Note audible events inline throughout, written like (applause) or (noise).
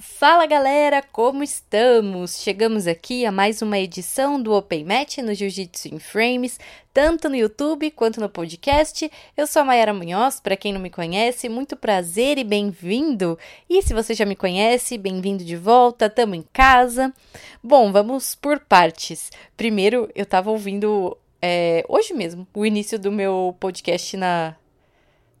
Fala galera, como estamos? Chegamos aqui a mais uma edição do Open Match no Jiu-Jitsu em Frames, tanto no YouTube quanto no podcast. Eu sou a Mayara Munhoz, para quem não me conhece, muito prazer e bem-vindo. E se você já me conhece, bem-vindo de volta, tamo em casa. Bom, vamos por partes. Primeiro, eu tava ouvindo é, hoje mesmo o início do meu podcast na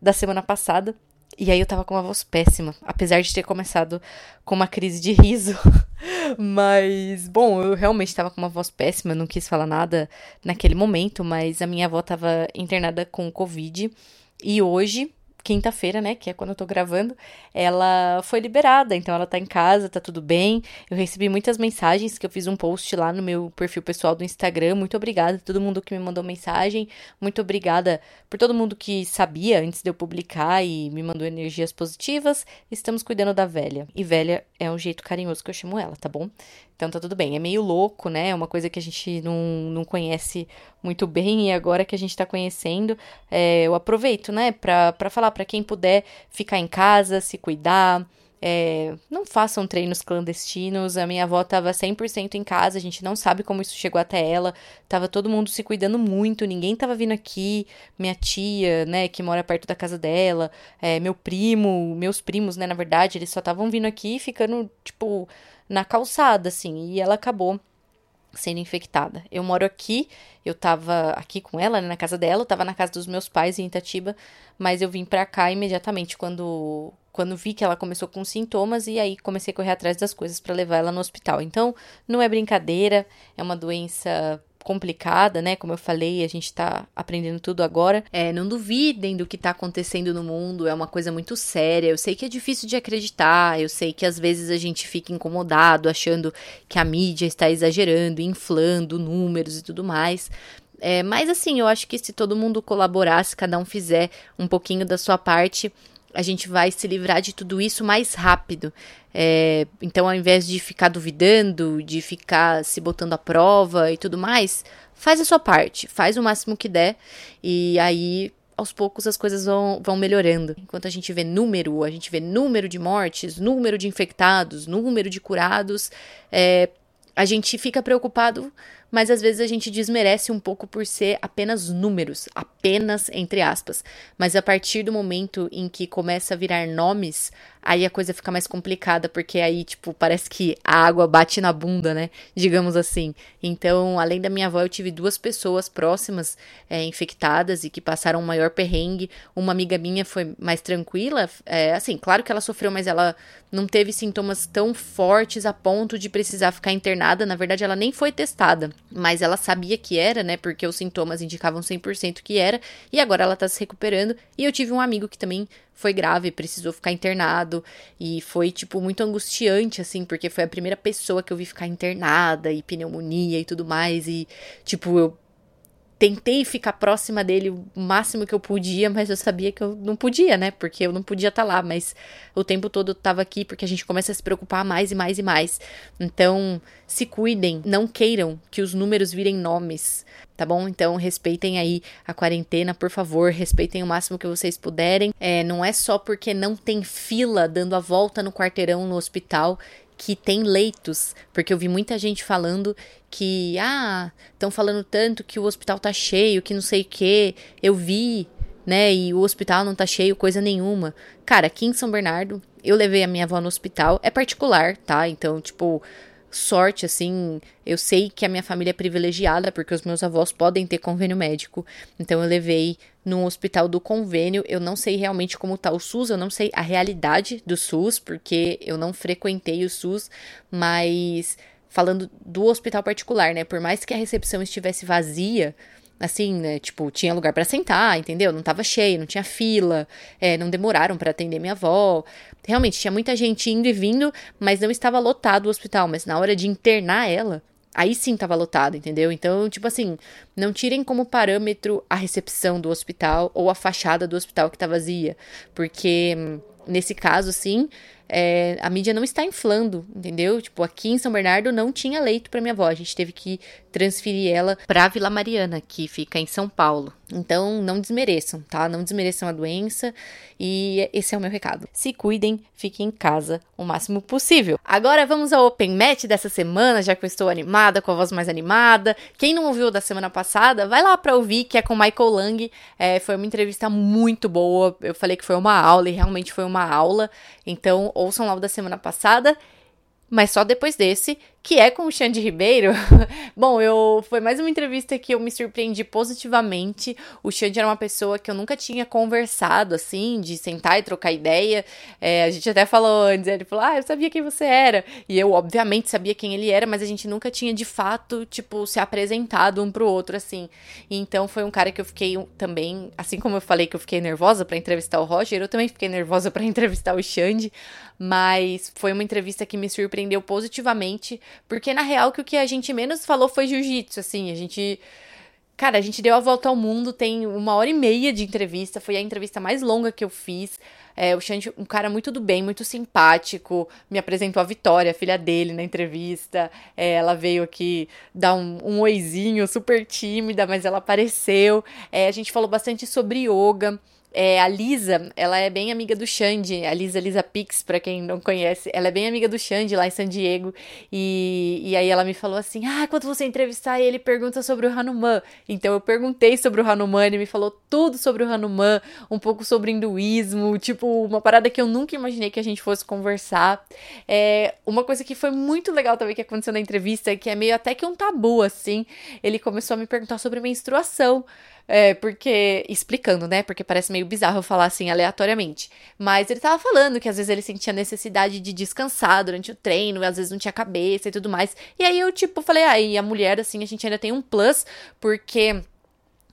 da semana passada. E aí eu tava com uma voz péssima, apesar de ter começado com uma crise de riso. (laughs) mas, bom, eu realmente tava com uma voz péssima, não quis falar nada naquele momento, mas a minha avó tava internada com Covid. E hoje, quinta-feira, né, que é quando eu tô gravando, ela foi liberada, então ela tá em casa, tá tudo bem. Eu recebi muitas mensagens que eu fiz um post lá no meu perfil pessoal do Instagram. Muito obrigada a todo mundo que me mandou mensagem. Muito obrigada por todo mundo que sabia antes de eu publicar e me mandou energias positivas. Estamos cuidando da velha. E velha é um jeito carinhoso que eu chamo ela, tá bom? Então tá tudo bem. É meio louco, né? É uma coisa que a gente não, não conhece muito bem e agora que a gente tá conhecendo, é, eu aproveito, né, pra, pra falar para quem puder ficar em casa, se cuidar. É, não façam treinos clandestinos. A minha avó estava 100% em casa, a gente não sabe como isso chegou até ela. Tava todo mundo se cuidando muito, ninguém tava vindo aqui. Minha tia, né, que mora perto da casa dela, é, meu primo, meus primos, né, na verdade, eles só estavam vindo aqui ficando, tipo, na calçada, assim, e ela acabou sendo infectada. Eu moro aqui, eu tava aqui com ela, né, na casa dela, eu tava na casa dos meus pais em Itatiba, mas eu vim pra cá imediatamente quando quando vi que ela começou com sintomas e aí comecei a correr atrás das coisas para levar ela no hospital. Então, não é brincadeira, é uma doença complicada, né? Como eu falei, a gente tá aprendendo tudo agora. É, não duvidem do que tá acontecendo no mundo, é uma coisa muito séria. Eu sei que é difícil de acreditar, eu sei que às vezes a gente fica incomodado, achando que a mídia está exagerando, inflando números e tudo mais. É, mas assim, eu acho que se todo mundo colaborasse, cada um fizer um pouquinho da sua parte, a gente vai se livrar de tudo isso mais rápido. É, então, ao invés de ficar duvidando, de ficar se botando à prova e tudo mais, faz a sua parte, faz o máximo que der e aí aos poucos as coisas vão, vão melhorando. Enquanto a gente vê número, a gente vê número de mortes, número de infectados, número de curados, é, a gente fica preocupado mas às vezes a gente desmerece um pouco por ser apenas números, apenas entre aspas. Mas a partir do momento em que começa a virar nomes, aí a coisa fica mais complicada, porque aí, tipo, parece que a água bate na bunda, né? Digamos assim. Então, além da minha avó, eu tive duas pessoas próximas é, infectadas e que passaram um maior perrengue. Uma amiga minha foi mais tranquila, é, assim, claro que ela sofreu, mas ela não teve sintomas tão fortes a ponto de precisar ficar internada. Na verdade, ela nem foi testada mas ela sabia que era, né? Porque os sintomas indicavam 100% que era, e agora ela tá se recuperando. E eu tive um amigo que também foi grave, precisou ficar internado, e foi, tipo, muito angustiante, assim, porque foi a primeira pessoa que eu vi ficar internada, e pneumonia e tudo mais, e, tipo, eu tentei ficar próxima dele o máximo que eu podia, mas eu sabia que eu não podia, né? Porque eu não podia estar tá lá, mas o tempo todo eu tava aqui porque a gente começa a se preocupar mais e mais e mais. Então, se cuidem, não queiram que os números virem nomes, tá bom? Então, respeitem aí a quarentena, por favor, respeitem o máximo que vocês puderem. É, não é só porque não tem fila dando a volta no quarteirão no hospital que tem leitos, porque eu vi muita gente falando que, ah, estão falando tanto que o hospital tá cheio, que não sei o que, eu vi, né, e o hospital não tá cheio, coisa nenhuma. Cara, aqui em São Bernardo, eu levei a minha avó no hospital, é particular, tá? Então, tipo, sorte, assim. Eu sei que a minha família é privilegiada, porque os meus avós podem ter convênio médico. Então eu levei no hospital do convênio. Eu não sei realmente como tá o SUS, eu não sei a realidade do SUS, porque eu não frequentei o SUS, mas falando do hospital particular, né? Por mais que a recepção estivesse vazia, assim, né? Tipo, tinha lugar para sentar, entendeu? Não tava cheio, não tinha fila, é, não demoraram para atender minha avó. Realmente, tinha muita gente indo e vindo, mas não estava lotado o hospital. Mas na hora de internar ela, aí sim tava lotado, entendeu? Então, tipo assim, não tirem como parâmetro a recepção do hospital ou a fachada do hospital que tá vazia. Porque, nesse caso, sim, é, a mídia não está inflando, entendeu? Tipo, aqui em São Bernardo não tinha leito para minha avó, a gente teve que transferir ela para Vila Mariana, que fica em São Paulo. Então, não desmereçam, tá? Não desmereçam a doença e esse é o meu recado. Se cuidem, fiquem em casa o máximo possível. Agora vamos ao Open Match dessa semana, já que eu estou animada, com a voz mais animada. Quem não ouviu da semana passada, vai lá para ouvir, que é com Michael Lang. É, foi uma entrevista muito boa. Eu falei que foi uma aula e realmente foi uma aula. Então, ouçam lá o da semana passada mas só depois desse, que é com o Xande Ribeiro. (laughs) Bom, eu foi mais uma entrevista que eu me surpreendi positivamente. O Xande era uma pessoa que eu nunca tinha conversado, assim, de sentar e trocar ideia. É, a gente até falou antes, ele falou, ah, eu sabia quem você era. E eu, obviamente, sabia quem ele era, mas a gente nunca tinha, de fato, tipo, se apresentado um pro outro, assim. Então, foi um cara que eu fiquei também, assim como eu falei que eu fiquei nervosa para entrevistar o Roger, eu também fiquei nervosa para (laughs) entrevistar o Xande mas foi uma entrevista que me surpreendeu positivamente, porque na real que o que a gente menos falou foi jiu-jitsu, assim, a gente Cara, a gente deu a volta ao mundo, tem uma hora e meia de entrevista, foi a entrevista mais longa que eu fiz. É, o Xande, um cara muito do bem, muito simpático, me apresentou a Vitória, a filha dele, na entrevista. É, ela veio aqui dar um, um oizinho, super tímida, mas ela apareceu. É, a gente falou bastante sobre yoga. É, a Lisa, ela é bem amiga do Xande, a Lisa Lisa Pix, para quem não conhece, ela é bem amiga do Xande lá em San Diego, e, e aí ela me falou assim, ah, quando você entrevistar ele, pergunta sobre o Hanuman, então eu perguntei sobre o Hanuman, ele me falou tudo sobre o Hanuman, um pouco sobre hinduísmo, tipo, uma parada que eu nunca imaginei que a gente fosse conversar, é, uma coisa que foi muito legal também que aconteceu na entrevista, que é meio até que um tabu, assim, ele começou a me perguntar sobre menstruação, é, porque. Explicando, né? Porque parece meio bizarro eu falar assim aleatoriamente. Mas ele tava falando que às vezes ele sentia necessidade de descansar durante o treino, às vezes não tinha cabeça e tudo mais. E aí eu, tipo, falei, aí ah, a mulher, assim, a gente ainda tem um plus, porque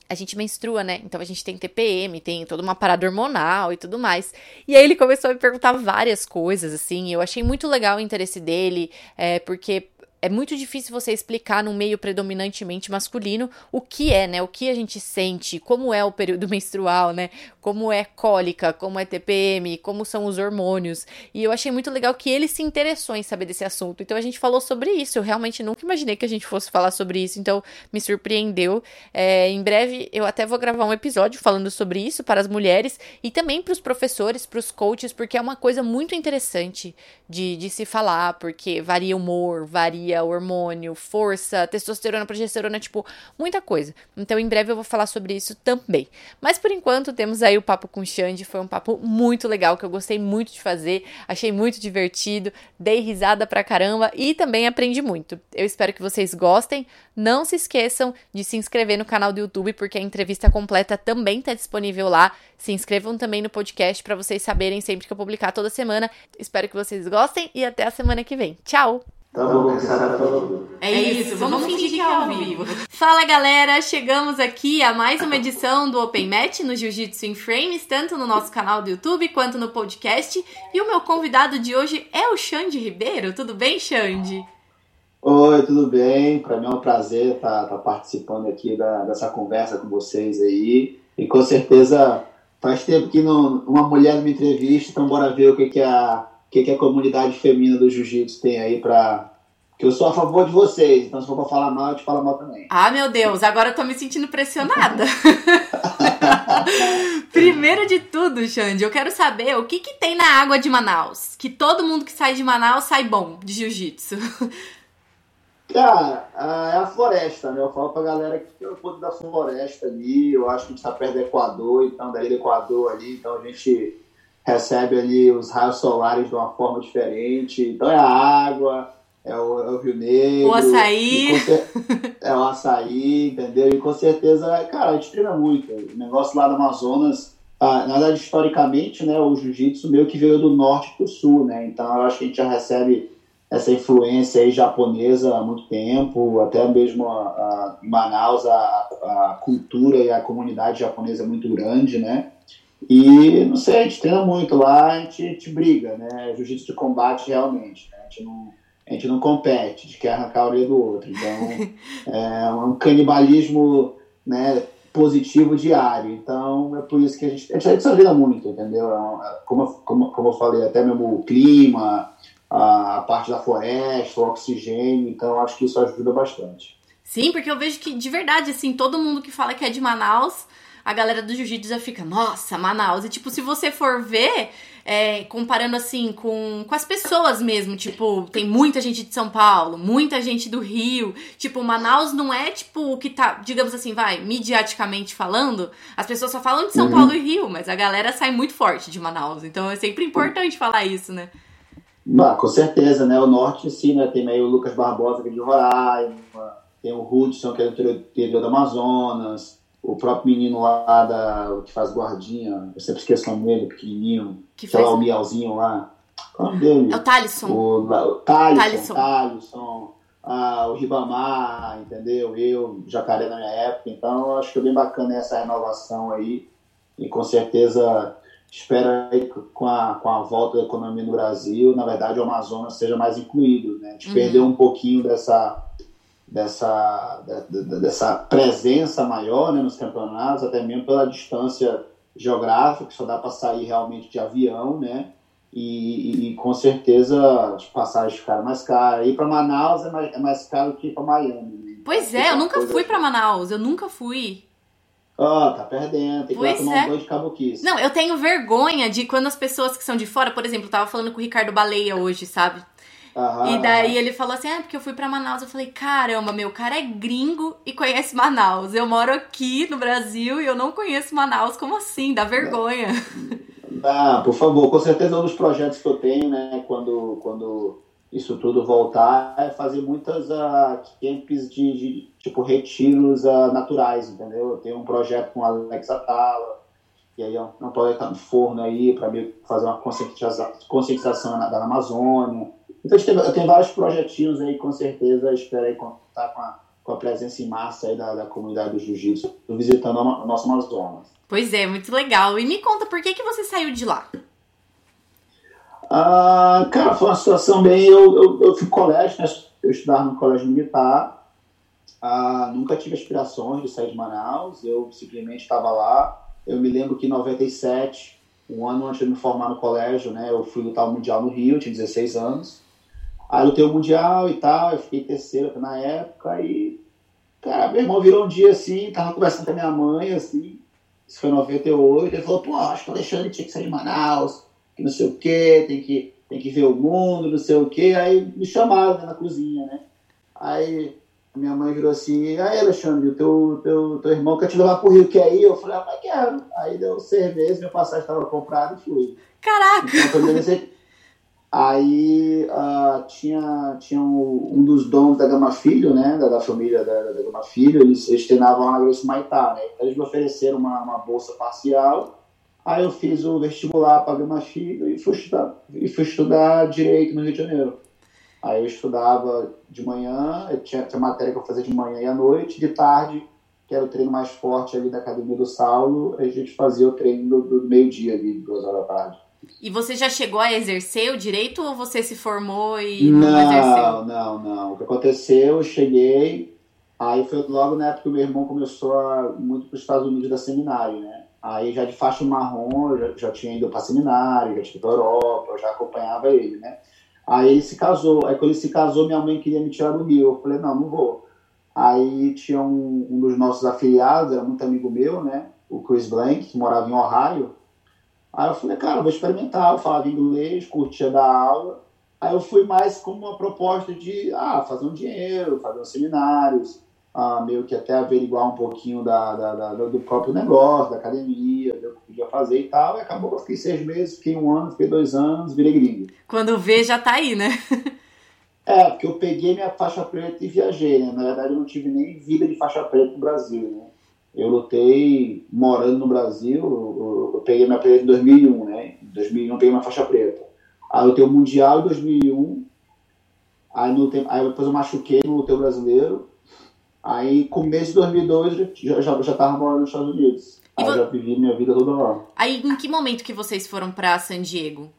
a gente menstrua, né? Então a gente tem TPM, tem toda uma parada hormonal e tudo mais. E aí ele começou a me perguntar várias coisas, assim. Eu achei muito legal o interesse dele, é, porque é muito difícil você explicar num meio predominantemente masculino o que é, né? O que a gente sente, como é o período (laughs) menstrual, né? Como é cólica, como é TPM, como são os hormônios. E eu achei muito legal que ele se interessou em saber desse assunto. Então a gente falou sobre isso. Eu realmente nunca imaginei que a gente fosse falar sobre isso, então me surpreendeu. É, em breve eu até vou gravar um episódio falando sobre isso para as mulheres e também para os professores, para os coaches, porque é uma coisa muito interessante de, de se falar, porque varia humor, varia hormônio, força, testosterona, progesterona, tipo, muita coisa. Então, em breve eu vou falar sobre isso também. Mas por enquanto, temos aí o papo com o Xande. Foi um papo muito legal, que eu gostei muito de fazer, achei muito divertido, dei risada pra caramba e também aprendi muito. Eu espero que vocês gostem. Não se esqueçam de se inscrever no canal do YouTube, porque a entrevista completa também tá disponível lá. Se inscrevam também no podcast para vocês saberem sempre que eu publicar toda semana. Espero que vocês gostem e até a semana que vem. Tchau! Então vou começar a falar. É isso, vamos, vamos fingir que é ao vivo. Fala galera, chegamos aqui a mais uma edição do Open Match no Jiu-Jitsu em Frames, tanto no nosso canal do YouTube quanto no podcast. E o meu convidado de hoje é o Xande Ribeiro. Tudo bem, Xande? Oi, tudo bem? Para mim é um prazer estar tá, tá participando aqui da, dessa conversa com vocês aí. E com certeza faz tempo que não, uma mulher me entrevista, então bora ver o que, que é a que, que a comunidade feminina do jiu-jitsu tem aí para que eu sou a favor de vocês, então se for pra falar mal, eu te falo mal também. Ah, meu Deus, agora eu tô me sentindo pressionada. (laughs) Primeiro de tudo, Xande, eu quero saber o que, que tem na água de Manaus. Que todo mundo que sai de Manaus sai bom de jiu-jitsu. (laughs) Cara, é a floresta, né? Eu falo pra galera que tem o poder da floresta ali. Eu acho que a gente tá perto do Equador, então daí do Equador ali, então a gente recebe ali os raios solares de uma forma diferente. Então é a água, é o, é o Rio Negro. O açaí. É o açaí, entendeu? E com certeza, cara, a gente treina muito. O negócio lá do Amazonas, ah, na verdade, historicamente, né, o jiu-jitsu meio que veio do norte para o sul, né? Então eu acho que a gente já recebe essa influência aí japonesa há muito tempo, até mesmo a, a, em Manaus a, a cultura e a comunidade japonesa é muito grande, né? E, não sei, a gente treina muito lá, a gente, a gente briga, né? Jiu-jitsu de combate realmente, né? A gente não, a gente não compete, a gente quer arrancar a orelha do outro. Então, (laughs) é um canibalismo, né? positivo diário. Então, é por isso que a gente, a gente se ajuda muito, entendeu? É como, como, como eu falei, até mesmo o clima, a, a parte da floresta, o oxigênio, então acho que isso ajuda bastante. Sim, porque eu vejo que, de verdade, assim, todo mundo que fala que é de Manaus, a galera do jiu-jitsu já fica, nossa, Manaus. E, tipo, se você for ver, é, comparando assim com, com as pessoas mesmo, tipo, tem muita gente de São Paulo, muita gente do Rio, tipo, Manaus não é tipo o que tá, digamos assim, vai, mediaticamente falando, as pessoas só falam de São uhum. Paulo e Rio, mas a galera sai muito forte de Manaus, então é sempre importante falar isso, né? Ah, com certeza, né? O norte, sim, né? Tem aí o Lucas Barbosa, que é de Roraima, tem o Hudson, que é do interior do Amazonas, o próprio menino lá da, que faz guardinha, eu sempre esqueço o nome dele, pequenininho, que sei faz... lá, o Miauzinho lá. Qual é o nome dele? É o Thalisson. O, o Thalisson, Thalisson. Ah, o Ribamar, entendeu? Eu, Jacaré na minha época, então eu acho que é bem bacana essa renovação aí e com certeza espero aí com a, com a volta da economia no Brasil, na verdade o Amazonas seja mais incluído, né? A gente uhum. perdeu um pouquinho dessa dessa, dessa presença maior né, nos campeonatos, até mesmo pela distância geográfica, que só dá para sair realmente de avião, né? E, e, e, com certeza as passagens ficaram mais caras. Ir para Manaus é mais, é mais caro que ir para Miami. Né? Pois é, eu nunca fui para Manaus, eu nunca fui. Ó, oh, tá perdendo, tem que ir tomar é. um banho de caboquice. Não, eu tenho vergonha de quando as pessoas que são de fora, por exemplo, eu tava falando com o Ricardo Baleia hoje, sabe? Aham. E daí ele falou assim: ah, porque eu fui pra Manaus. Eu falei: caramba, meu cara é gringo e conhece Manaus. Eu moro aqui no Brasil e eu não conheço Manaus. Como assim? Dá vergonha. (laughs) Ah, por favor, com certeza um dos projetos que eu tenho, né, quando, quando isso tudo voltar, é fazer muitas uh, camps de, de tipo retiros uh, naturais, entendeu? Eu tenho um projeto com Alex Atala, e aí ó, não pode estar no forno aí para fazer uma conscientização, conscientização da Amazônia. Então, eu tenho vários projetinhos aí, com certeza, espero aí contar com a, com a presença em massa aí da, da comunidade do jiu-jitsu, visitando o nosso Amazonas. Pois é, muito legal. E me conta, por que, que você saiu de lá? Ah, cara, foi uma situação bem... Eu, eu, eu fui colégio, né? eu estudava no colégio militar, ah, nunca tive aspirações de sair de Manaus, eu simplesmente estava lá. Eu me lembro que em 97, um ano antes de me formar no colégio, né, eu fui lutar o Mundial no Rio, tinha 16 anos. Aí lutei o Mundial e tal, eu fiquei terceiro na época e, cara, meu irmão virou um dia assim, tava conversando com a minha mãe, assim, isso foi em 98, ele falou, pô, acho que o Alexandre tinha que sair de Manaus, que não sei o quê, tem que, tem que ver o mundo, não sei o quê, aí me chamaram né, na cozinha, né? Aí minha mãe virou assim, aí Alexandre, o teu, teu, teu irmão quer te levar pro Rio, quer ir? Eu falei, ah, mas quero. Aí deu seis meses, minha passagem estava comprada e fui. Caraca! Então, Aí uh, tinha, tinha um, um, dos donos da Gama Filho, né, da, da família da, da, Gama Filho, eles, eles treinavam na Grace Maitá, né, então eles me ofereceram uma, uma bolsa parcial, aí eu fiz o vestibular para Gama Filho e fui, estudar, e fui estudar Direito no Rio de Janeiro. Aí eu estudava de manhã, tinha, tinha matéria que eu fazia de manhã e à noite, de tarde, que era o treino mais forte ali da Academia do Saulo, a gente fazia o treino do, do meio-dia ali, duas horas da tarde. E você já chegou a exercer o direito ou você se formou e não, não exerceu? Não, não. O que aconteceu, eu cheguei, aí foi logo na época que o meu irmão começou a muito para os Estados Unidos da seminário, né? Aí já de faixa marrom, já, já tinha ido para seminário, já tinha ido para Europa, eu já acompanhava ele, né? Aí ele se casou. Aí quando ele se casou, minha mãe queria me tirar do Rio. Eu falei, não, não vou. Aí tinha um, um dos nossos afiliados, era muito amigo meu, né? O Chris Blank, que morava em Ohio. Aí eu falei, cara, vou experimentar. Eu falava inglês, curtia dar aula. Aí eu fui mais como uma proposta de ah, fazer um dinheiro, fazer uns seminários, ah, meio que até averiguar um pouquinho da, da, da, do próprio negócio, da academia, do que eu podia fazer e tal. E acabou, eu fiquei seis meses, fiquei um ano, fiquei dois anos, virei gringo. Quando vê, já tá aí, né? é, porque eu peguei minha faixa preta e viajei, né? Na verdade, eu não tive nem vida de faixa preta no Brasil, né? Eu lutei morando no Brasil, eu, eu peguei minha preta em 2001, né? Em 2001 eu peguei minha faixa preta. Aí eu lutei o Mundial em 2001, aí, no, aí depois eu machuquei no lutei brasileiro, aí começo de 2002 eu já, já, tava morando nos Estados Unidos. Aí eu já vivi minha vida toda lá. Aí em que momento que vocês foram para San Diego?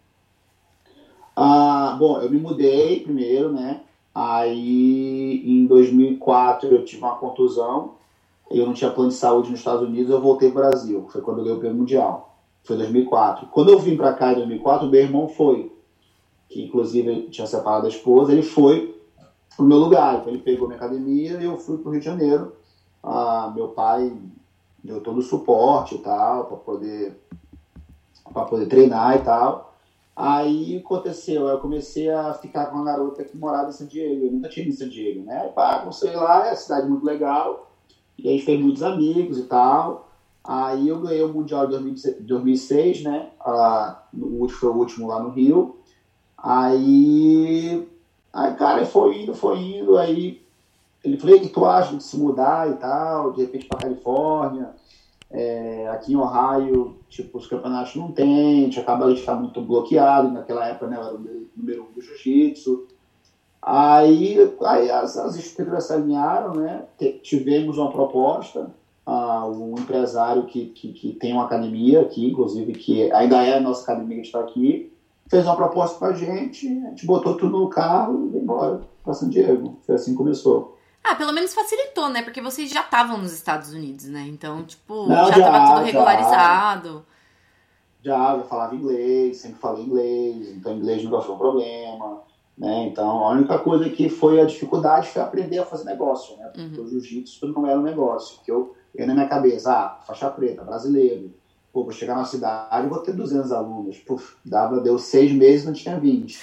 Ah, bom, eu me mudei primeiro, né? Aí em 2004 eu tive uma contusão, eu não tinha plano de saúde nos Estados Unidos, eu voltei para o Brasil. Foi quando eu ganhei o prêmio mundial. Foi 2004. Quando eu vim para cá em 2004, meu irmão foi, que inclusive tinha separado da esposa, ele foi pro meu lugar. Então ele pegou minha academia e eu fui pro Rio de Janeiro. Ah, meu pai deu todo o suporte e tal, para poder, para poder treinar e tal. Aí aconteceu, eu comecei a ficar com uma garota que morava em San Diego. Eu nunca tinha ido em San Diego, né? Pá, comecei lá, é cidade muito legal. E aí fez muitos amigos e tal. Aí eu ganhei o Mundial de 2006, né? Ah, foi o último lá no Rio. Aí, aí cara, foi indo, foi indo. Aí ele falou: o que tu acha de se mudar e tal? De repente para Califórnia. É, aqui em Ohio, tipo, os campeonatos não tem, a gente acaba de ficar muito bloqueado. Naquela época, né? Era o número um do jiu-jitsu. Aí, aí as, as estruturas se alinharam, né? Tivemos uma proposta, uh, um empresário que, que, que, tem uma academia aqui, inclusive, que ainda é a nossa academia que está aqui, fez uma proposta para a gente, a gente botou tudo no carro e veio embora para San Diego. Foi assim que começou. Ah, pelo menos facilitou, né? Porque vocês já estavam nos Estados Unidos, né? Então, tipo, Não, já, estava tudo regularizado. Já, já falava inglês, sempre falei inglês, então inglês nunca foi um problema. Né? Então, a única coisa que foi a dificuldade foi aprender a fazer negócio, né? Porque uhum. o jiu-jitsu não era um negócio. Que eu, eu na minha cabeça, ah, faixa preta, brasileiro, pô, vou chegar na cidade vou ter 200 alunos. Puf, dava, deu seis meses não tinha 20.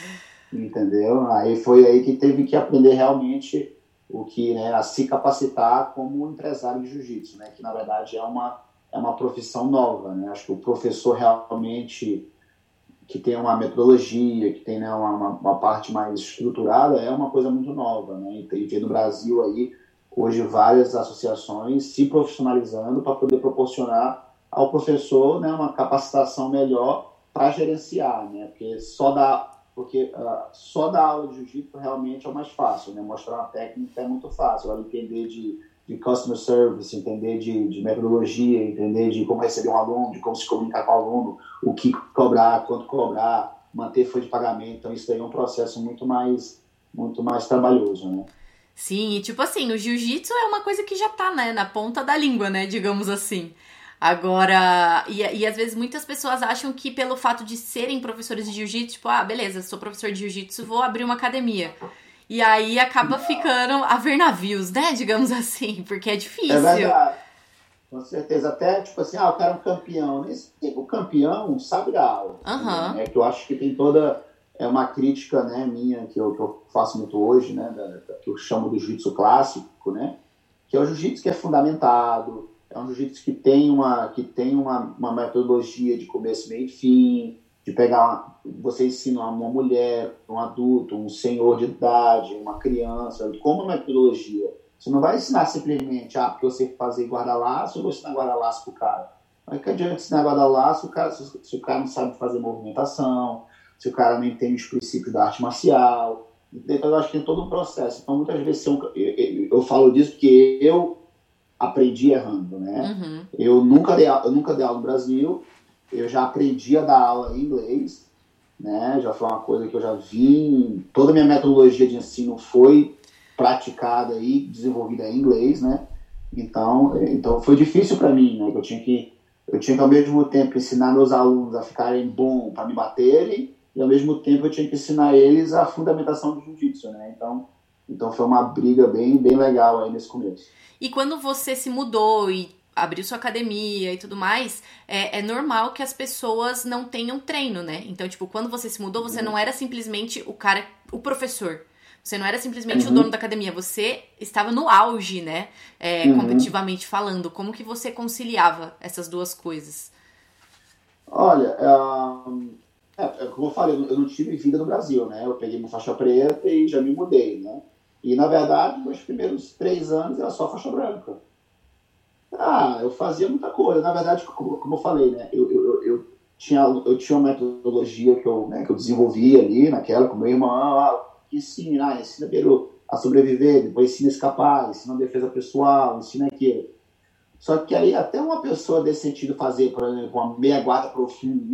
Entendeu? Aí foi aí que teve que aprender realmente o que, né, a se capacitar como empresário de jiu-jitsu, né? Que na verdade é uma, é uma profissão nova, né? Acho que o professor realmente que tem uma metodologia, que tem né, uma, uma, parte mais estruturada, é uma coisa muito nova. Né? E tem no Brasil aí, hoje, várias associações se profissionalizando para poder proporcionar ao professor né, uma capacitação melhor para gerenciar, né? porque só dar porque uh, só dar aula de jiu-jitsu realmente é o mais fácil, né? mostrar uma técnica é muito fácil, entender de de customer service, entender de, de, metodologia, entender de como receber um aluno, de como se comunicar com o aluno, o que cobrar, quanto cobrar, manter folha de pagamento. Então, isso aí é um processo muito mais, muito mais trabalhoso, né? Sim, e tipo assim, o jiu-jitsu é uma coisa que já tá, né, na ponta da língua, né, digamos assim. Agora, e, e às vezes muitas pessoas acham que pelo fato de serem professores de jiu-jitsu, tipo, ah, beleza, sou professor de jiu-jitsu, vou abrir uma academia. E aí acaba ficando a ver navios, né? Digamos assim, porque é difícil. É verdade. Com certeza. Até, tipo assim, ah, o cara é um campeão. Esse, o campeão sabe dar aula. Uhum. Né? Que eu acho que tem toda. É uma crítica né, minha que eu, que eu faço muito hoje, né? Da, da, que eu chamo do jiu-jitsu clássico, né? Que é o jiu-jitsu que é fundamentado, é um jiu-jitsu que tem uma, que tem uma, uma metodologia de começo, meio e fim, de pegar, você ensina uma mulher, um adulto, um senhor de idade, uma criança, como metodologia. Você não vai ensinar simplesmente, ah, porque eu sei fazer guarda-laço, eu vou ensinar guarda-laço pro cara. Mas que adianta ensinar guarda-laço se, se o cara não sabe fazer movimentação, se o cara não entende os princípios da arte marcial. Então, eu acho que tem todo um processo. Então, muitas vezes, eu, eu, eu falo disso porque eu aprendi errando, né? Uhum. Eu, nunca dei, eu nunca dei aula no Brasil, eu já aprendi a dar aula em inglês, né? Já foi uma coisa que eu já vi, toda a minha metodologia de ensino foi praticada e desenvolvida em inglês, né? Então, então foi difícil para mim, né? Eu tinha que eu tinha que ao mesmo tempo ensinar meus alunos a ficarem bom para me baterem e ao mesmo tempo eu tinha que ensinar eles a fundamentação do jiu-jitsu, né? Então, então foi uma briga bem bem legal aí nesse começo. E quando você se mudou e abriu sua academia e tudo mais, é, é, normal que as pessoas não tenham treino, né? Então, tipo, quando você se mudou, você uhum. não era simplesmente o cara, o professor. Você não era simplesmente uhum. o dono da academia, você estava no auge, né? É, uhum. Competitivamente falando. Como que você conciliava essas duas coisas? Olha, é, é, como eu falei, eu não tive vida no Brasil, né? Eu peguei uma faixa preta e já me mudei, né? E, na verdade, meus primeiros três anos era só faixa branca. Ah, eu fazia muita coisa. Na verdade, como, como eu falei, né? Eu, eu, eu, tinha, eu tinha uma metodologia que eu, né, que eu desenvolvi ali naquela com meu irmão. Ah, ensina, ah, ensina primeiro a sobreviver, depois ensina a escapar, ensina a defesa pessoal, ensina aquilo. Só que aí até uma pessoa desse sentido fazer, por exemplo, uma meia guarda profunda,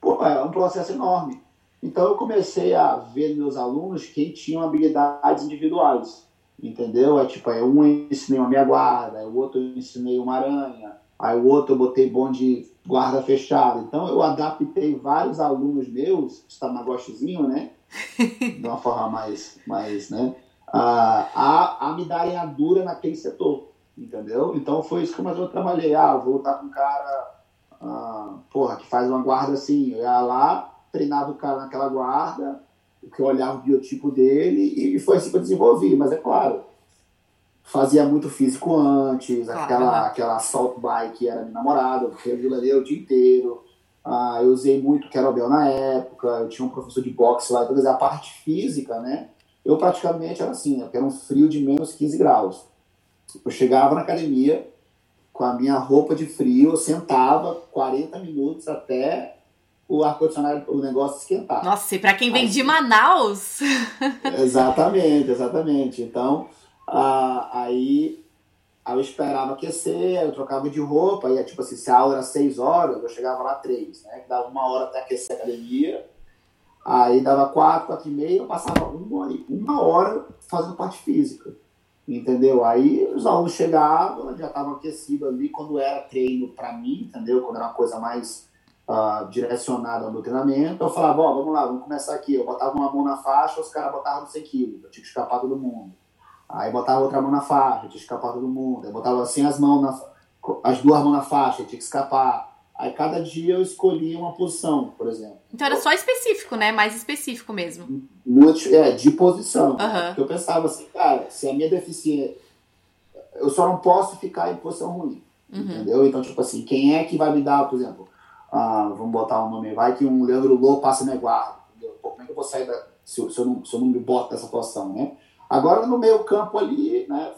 pô, é um processo enorme. Então eu comecei a ver meus alunos que tinham habilidades individuais. Entendeu? É tipo, aí um eu ensinei uma meia guarda, aí o outro eu ensinei uma aranha, aí o outro eu botei bonde guarda fechada. Então eu adaptei vários alunos meus, estamagostezinho, né? (laughs) De uma forma mais, mais né? A, a, a me darem a dura naquele setor, entendeu? Então foi isso que eu trabalhei. Ah, vou estar com um cara, ah, porra, que faz uma guarda assim. Eu ia lá, treinava o cara naquela guarda, que eu olhava o biotipo dele e foi assim que eu desenvolvi. Mas é claro, fazia muito físico antes, ah, aquela, aquela assault bike era minha namorada, porque eu ali o dia inteiro. Ah, eu usei muito kettlebell na época, eu tinha um professor de boxe lá, então a parte física, né? Eu praticamente era assim, era um frio de menos 15 graus. Eu chegava na academia com a minha roupa de frio, eu sentava 40 minutos até o ar-condicionado, o negócio esquentar. Nossa, e para quem vem Aí, de Manaus! (laughs) exatamente, exatamente. Então, ah, aí, aí eu esperava aquecer, eu trocava de roupa, e tipo assim, se a aula era 6 horas, eu chegava lá 3, né? Que dava uma hora até aquecer a academia. Aí dava 4, 4 e meia, eu passava uma, uma hora fazendo parte física. Entendeu? Aí os alunos chegavam, já estavam aquecidos ali quando era treino para mim, entendeu? Quando era uma coisa mais uh, direcionada ao meu treinamento. Eu falava, ó, vamos lá, vamos começar aqui. Eu botava uma mão na faixa, os caras botavam 100 quilos, eu tinha que escapar todo mundo. Aí botava outra mão na faixa, tinha que escapar todo mundo. Aí botava assim as mãos, na, as duas mãos na faixa, tinha que escapar. Aí cada dia eu escolhia uma posição, por exemplo. Então era só específico, né? Mais específico mesmo. Muito, é, de posição. Uhum. Porque eu pensava assim, cara, se a minha deficiência. Eu só não posso ficar em posição ruim. Uhum. Entendeu? Então, tipo assim, quem é que vai me dar, por exemplo, ah, vamos botar um nome, vai que um Leandro Lô passa minha guarda. Entendeu? Como é que eu vou sair da, se, se, eu não, se eu não me boto nessa posição, né? Agora, no meio campo ali, né,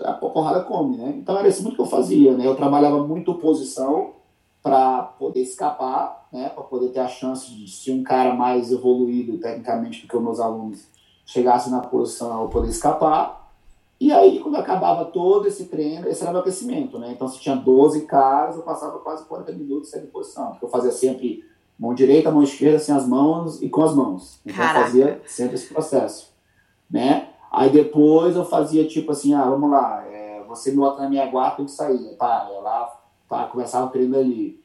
a porrada come, né? Então, era isso muito que eu fazia, né? Eu trabalhava muito posição para poder escapar, né? Para poder ter a chance de, se um cara mais evoluído tecnicamente do que os meus alunos chegasse na posição, eu poder escapar. E aí, quando acabava todo esse treino, esse era meu aquecimento, né? Então, se tinha 12 caras, eu passava quase 40 minutos sem posição, porque eu fazia sempre mão direita, mão esquerda, sem as mãos e com as mãos. Então, Caraca. eu fazia sempre esse processo, né? Aí depois eu fazia tipo assim, ah, vamos lá, é, você me bota na minha guarda, tem que sair. Pá, eu lá, pá, começava o treino ali.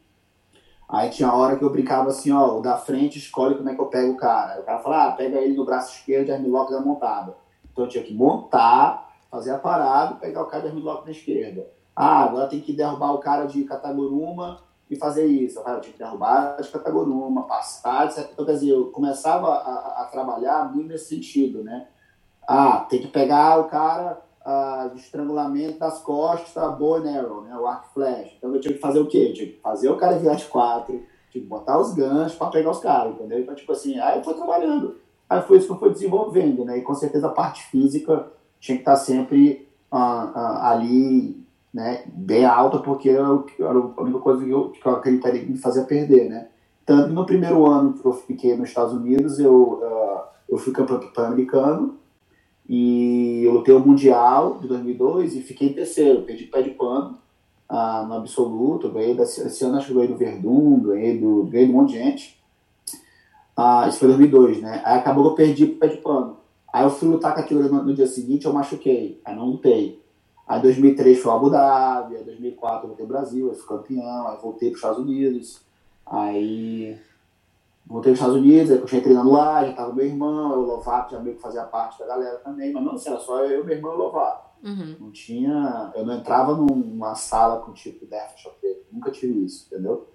Aí tinha hora que eu brincava assim, ó, o da frente escolhe como é que eu pego o cara. Aí o cara fala, ah, pega ele no braço esquerdo e armlock da montada. Então eu tinha que montar, fazer a parada e pegar o cara de armlock na esquerda. Ah, agora tem que derrubar o cara de Cataguruma e fazer isso. Eu tinha que derrubar de Cataguruma, passar, etc. Então, quer dizer, eu começava a, a trabalhar muito nesse sentido, né? Ah, tem que pegar o cara ah, de estrangulamento das costas, a bow and arrow, né, o arco flash. Então eu tinha que fazer o quê? Tinha que fazer o cara virar de quatro, tinha que botar os ganchos para pegar os caras, entendeu? Então, tipo assim, aí eu fui trabalhando. Aí foi isso que eu fui desenvolvendo, né? E com certeza a parte física tinha que estar sempre ah, ah, ali, né, bem alta, porque era a única coisa que eu, que eu acreditaria que me fazia perder, né? Tanto no primeiro ano que eu fiquei nos Estados Unidos, eu, uh, eu fui campeão pan-americano, e eu lutei o Mundial de 2002 e fiquei em terceiro, perdi pé de pano ah, no absoluto. Ganhei desse, esse ano acho que ganhei do Verdun, ganhei do, ganhei um monte de gente. Ah, isso foi 2002, né? Aí acabou que eu perdi pé de pano. Aí eu fui lutar com aquilo no, no dia seguinte, eu machuquei. Aí não lutei. Aí 2003 foi Abu Dhabi, aí 2004 eu voltei ao Brasil, aí fui campeão, aí voltei para os Estados Unidos. Aí Voltei para os Estados Unidos, aí continuei treinando lá, já estava meu irmão, o Lovato já meio que fazia parte da galera também, mas não, assim, era só eu, meu irmão e o Lovato. Uhum. Não tinha. Eu não entrava numa sala com tipo Death Shop, nunca tive isso, entendeu?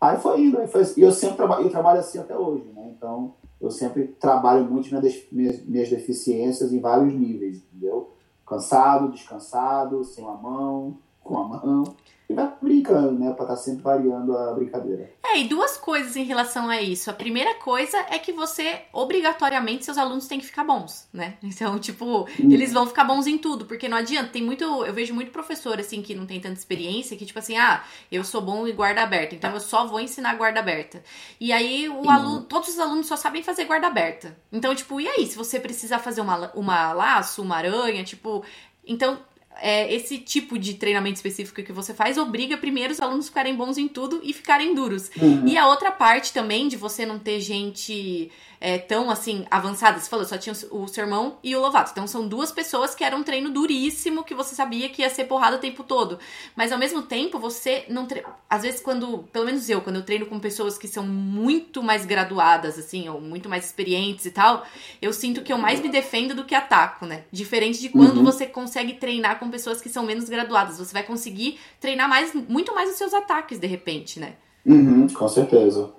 Aí foi indo, aí foi, e eu sempre trabalho, eu trabalho assim até hoje, né? Então eu sempre trabalho muito minhas, minhas, deficiências em vários níveis, entendeu? Cansado, descansado, sem uma mão, com a mão e vai brincando, né? Pra estar tá sempre variando a brincadeira. É, e duas coisas em relação a isso. A primeira coisa é que você, obrigatoriamente, seus alunos têm que ficar bons, né? (laughs) Então, tipo, hum. eles vão ficar bons em tudo, porque não adianta. Tem muito. Eu vejo muito professor, assim, que não tem tanta experiência, que, tipo assim, ah, eu sou bom em guarda aberta, então eu só vou ensinar guarda aberta. E aí, o aluno, todos os alunos só sabem fazer guarda aberta. Então, tipo, e aí, se você precisar fazer uma, uma laço, uma aranha, tipo. Então, é, esse tipo de treinamento específico que você faz obriga primeiro os alunos ficarem bons em tudo e ficarem duros. Uhum. E a outra parte também de você não ter gente é, tão assim avançada. Você falou, só tinha o seu irmão e o Lovato. Então são duas pessoas que eram um treino duríssimo, que você sabia que ia ser porrada o tempo todo. Mas ao mesmo tempo, você não. Tre... Às vezes, quando. Pelo menos eu, quando eu treino com pessoas que são muito mais graduadas, assim, ou muito mais experientes e tal, eu sinto que eu mais me defendo do que ataco, né? Diferente de quando uhum. você consegue treinar com pessoas que são menos graduadas. Você vai conseguir treinar mais, muito mais os seus ataques, de repente, né? Uhum, com certeza.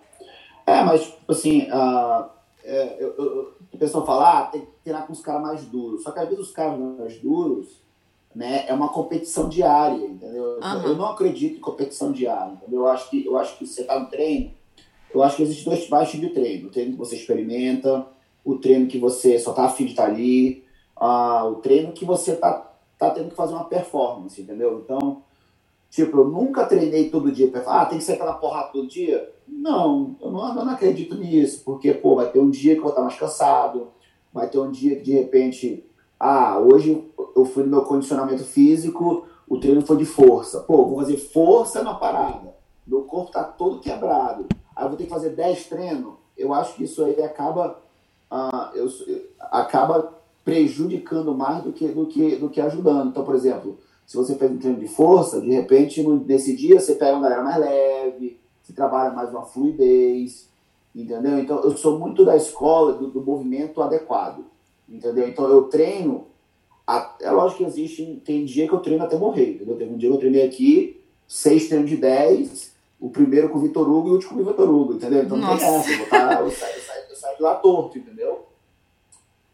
É, mas, tipo assim, uh, é, eu, eu, o pessoal fala, ah, tem que treinar com os caras mais duros. Só que às vezes os caras mais duros, né, é uma competição diária, entendeu? Uhum. Eu não acredito em competição diária, entendeu? Eu acho que, eu acho que você tá no treino, eu acho que existem dois tipos de treino. O treino que você experimenta, o treino que você só tá afim de estar tá ali, uh, o treino que você tá, tá tendo que fazer uma performance, entendeu? Então, tipo, eu nunca treinei todo dia ah, tem que ser aquela porrada todo dia. Não, eu não, eu não acredito nisso, porque, pô, vai ter um dia que eu vou estar mais cansado, vai ter um dia que, de repente, ah, hoje eu fui no meu condicionamento físico, o treino foi de força. Pô, vou fazer força na parada. Meu corpo tá todo quebrado. Aí eu vou ter que fazer 10 treinos. Eu acho que isso aí acaba, ah, eu, acaba prejudicando mais do que, do, que, do que ajudando. Então, por exemplo, se você fez um treino de força, de repente, nesse dia você pega uma galera mais leve, se trabalha mais uma fluidez, entendeu? Então, eu sou muito da escola do, do movimento adequado, entendeu? Então, eu treino, é lógico que existe, tem dia que eu treino até morrer, entendeu? Teve um dia que eu treinei aqui, seis treinos de dez, o primeiro com o Vitor Hugo e o último com o Vitor Hugo, entendeu? Então Nossa. não tem essa, eu, vou tá, eu, saio, eu, saio, eu saio de lá torto, entendeu?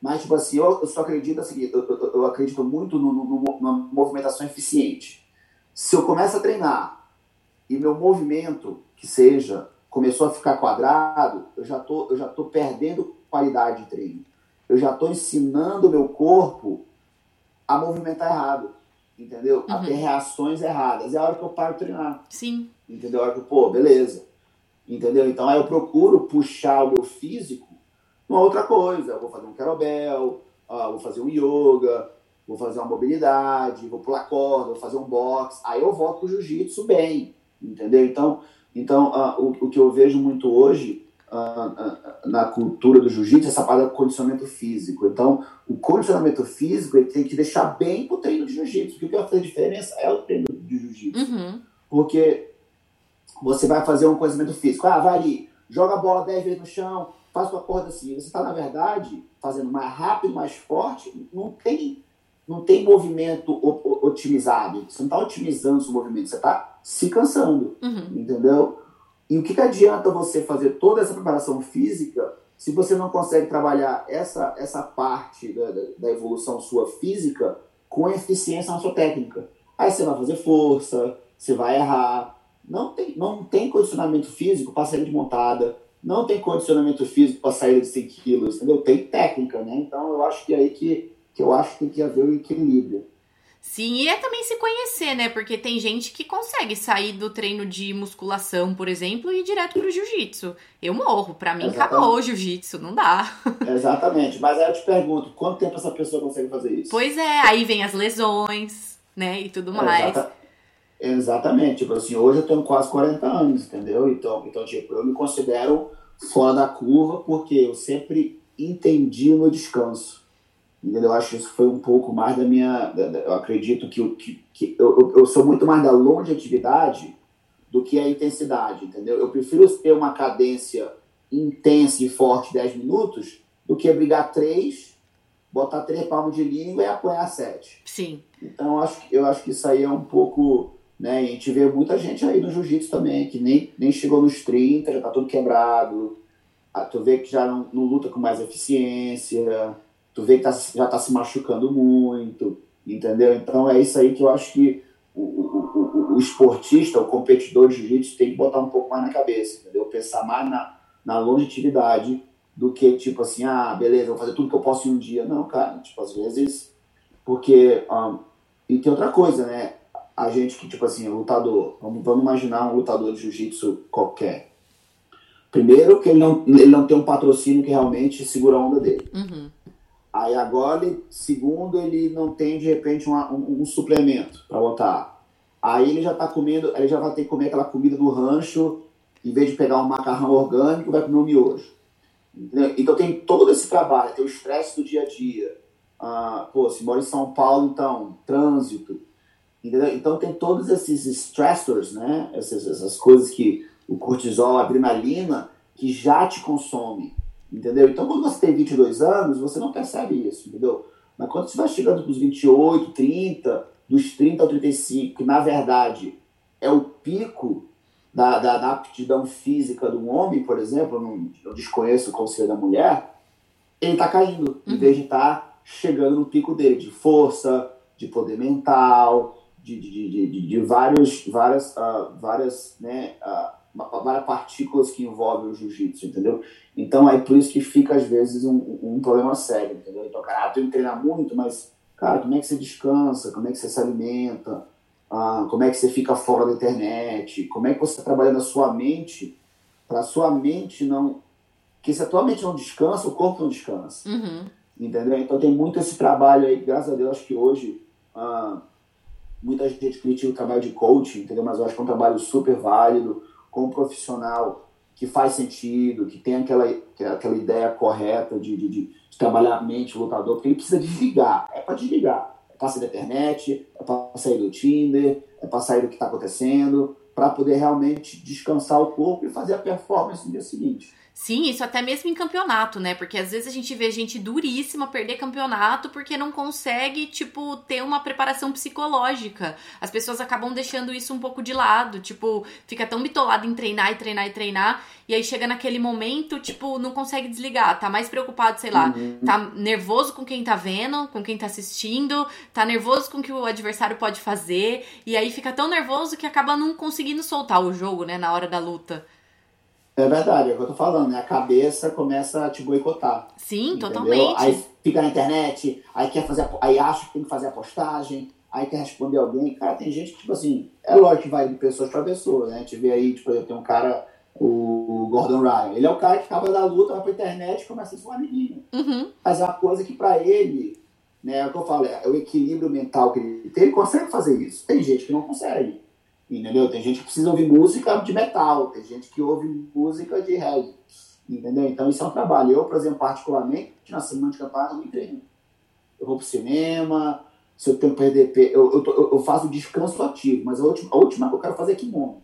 Mas, tipo assim, eu, eu só acredito assim, eu, eu, eu acredito muito no, no, no, numa movimentação eficiente. Se eu começo a treinar e meu movimento que seja, começou a ficar quadrado, eu já tô, eu já tô perdendo qualidade de treino. Eu já estou ensinando o meu corpo a movimentar errado, entendeu? Uhum. A ter reações erradas. É a hora que eu paro de treinar. Sim. Entendeu? É a hora que, pô, beleza. Entendeu? Então aí eu procuro puxar o meu físico uma outra coisa. Eu vou fazer um kettlebell, uh, vou fazer um yoga, vou fazer uma mobilidade, vou pular corda, vou fazer um box. Aí eu volto pro jiu-jitsu bem, entendeu? Então, então, uh, o, o, que eu vejo muito hoje uh, uh, na cultura do jiu-jitsu é essa parte do condicionamento físico. Então, o condicionamento físico ele tem que deixar bem pro treino de jiu-jitsu. Porque o que vai fazer diferença é o treino de jiu-jitsu. Uhum. Porque você vai fazer um condicionamento físico. Ah, vai ali, joga a bola 10 vezes no chão, faz com a corda assim. Você está, na verdade, fazendo mais rápido, mais forte, não tem não tem movimento otimizado. Você não está otimizando o seu movimento, você está se cansando. Uhum. Entendeu? E o que, que adianta você fazer toda essa preparação física se você não consegue trabalhar essa, essa parte da, da evolução sua física com eficiência na sua técnica? Aí você vai fazer força, você vai errar. Não tem, não tem condicionamento físico para sair de montada, não tem condicionamento físico para sair de 100 quilos, entendeu? Tem técnica, né? Então eu acho que é aí que que eu acho que tem que haver um equilíbrio. Sim, e é também se conhecer, né? Porque tem gente que consegue sair do treino de musculação, por exemplo, e ir direto pro jiu-jitsu. Eu morro, para mim Exatamente. acabou o jiu-jitsu, não dá. (laughs) Exatamente, mas aí eu te pergunto, quanto tempo essa pessoa consegue fazer isso? Pois é, aí vem as lesões, né, e tudo mais. Exata... Exatamente, tipo assim, hoje eu tenho quase 40 anos, entendeu? Então, então, tipo, eu me considero fora da curva porque eu sempre entendi o meu descanso. Entendeu? Eu acho que isso foi um pouco mais da minha. Eu acredito que, que, que eu, eu sou muito mais da longevidade do que a intensidade, entendeu? Eu prefiro ter uma cadência intensa e forte 10 minutos do que brigar 3, botar 3 palmos de língua e apanhar 7. Sim. Então eu acho, eu acho que isso aí é um pouco. Né? E a gente vê muita gente aí no jiu-jitsu também, que nem, nem chegou nos 30, já tá todo quebrado. Ah, tu vê que já não, não luta com mais eficiência tu vê que tá, já está se machucando muito, entendeu? Então é isso aí que eu acho que o, o, o, o esportista, o competidor de jiu-jitsu tem que botar um pouco mais na cabeça, entendeu? Pensar mais na, na longevidade do que, tipo assim, ah, beleza, vou fazer tudo que eu posso em um dia. Não, cara, tipo, às vezes, porque, um, e tem outra coisa, né? A gente que, tipo assim, lutador, vamos, vamos imaginar um lutador de jiu-jitsu qualquer. Primeiro que ele não, ele não tem um patrocínio que realmente segura a onda dele. Uhum. Aí agora, ele, segundo, ele não tem de repente uma, um, um, suplemento para botar. Aí ele já tá comendo, ele já vai ter que comer aquela comida do rancho, em vez de pegar um macarrão orgânico, vai comer um miojo. Então tem todo esse trabalho, tem o estresse do dia a dia. Ah, pô, se mora em São Paulo, então, trânsito. Entendeu? Então tem todos esses stressors, né? Essas, essas coisas que o cortisol, a adrenalina, que já te consome. Entendeu? Então quando você tem 22 anos, você não percebe isso, entendeu? Mas quando você vai chegando para os 28, 30, dos 30 ao 35, que na verdade é o pico da, da, da aptidão física do homem, por exemplo, eu, não, eu desconheço o conselho da mulher, ele está caindo, uhum. em vez de estar tá chegando no pico dele, de força, de poder mental, de, de, de, de, vários, várias, uh, várias, né, uh, várias partículas que envolvem o jiu-jitsu, entendeu? Então é por isso que fica, às vezes, um, um problema sério, entendeu? Então, cara, ah, tem que treinar muito, mas, cara, como é que você descansa? Como é que você se alimenta? Ah, como é que você fica fora da internet? Como é que você está trabalhando a sua mente para a sua mente não... Porque se a tua mente não descansa, o corpo não descansa. Uhum. Entendeu? Então tem muito esse trabalho aí, graças a Deus, acho que hoje... muita gente critica o trabalho de coaching, entendeu? Mas eu acho que é um trabalho super válido, com um profissional que faz sentido, que tem aquela, aquela ideia correta de, de, de trabalhar a mente, o lutador, porque ele precisa desligar. É para desligar. É para sair da internet, é para sair do Tinder, é para sair do que está acontecendo, para poder realmente descansar o corpo e fazer a performance no dia seguinte. Sim, isso até mesmo em campeonato, né? Porque às vezes a gente vê gente duríssima perder campeonato porque não consegue, tipo, ter uma preparação psicológica. As pessoas acabam deixando isso um pouco de lado, tipo, fica tão bitolado em treinar e treinar e treinar, e aí chega naquele momento, tipo, não consegue desligar, tá mais preocupado, sei lá, uhum. tá nervoso com quem tá vendo, com quem tá assistindo, tá nervoso com o que o adversário pode fazer, e aí fica tão nervoso que acaba não conseguindo soltar o jogo, né, na hora da luta. É verdade, é o que eu tô falando, né? A cabeça começa a te boicotar. Sim, entendeu? totalmente. Aí fica na internet, aí quer fazer, aí acha que tem que fazer a postagem, aí quer responder alguém. Cara, tem gente que, tipo assim, é lógico que vai de pessoas para pessoas, né? A gente vê aí, tipo, tem um cara, o Gordon Ryan. Ele é o cara que acaba da luta, vai pra internet e começa a ser um amiguinho. Uhum. Mas é uma coisa que para ele, né, é o que eu falo, é o equilíbrio mental que ele tem, ele consegue fazer isso. Tem gente que não consegue. Entendeu? Tem gente que precisa ouvir música de metal, tem gente que ouve música de reggae. Entendeu? Então isso é um trabalho. Eu, por exemplo, particularmente, na semana de campanha, eu me treino. Eu vou pro cinema, se eu tenho peso, eu, eu, eu, faço descanso ativo, mas a última, a última que eu quero fazer é kimono.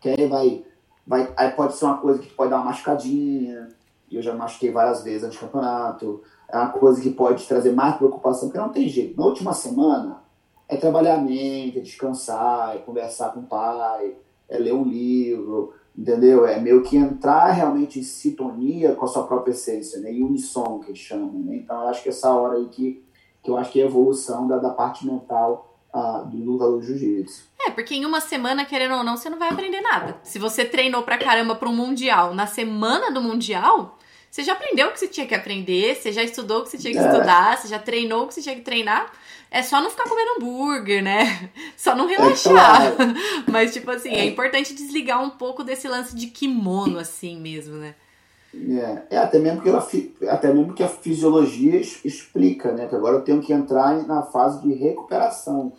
Que aí vai, vai. Aí pode ser uma coisa que pode dar uma machucadinha, e eu já machuquei várias vezes antes do campeonato. É uma coisa que pode trazer mais preocupação, porque não tem jeito. Na última semana, é trabalhar a mente, é descansar, é conversar com o pai, é ler um livro, entendeu? É meio que entrar realmente em sintonia com a sua própria essência, né? Em unissom, que eles chamam, né? Então, eu acho que essa hora aí que, que eu acho que é a evolução da, da parte mental ah, do lutador do jiu-jitsu. É, porque em uma semana, querendo ou não, você não vai aprender nada. Se você treinou pra caramba para um mundial, na semana do mundial, você já aprendeu o que você tinha que aprender, você já estudou o que você tinha que é. estudar, você já treinou o que você tinha que treinar. É só não ficar comendo hambúrguer, né? (laughs) Só não relaxar. É claro. (laughs) Mas, tipo assim, é. é. importante desligar um pouco desse lance de kimono, assim mesmo, né? É, é até, mesmo que ela, até mesmo que a fisiologia explica, né? Que agora eu tenho que entrar na fase de recuperação.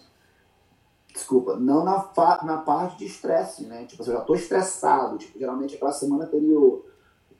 Desculpa, não na, fa na parte de estresse, né? Tipo, eu já tô estressado. Tipo, geralmente aquela semana anterior,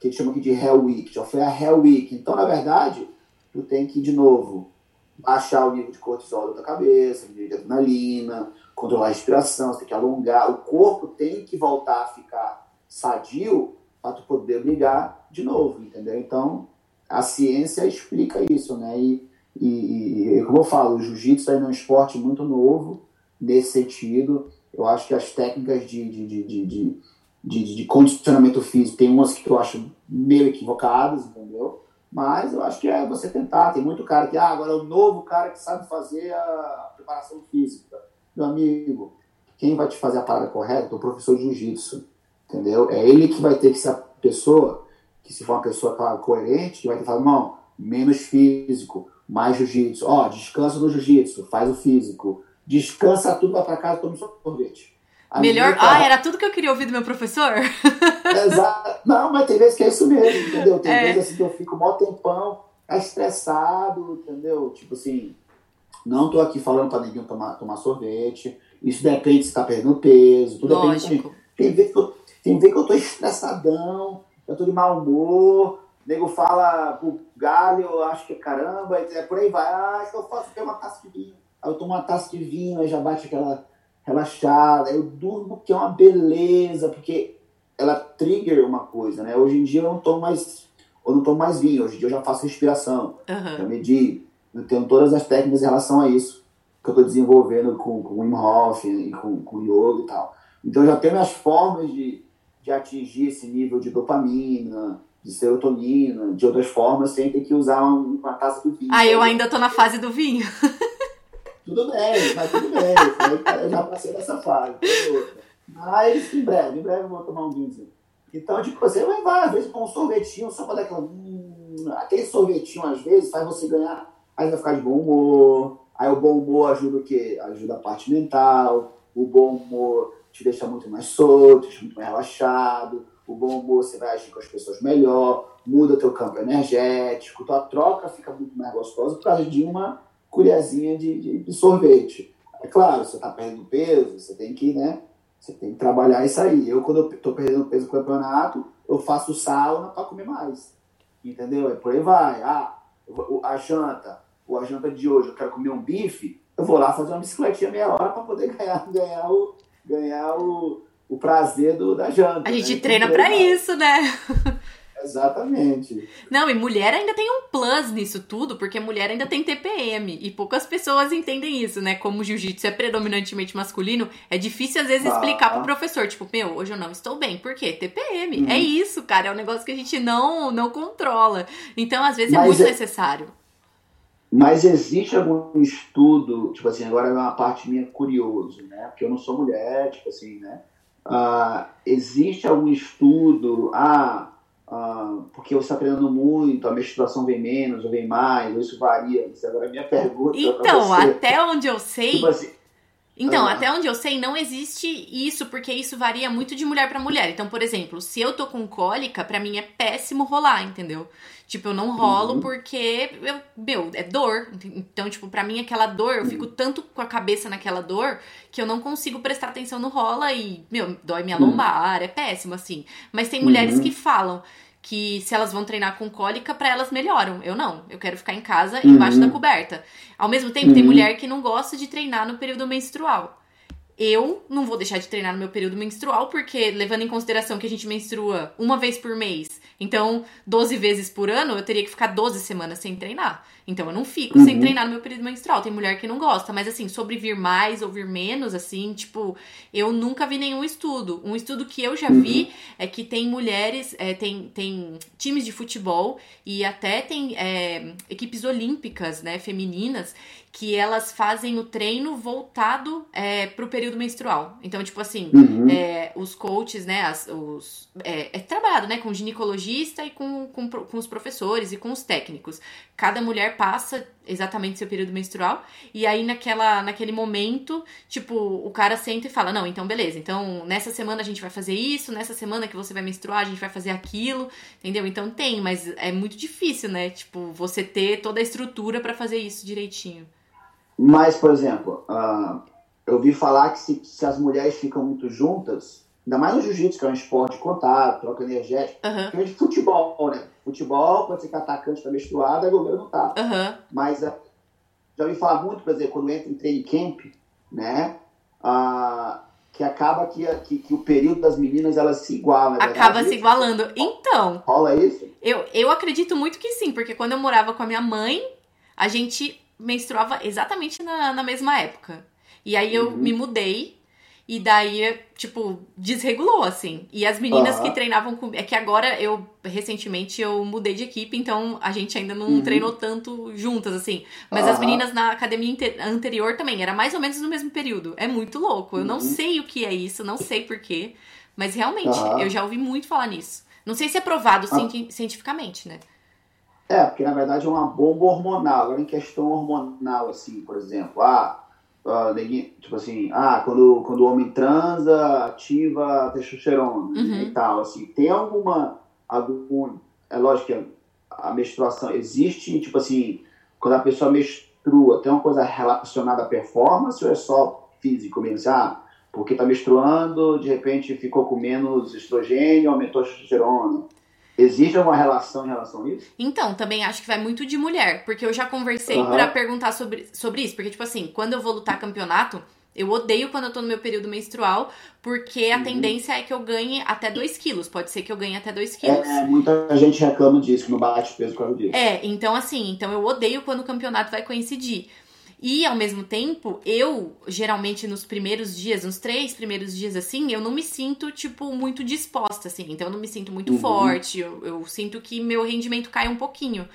que a gente chama aqui de Hell Week, já foi a Hell Week. Então, na verdade, tu tem que, de novo, baixar o nível de cortisol da tua cabeça, nível de adrenalina, controlar a respiração, você tem que alongar. O corpo tem que voltar a ficar sadio para tu poder brigar de novo, entendeu? Então, a ciência explica isso, né? E, e, e como eu falo, o jiu-jitsu é um esporte muito novo nesse sentido. Eu acho que as técnicas de, de, de, de, de, de condicionamento físico tem umas que eu acho meio equivocadas, entendeu? Mas eu acho que é você tentar. Tem muito cara que, ah, agora é o novo cara que sabe fazer a preparação física. Meu amigo, quem vai te fazer a parada correta é o professor de jiu-jitsu. Entendeu? É ele que vai ter que ser a pessoa, que se for uma pessoa, claro, coerente, que vai ter que falar, não, menos físico, mais jiu-jitsu. Ó, descansa no jiu-jitsu, faz o físico. Descansa tudo, vai pra casa, toma um sorvete. Melhor. Ah, era tudo que eu queria ouvir do meu professor? (laughs) Exato. Não, mas tem vezes que é isso mesmo, entendeu? Tem é. vezes assim que eu fico mó tempão estressado, entendeu? Tipo assim, não tô aqui falando pra ninguém tomar, tomar sorvete. Isso depende se tá perdendo peso, tudo Lógico. depende. Tem vezes que eu, tem vezes que eu tô estressadão, eu tô de mau humor, o nego fala pro galho, eu acho que caramba, é por aí vai. Ah, que eu faço ter uma taça de vinho. Aí eu tomo uma taça de vinho, aí já bate aquela relaxada, eu durmo que é uma beleza, porque ela trigger uma coisa, né? Hoje em dia eu não tomo mais, eu não tomo mais vinho, hoje em dia eu já faço respiração, Aham. já medi, eu tenho todas as técnicas em relação a isso que eu estou desenvolvendo com, com o Wim Hof e com, com o yoga e tal. Então eu já tenho minhas formas de, de atingir esse nível de dopamina, de serotonina, de outras formas, sem ter que usar um- uma taça de vinho. Ah, eu ainda tô na fase do vinho. (laughs) Tudo bem, mas tudo bem. Eu já passei dessa fase. outra. Mas em breve, em breve eu vou tomar um vinhozinho. Então, tipo, você vai, vai, às vezes com um sorvetinho, só pra dar aquela. Hum, aquele sorvetinho, às vezes, faz você ganhar. Aí vai ficar de bom humor. Aí o bom humor ajuda o quê? Ajuda a parte mental. O bom humor te deixa muito mais solto, muito mais relaxado. O bom humor você vai agir com as pessoas melhor, muda teu campo energético, tua troca fica muito mais gostosa por causa de uma colherzinha de, de, de sorvete. É claro, você está perdendo peso, você tem que, né? Você tem que trabalhar isso aí. Eu, quando eu tô perdendo peso no campeonato, eu faço sauna para comer mais. Entendeu? É por aí vai. Ah, a janta, ou a janta de hoje, eu quero comer um bife, eu vou lá fazer uma bicicletinha meia hora para poder (laughs) ganhar, ganhar, o, ganhar o, o prazer do, da janta. A gente né? treina vai. isso, né? (laughs) Exatamente. Não, e mulher ainda tem um plus nisso tudo, porque mulher ainda tem TPM. E poucas pessoas entendem isso, né? Como o jiu-jitsu é predominantemente masculino, é difícil às vezes Ah. explicar pro professor, tipo, meu, hoje eu não estou bem. Por quê? TPM. Uhum. É isso, cara. É um negócio que a gente não, não controla. Então, às vezes, é Mas muito é- necessário. Mas existe algum estudo, tipo assim, agora é uma parte minha curioso, né? Porque eu não sou mulher, tipo assim, né? Ah, existe algum estudo, ah, ah, porque você está treinando muito, a menstruação vem menos ou vem mais, ou isso varia? Isso agora é a minha pergunta Então, você. até onde eu sei. Tipo assim, Então, Ah. até onde eu sei, não existe isso, porque isso varia muito de mulher pra mulher. Então, por exemplo, se eu tô com cólica, pra mim é péssimo rolar, entendeu? Tipo, eu não rolo Uhum. porque, eu, meu, é dor. Então, tipo, pra mim aquela dor, eu fico tanto com a cabeça naquela dor que eu não consigo prestar atenção no rola e, meu, dói minha Uhum. lombar, é péssimo, assim. Mas tem mulheres Uhum. que falam que se elas vão treinar com cólica, pra elas melhoram. Eu não. Eu quero ficar em casa Uhum. embaixo da coberta. Ao mesmo tempo, tem Uhum. mulher que não gosta de treinar no período menstrual. Eu não vou deixar de treinar no meu período menstrual, porque levando em consideração que a gente menstrua uma vez por mês, então 12 vezes por ano, eu teria que ficar 12 semanas sem treinar. Então eu não fico sem Uhum. treinar no meu período menstrual. Tem mulher que não gosta, mas assim, sobre vir mais ou vir menos, assim, tipo, eu nunca vi nenhum estudo. Um estudo que eu já vi é que tem mulheres, é, tem, tem times de futebol e até tem é, equipes olímpicas, né, femininas, que elas fazem o treino voltado é, pro período menstrual. Então, tipo assim, Uhum. é, os coaches, né, as- os, é, é trabalhado, né, com ginecologista e com, com, com os professores e com os técnicos. Cada mulher passa exatamente seu período menstrual e aí naquela, naquele momento, tipo, o cara senta e fala, não, então beleza, então nessa semana a gente vai fazer isso, nessa semana que você vai menstruar a gente vai fazer aquilo, entendeu? Então tem, mas é muito difícil, né, tipo, você ter toda a estrutura pra fazer isso direitinho. Mas, por exemplo, ah, eu vi falar que se, se as mulheres ficam muito juntas, ainda mais no jiu-jitsu, que é um esporte de contato, troca energética, Aham, que é de futebol, né? Futebol, pode ser que o atacante está menstruado, a goleiro não tá. aham, Mas ah, já ouvi falar muito, por exemplo, quando entra em training camp, né? ah, que acaba que, que, que o período das meninas elas se igualam. é acaba se igualando. Então, Rola isso? Eu, eu acredito muito que sim, porque quando eu morava com a minha mãe, a gente menstruava exatamente na, na mesma época. E aí eu Uhum. me mudei, e daí, tipo, desregulou, assim. E as meninas Aham. que treinavam comigo. É que agora eu, recentemente, eu mudei de equipe, então a gente ainda não Uhum. treinou tanto juntas, assim. Mas as Aham. meninas na academia anterior também, era mais ou menos no mesmo período. É muito louco. Eu não Uhum. sei o que é isso, não sei porquê. Mas realmente, eu já ouvi muito falar nisso. Não sei se é provado Ah. cienti- cientificamente, né? É, porque na verdade é uma bomba hormonal. Agora, em questão hormonal, assim, por exemplo, ah, neguinho, tipo assim, ah, quando, quando o homem transa, ativa a testosterona Uhum. e tal, assim, tem alguma, algum, é lógico que a menstruação existe, tipo assim, quando a pessoa menstrua, tem uma coisa relacionada à performance ou é só físico mesmo? Ah, porque está menstruando, de repente ficou com menos estrogênio, aumentou a testosterona. Existe alguma relação em relação a isso? Então, também acho que vai muito de mulher, porque eu já conversei uhum. para perguntar sobre, sobre isso, porque, tipo assim, quando eu vou lutar campeonato, eu odeio quando eu tô no meu período menstrual, porque a uhum. tendência é que eu ganhe até 2 quilos. Pode ser que eu ganhe até 2 quilos. É, muita gente reclama disso, que não bate peso por causa disso. É, então assim, então eu odeio quando o campeonato vai coincidir. E ao mesmo tempo, eu, geralmente nos primeiros dias, nos três primeiros dias assim, eu não me sinto, tipo, muito disposta, assim. Então eu não me sinto muito uhum. forte, eu, eu sinto que meu rendimento cai um pouquinho.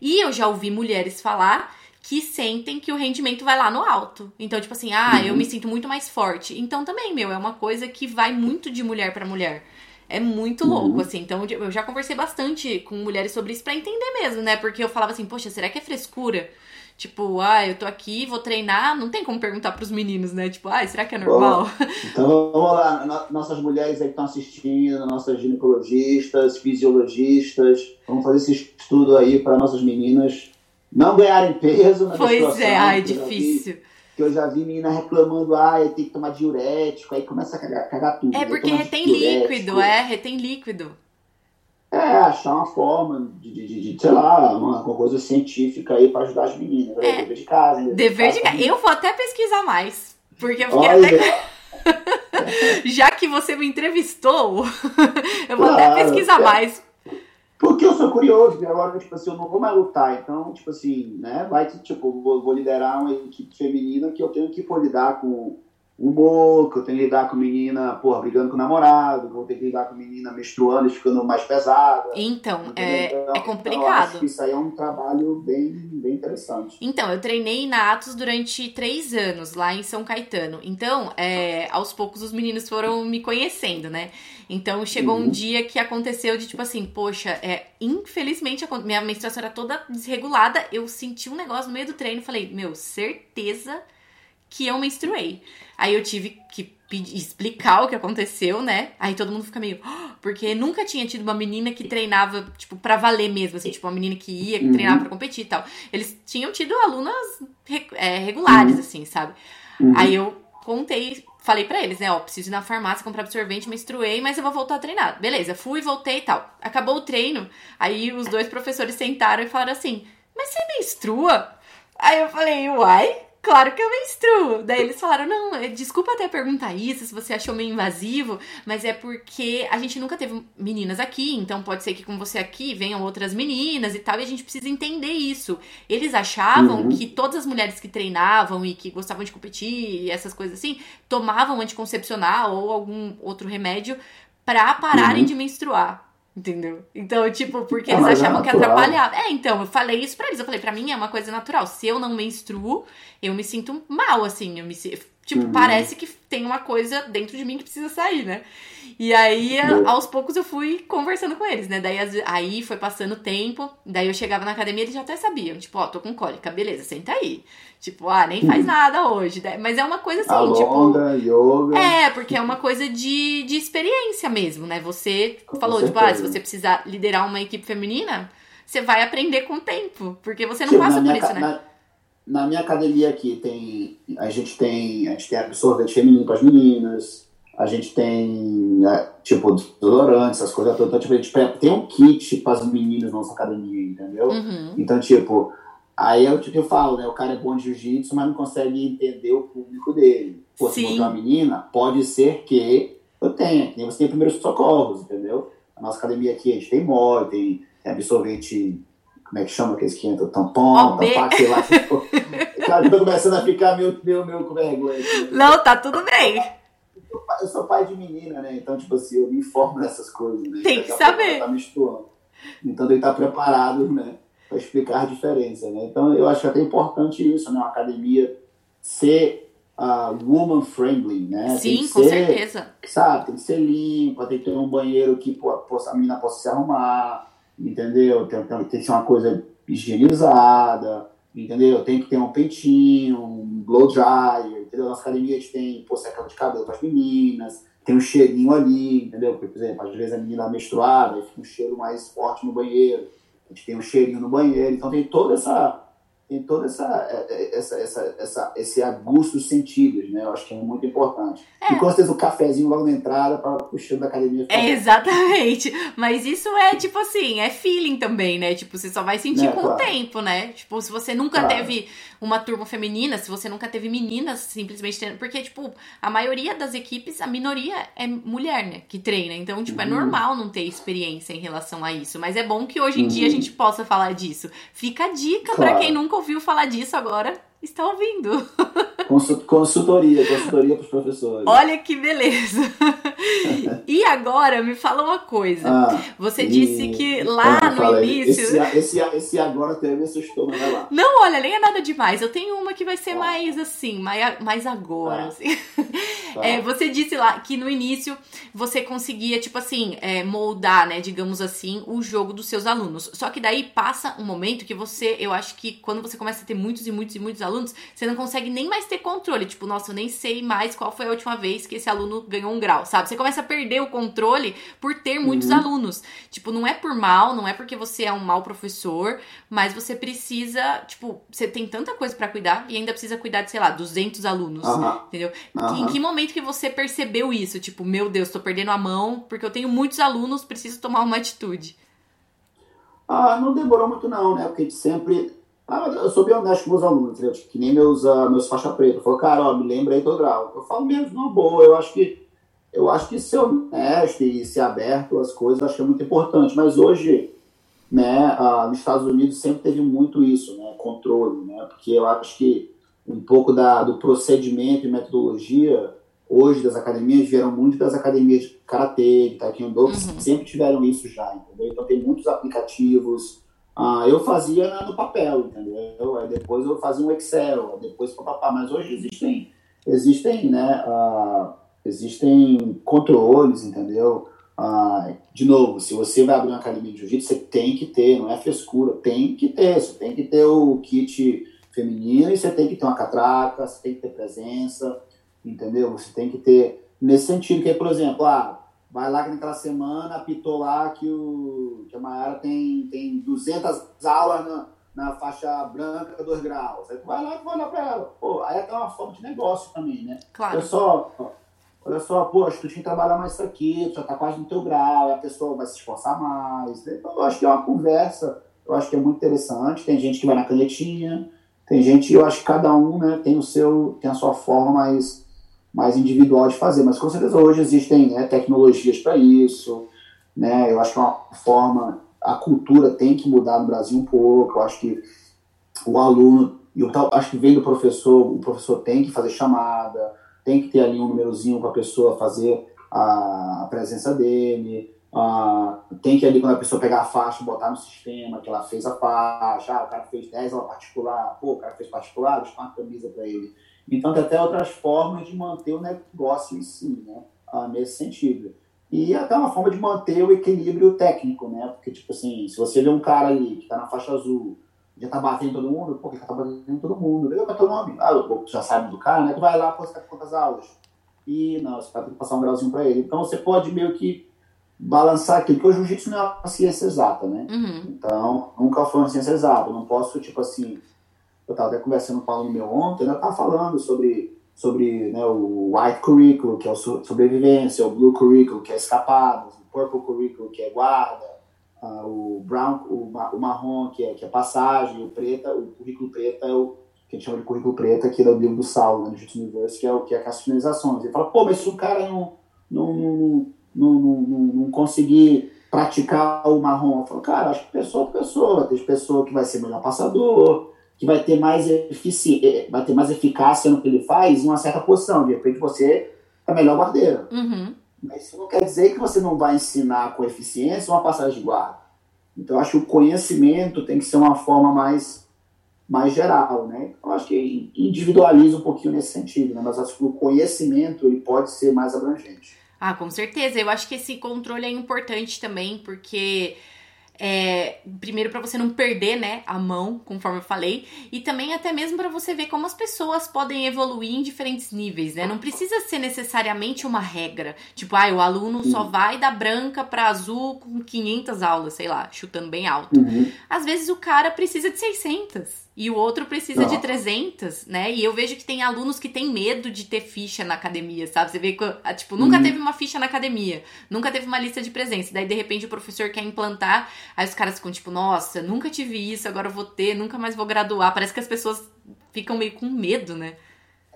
E eu já ouvi mulheres falar que sentem que o rendimento vai lá no alto. Então, tipo assim, ah, uhum. eu me sinto muito mais forte. Então também, meu, é uma coisa que vai muito de mulher para mulher. É muito louco, uhum. assim. Então, eu já conversei bastante com mulheres sobre isso para entender mesmo, né? Porque eu falava assim, poxa, será que é frescura? Tipo, ah, eu tô aqui, vou treinar. Não tem como perguntar pros meninos, né? Tipo, ah, será que é normal? Bom, então vamos lá, nossas mulheres aí que estão assistindo, nossas ginecologistas, fisiologistas, vamos fazer esse estudo aí para nossas meninas não ganharem peso na Pois é, ai, é difícil. Que eu já vi menina reclamando, ah, eu tenho que tomar diurético, aí começa a cagar, cagar tudo. É porque retém líquido, é, retém líquido. É, achar uma forma de, de, de, de sei lá, uma, uma, coisa científica aí para ajudar as meninas. É. Dever de casa. Né? Dever de casa. Eu vou até pesquisar mais. Porque eu fiquei Olha. até. (laughs) Já que você me entrevistou, (laughs) eu vou claro, até pesquisar é. mais. Porque eu sou curioso, e agora, tipo assim, eu não vou mais lutar. Então, tipo assim, né? Vai que, tipo, vou, vou liderar uma equipe feminina que eu tenho que pô, lidar com humor, que eu tenho que lidar com menina, porra, brigando com o namorado, que eu vou ter que lidar com menina menstruando e ficando mais pesada. Então, é, então, é complicado. Então, isso aí é um trabalho bem, bem interessante. Então, eu treinei na Atos durante três anos, lá em São Caetano. Então, é, aos poucos os meninos foram me conhecendo, né? Então, chegou uhum. um dia que aconteceu de tipo assim, poxa, é, infelizmente minha menstruação era toda desregulada, eu senti um negócio no meio do treino, falei, meu, certeza que eu menstruei. Aí eu tive que pedir, explicar o que aconteceu, né? Aí todo mundo fica meio. Porque nunca tinha tido uma menina que treinava, tipo, pra valer mesmo, assim, tipo, uma menina que ia, que uhum. treinava pra competir e tal. Eles tinham tido alunas é, regulares, uhum. assim, sabe? Uhum. Aí eu contei, falei para eles, né? Ó, preciso ir na farmácia comprar absorvente, menstruei, mas eu vou voltar a treinar. Beleza, fui, voltei e tal. Acabou o treino, aí os dois professores sentaram e falaram assim: Mas você menstrua? Aí eu falei, uai, Claro que eu menstruo. Daí eles falaram: não, é, desculpa até perguntar isso, se você achou meio invasivo, mas é porque a gente nunca teve meninas aqui, então pode ser que com você aqui venham outras meninas e tal, e a gente precisa entender isso. Eles achavam uhum. que todas as mulheres que treinavam e que gostavam de competir e essas coisas assim, tomavam anticoncepcional ou algum outro remédio para pararem uhum. de menstruar. Entendeu? Então, tipo, porque eles achavam é que atrapalhava. É, então, eu falei isso pra eles. Eu falei, pra mim é uma coisa natural. Se eu não menstruo, eu me sinto mal, assim. Eu me Tipo, uhum. parece que tem uma coisa dentro de mim que precisa sair, né? E aí, aos poucos, eu fui conversando com eles, né? Daí, aí foi passando tempo. Daí eu chegava na academia, eles já até sabiam. Tipo, ó, tô com cólica, beleza, senta aí. Tipo, ah, nem faz nada hoje. Mas é uma coisa assim, Alonga, tipo. Yoga. É, porque é uma coisa de, de experiência mesmo, né? Você com falou, certeza. tipo, ah, se você precisar liderar uma equipe feminina, você vai aprender com o tempo. Porque você não tipo, passa por isso, né? Na, na, minha academia aqui tem. A gente tem. A gente tem absorvente feminino para as meninas. A gente tem, né, tipo, desodorantes, essas coisas todas. Então, tipo, a gente tem um kit para as meninas na nossa academia, entendeu? Uhum. Então, tipo Aí eu, tipo, eu falo, né? O cara é bom de jiu-jitsu, mas não consegue entender o público dele. Pô, se uma menina, pode ser que eu tenha, que nem você tem primeiros socorros, entendeu? A nossa academia aqui, a gente tem mole, tem, absorvente, como é que chama aquele (laughs) que entra? Tampão, tampar, sei lá. Cara, eu tô começando a ficar meio, meio, meio com vergonha. Aqui, né? Não, tá tudo bem. Eu sou pai de menina, né? Então, tipo assim, eu me informo nessas coisas, né? Tem que saber. Tá misturando. Então, tem que estar preparado, né? para explicar a diferença. Né? Então, eu acho até importante isso, né? uma academia ser uh, woman friendly, né? Sim, com ser, certeza. Sabe, tem que ser limpa, tem que ter um banheiro que a menina possa se arrumar, entendeu? Tem, tem, tem que ser uma coisa higienizada, entendeu? Tem que ter um peitinho, um blow dryer, entendeu? Nossa academia a gente tem pô, secador de cabelo para as meninas, tem um cheirinho ali, entendeu? Porque, por exemplo, às vezes a menina menstruada e fica um cheiro mais forte no banheiro a gente tem um cheirinho no banheiro, então tem toda essa tem todo essa, é, é, essa, essa, essa, esse aguço dos sentidos, né? Eu acho que é muito importante. É. E com certeza o cafezinho logo na entrada para puxando da academia. É, exatamente. Mas isso é tipo assim, é feeling também, né? Tipo, você só vai sentir é, com claro. o tempo, né? Tipo, se você nunca claro. teve uma turma feminina, se você nunca teve meninas simplesmente treinando. Porque, tipo, a maioria das equipes, a minoria é mulher, né? Que treina. Então, tipo, é uhum. é normal não ter experiência em relação a isso. Mas é bom que hoje em uhum. dia a gente possa falar disso. Fica a dica claro. para quem nunca ouviu falar disso agora está ouvindo. (laughs) Consultoria, consultoria para os professores. Olha que beleza. (laughs) e agora, me fala uma coisa. Ah, Você e... disse que lá ah, no início. Esse, esse, esse agora também me assustou, mas vai lá. Não, olha, nem é nada demais. Eu tenho uma que vai ser ah. mais assim, mais, mais agora. Ah. Assim. (laughs) Tá. É, você disse lá que no início você conseguia, tipo assim, é, moldar, né, digamos assim, o jogo dos seus alunos. Só que daí passa um momento que você, eu acho que quando você começa a ter muitos e muitos e muitos alunos, alunos, você não consegue nem mais ter controle. Tipo, nossa, eu nem sei mais qual foi a última vez que esse aluno ganhou um grau, sabe? Você começa a perder o controle por ter muitos uhum. alunos. Tipo, não é por mal, não é porque você é um mau professor, mas você precisa, tipo, você tem tanta coisa para cuidar e ainda precisa cuidar de, sei lá, 200 alunos, uhum. entendeu? Uhum. Em que momento que você percebeu isso? Tipo, meu Deus, tô perdendo a mão porque eu tenho muitos alunos, preciso tomar uma atitude. Ah, não demorou muito não, né? Porque a gente sempre ah, eu sou bem honesto com meus alunos, entendeu? que nem meus, uh, meus faixa preta. Falou, cara, ó, me lembra aí do grau. Eu falo mesmo, não, boa, eu acho que eu acho que ser honesto e ser aberto às coisas acho que é muito importante. Mas hoje, né, uh, nos Estados Unidos sempre teve muito isso, né, controle, né, porque eu acho que um pouco da, do procedimento e metodologia hoje das academias vieram muito das academias de karatê, de taekwondo, uhum. sempre tiveram isso já, entendeu? Então tem muitos aplicativos, ah, eu fazia no papel, entendeu? Aí depois eu fazia um Excel, depois papapá. Mas hoje existem, existem, né? Ah, existem controles, entendeu? Ah, de novo, se você vai abrir uma academia de jiu-jitsu, você tem que ter, não é frescura, tem que ter. Você tem que ter o kit feminino e você tem que ter uma catraca, você tem que ter presença, entendeu? Você tem que ter nesse sentido que, por exemplo, ah, vai lá que naquela semana apitou lá que, o, que a Mayara tem, tem 200 aulas na, na faixa branca, 2 graus. Aí tu vai lá e vai olhar pra ela. Pô, aí é até uma forma de negócio também, né? Claro. Olha só, olha só, poxa, tu tinha que trabalhar mais isso aqui, tu já tá quase no teu grau, a pessoa vai se esforçar mais. Então, eu acho que é uma conversa, eu acho que é muito interessante. Tem gente que vai na canetinha, tem gente, eu acho que cada um, né, tem o seu, tem a sua forma mais mais individual de fazer. Mas com certeza hoje existem né, tecnologias para isso. Né? Eu acho que é uma forma, a cultura tem que mudar no Brasil um pouco. Eu acho que o aluno, eu acho que vem do professor, o professor tem que fazer chamada, tem que ter ali um númerozinho para a pessoa fazer a, a presença dele. Uh, tem que ali, quando a pessoa pegar a faixa, botar no sistema que ela fez a faixa. Ah, o cara fez 10 aula particular. Pô, o cara fez particular, deixa uma camisa para ele. Então, tem até outras formas de manter o negócio em si, né? Ah, nesse sentido. E até uma forma de manter o equilíbrio técnico, né? Porque, tipo assim, se você vê um cara ali que tá na faixa azul, já tá batendo todo mundo, pô, que tá batendo todo mundo? Legal, qual é teu nome? Ah, tu já sabe do cara, né? Tu vai lá, pô, você tá com quantas aulas? E, não, você vai ter que passar um grauzinho pra ele. Então, você pode meio que balançar aquilo, porque o jiu-jitsu não é uma ciência exata, né? Uhum. Então, nunca foi uma ciência exata. Eu não posso, tipo assim, eu estava até conversando com um aluno meu ontem, eu estava falando sobre, sobre né, o white curriculum, que é o sobrevivência, o blue curriculum, que é escapadas, o purple curriculum, que é guarda, uh, o brown, o, o, marrom, que é, que é passagem, o preto, o currículo preto é o que a gente chama de currículo preto aqui do livro do Saulo, né, no Jiu-Jitsu Universe, que é, o, que é as finalizações. Ele fala, pô, mas se o cara não, não, não, não, não, não conseguir praticar o marrom, eu falo, cara, acho que pessoa por pessoa, tem pessoa que vai ser melhor passador, que vai ter mais efici eh, vai ter mais eficácia no que ele faz em uma certa posição. De repente você é melhor guardeiro. Uhum. Mas isso não quer dizer que você não vai ensinar com eficiência uma passagem de guarda. Então, acho que o conhecimento tem que ser uma forma mais, mais geral, né? Eu acho que individualiza um pouquinho nesse sentido, né? Mas acho que o conhecimento ele pode ser mais abrangente. Ah, com certeza. Eu acho que esse controle é importante também, porque É, primeiro para você não perder, né, a mão, conforme eu falei, e também até mesmo para você ver como as pessoas podem evoluir em diferentes níveis, né? Não precisa ser necessariamente uma regra, tipo, ah, o aluno só vai da branca para azul com 500 aulas, sei lá, chutando bem alto. Uhum. Às vezes o cara precisa de 600 e o outro precisa Não. de 300, né? E eu vejo que tem alunos que têm medo de ter ficha na academia, sabe? Você vê que, ah, tipo, nunca Uhum. teve uma ficha na academia, nunca teve uma lista de presença. Daí, de repente, o professor quer implantar, aí os caras ficam tipo, nossa, nunca tive isso, agora vou ter, nunca mais vou graduar. Parece que as pessoas ficam meio com medo, né?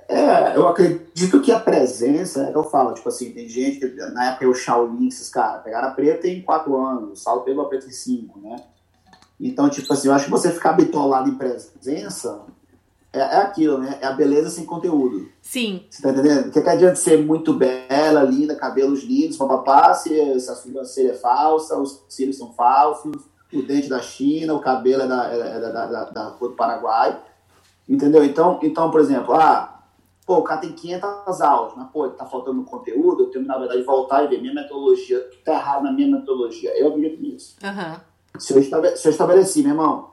É, eu acredito que a presença, é que eu falo, tipo assim, tem gente que na época o Shaolin, esses caras, pegaram a preta em 4 anos, o Saulo pegou a preta em 5, né? Então, tipo assim, eu acho que você ficar bitolado em presença é, é aquilo, né? É a beleza sem conteúdo. Sim, Você tá entendendo? Que, que adianta ser muito bela, linda, cabelos lindos, papapá, se, se a sobrancelha é falsa, os cílios são falsos, o dente da China, o cabelo é da, é da, da, da, da do Paraguai. Entendeu? Então, então, por exemplo, ah, pô, o cara tem 500 aulas, mas, pô, tá faltando conteúdo, eu tenho, na verdade, voltar e ver minha metodologia, tá errado na minha metodologia. Eu acredito nisso. aham. Se eu, se eu estabeleci, meu irmão,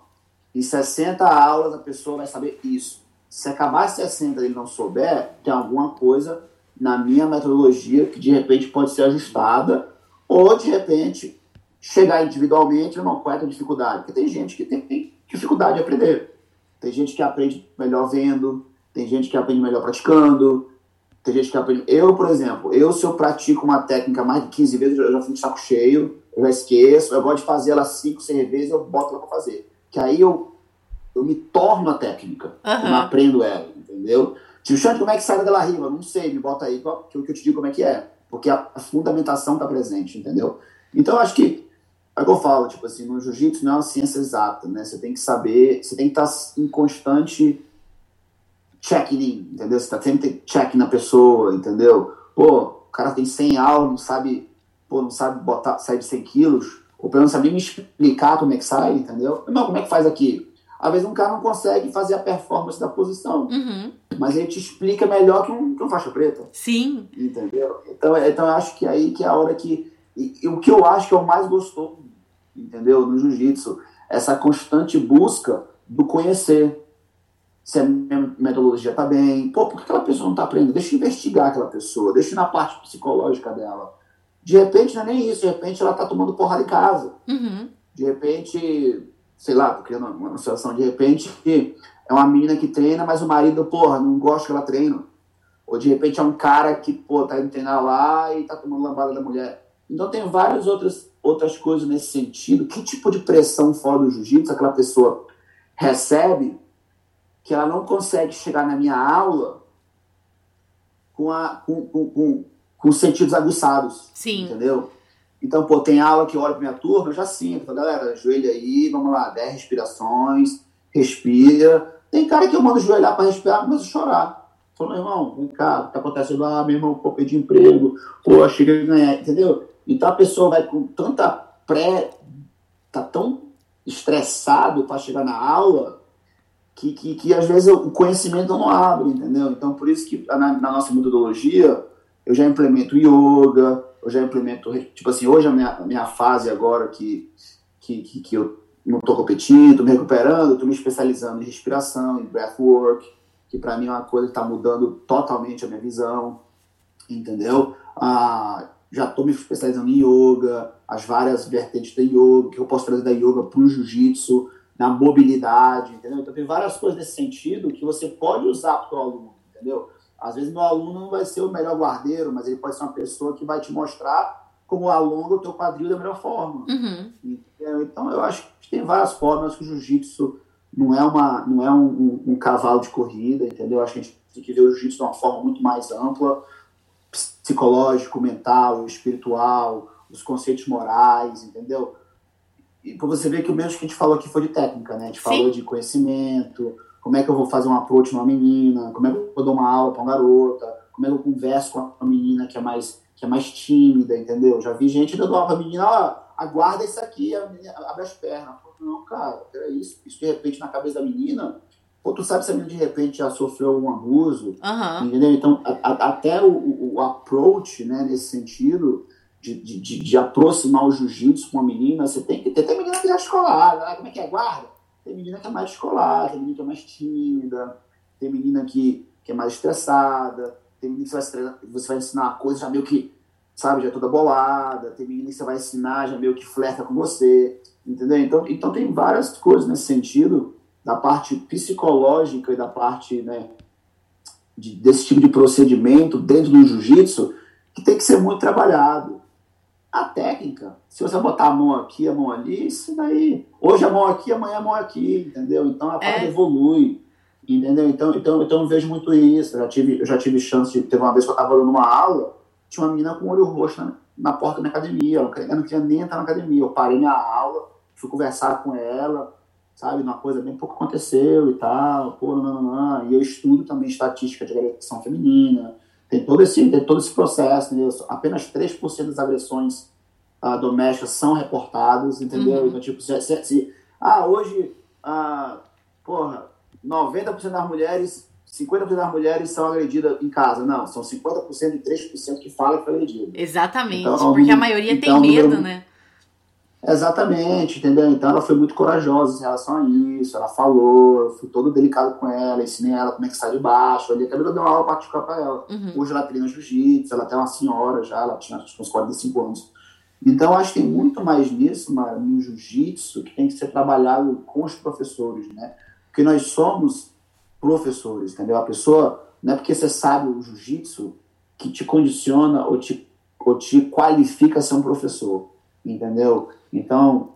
em 60 aulas a pessoa vai saber isso. Se acabar as 60 e ele não souber, tem alguma coisa na minha metodologia que de repente pode ser ajustada, ou de repente chegar individualmente numa qual é a dificuldade. Porque tem gente que tem dificuldade de aprender. Tem gente que aprende melhor vendo, tem gente que aprende melhor praticando, tem gente que aprende. Eu, por exemplo, eu se eu pratico uma técnica mais de 15 vezes, eu já fico de saco cheio, eu já esqueço, eu gosto de fazer ela 5, 6 vezes, eu boto ela pra fazer. Que aí eu, eu me torno a técnica, Aham. eu não aprendo ela, entendeu? Tio Xande, como é que sai daquela riva? Não sei, me bota aí que eu, que eu te digo como é que é. Porque a, a fundamentação tá presente, entendeu? Então, eu acho que, é o que eu falo, tipo assim, no jiu-jitsu não é uma ciência exata, né? Você tem que saber, você tem que estar em constante check-in, entendeu? Você tá sempre check na pessoa, entendeu? Pô, o cara tem 100 aulas, não sabe, pô, não sabe botar, sair de 100 quilos, ou pelo menos sabe nem me explicar como é que sai, entendeu? Não, como é que faz aqui? Às vezes um cara não consegue fazer a performance da posição, Uhum. mas ele te explica melhor que um, que um faixa preta, Sim. entendeu? Então, então eu acho que aí que é a hora que... E, e o que eu acho que é o mais gostoso, entendeu? No jiu-jitsu, essa constante busca do conhecer, se a minha metodologia tá bem. Pô, por que aquela pessoa não tá aprendendo? Deixa eu investigar aquela pessoa, deixa eu ir na parte psicológica dela. De repente não é nem isso, de repente ela tá tomando porrada em casa. Uhum. De repente, sei lá, tô criando uma situação, de repente é uma menina que treina, mas o marido, porra, não gosta que ela treina. Ou de repente é um cara que, pô, tá indo treinar lá e tá tomando lambada da mulher. Então tem várias outras, outras coisas nesse sentido. Que tipo de pressão fora do jiu-jitsu aquela pessoa recebe que ela não consegue chegar na minha aula com, a, com, com, com, com os sentidos aguçados. Sim. Entendeu? Então, pô, tem aula que eu olho pra minha turma, eu já sinto. Falo, galera, ajoelha aí, vamos lá, 10 respirações, respira. Tem cara que eu mando ajoelhar pra respirar, começa a chorar. Falo, meu irmão, vem cá, o que tá acontecendo? Ah, meu irmão, pô, perdi emprego, pô, chega a ganhar, entendeu? Então a pessoa vai com tanta pré. tá tão estressado para chegar na aula que, que, que às vezes o conhecimento não abre, entendeu? Então por isso que na, na nossa metodologia eu já implemento yoga, eu já implemento, tipo assim, hoje a minha, minha fase agora que, que, que, que eu não estou competindo, me recuperando, estou me especializando em respiração, em breathwork, que para mim é uma coisa que está mudando totalmente a minha visão, entendeu? Ah, já estou me especializando em yoga, as várias vertentes da yoga, que eu posso trazer da yoga para o jiu-jitsu, na mobilidade, entendeu? Então tem várias coisas nesse sentido que você pode usar para o aluno, entendeu? Às vezes meu aluno não vai ser o melhor guardeiro, mas ele pode ser uma pessoa que vai te mostrar como alonga o teu quadril da melhor forma. Uhum. Então eu acho que tem várias formas que o jiu-jitsu não é, uma, não é um, um, um, cavalo de corrida, entendeu? Eu acho que a gente tem que ver o jiu-jitsu de uma forma muito mais ampla, psicológico, mental, espiritual, os conceitos morais, entendeu? E para você ver que o mesmo que a gente falou aqui foi de técnica, né? A gente Sim. falou de conhecimento, como é que eu vou fazer um approach numa menina, como é que eu dou uma aula para uma garota, como é que eu converso com a menina que é mais, que é mais tímida, entendeu? Já vi gente dando aula pra menina, ó, aguarda isso aqui, a menina abre as pernas. Não, cara, peraí, isso, isso de repente na cabeça da menina, pô, tu sabe se a menina de repente já sofreu algum abuso, Uhum. entendeu? Então, a, a, até o, o approach, né, nesse sentido, de, de, de aproximar o jiu-jitsu com uma menina, você tem que ter. Tem menina que é escolar, né? como é que é? Guarda. Tem menina que é mais escolar, tem menina que é mais tímida, tem menina que, que é mais estressada, tem menina que você vai, você vai ensinar uma coisa já meio que, sabe, já toda bolada, tem menina que você vai ensinar já meio que flerta com você, entendeu? Então, então tem várias coisas nesse sentido, da parte psicológica e da parte, né, de, desse tipo de procedimento dentro do jiu-jitsu, que tem que ser muito trabalhado. A técnica, se você botar a mão aqui, a mão ali, isso daí. Hoje a mão aqui, amanhã a mão aqui, entendeu? Então a parte é. evolui. Entendeu? Então, então, então eu vejo muito isso. Eu já tive, eu já tive chance de. Teve uma vez que eu estava dando uma aula, tinha uma menina com olho roxo na, na porta da minha academia. Ela, não queria nem entrar na academia. Eu parei minha aula, fui conversar com ela, sabe? Uma coisa bem pouco aconteceu e tal. Pô, não, não, não. E eu estudo também estatística de agressão feminina tem todo esse, tem todo esse processo, entendeu? Apenas 3% das agressões uh, domésticas são reportadas, entendeu? Uhum. Então, tipo, se, se, se, ah, hoje, ah, porra, 90% das mulheres, 50% das mulheres são agredidas em casa. Não, são 50% e 3% que falam que foi agredido. Exatamente, então, porque a maioria então, tem medo, né? Exatamente, entendeu? Então ela foi muito corajosa em relação a isso, ela falou, eu fui todo delicado com ela, ensinei ela como é que sai de baixo, ali acabei dando uma aula particular para ela. Uhum. Hoje ela treina jiu-jitsu, ela tem uma senhora já, ela tinha uns 45 anos. Então acho que tem muito mais nisso, Mara, no jiu-jitsu, que tem que ser trabalhado com os professores, né? Porque nós somos professores, entendeu? A pessoa, não é porque você sabe o jiu-jitsu que te condiciona ou te, ou te qualifica a ser um professor, entendeu? Então,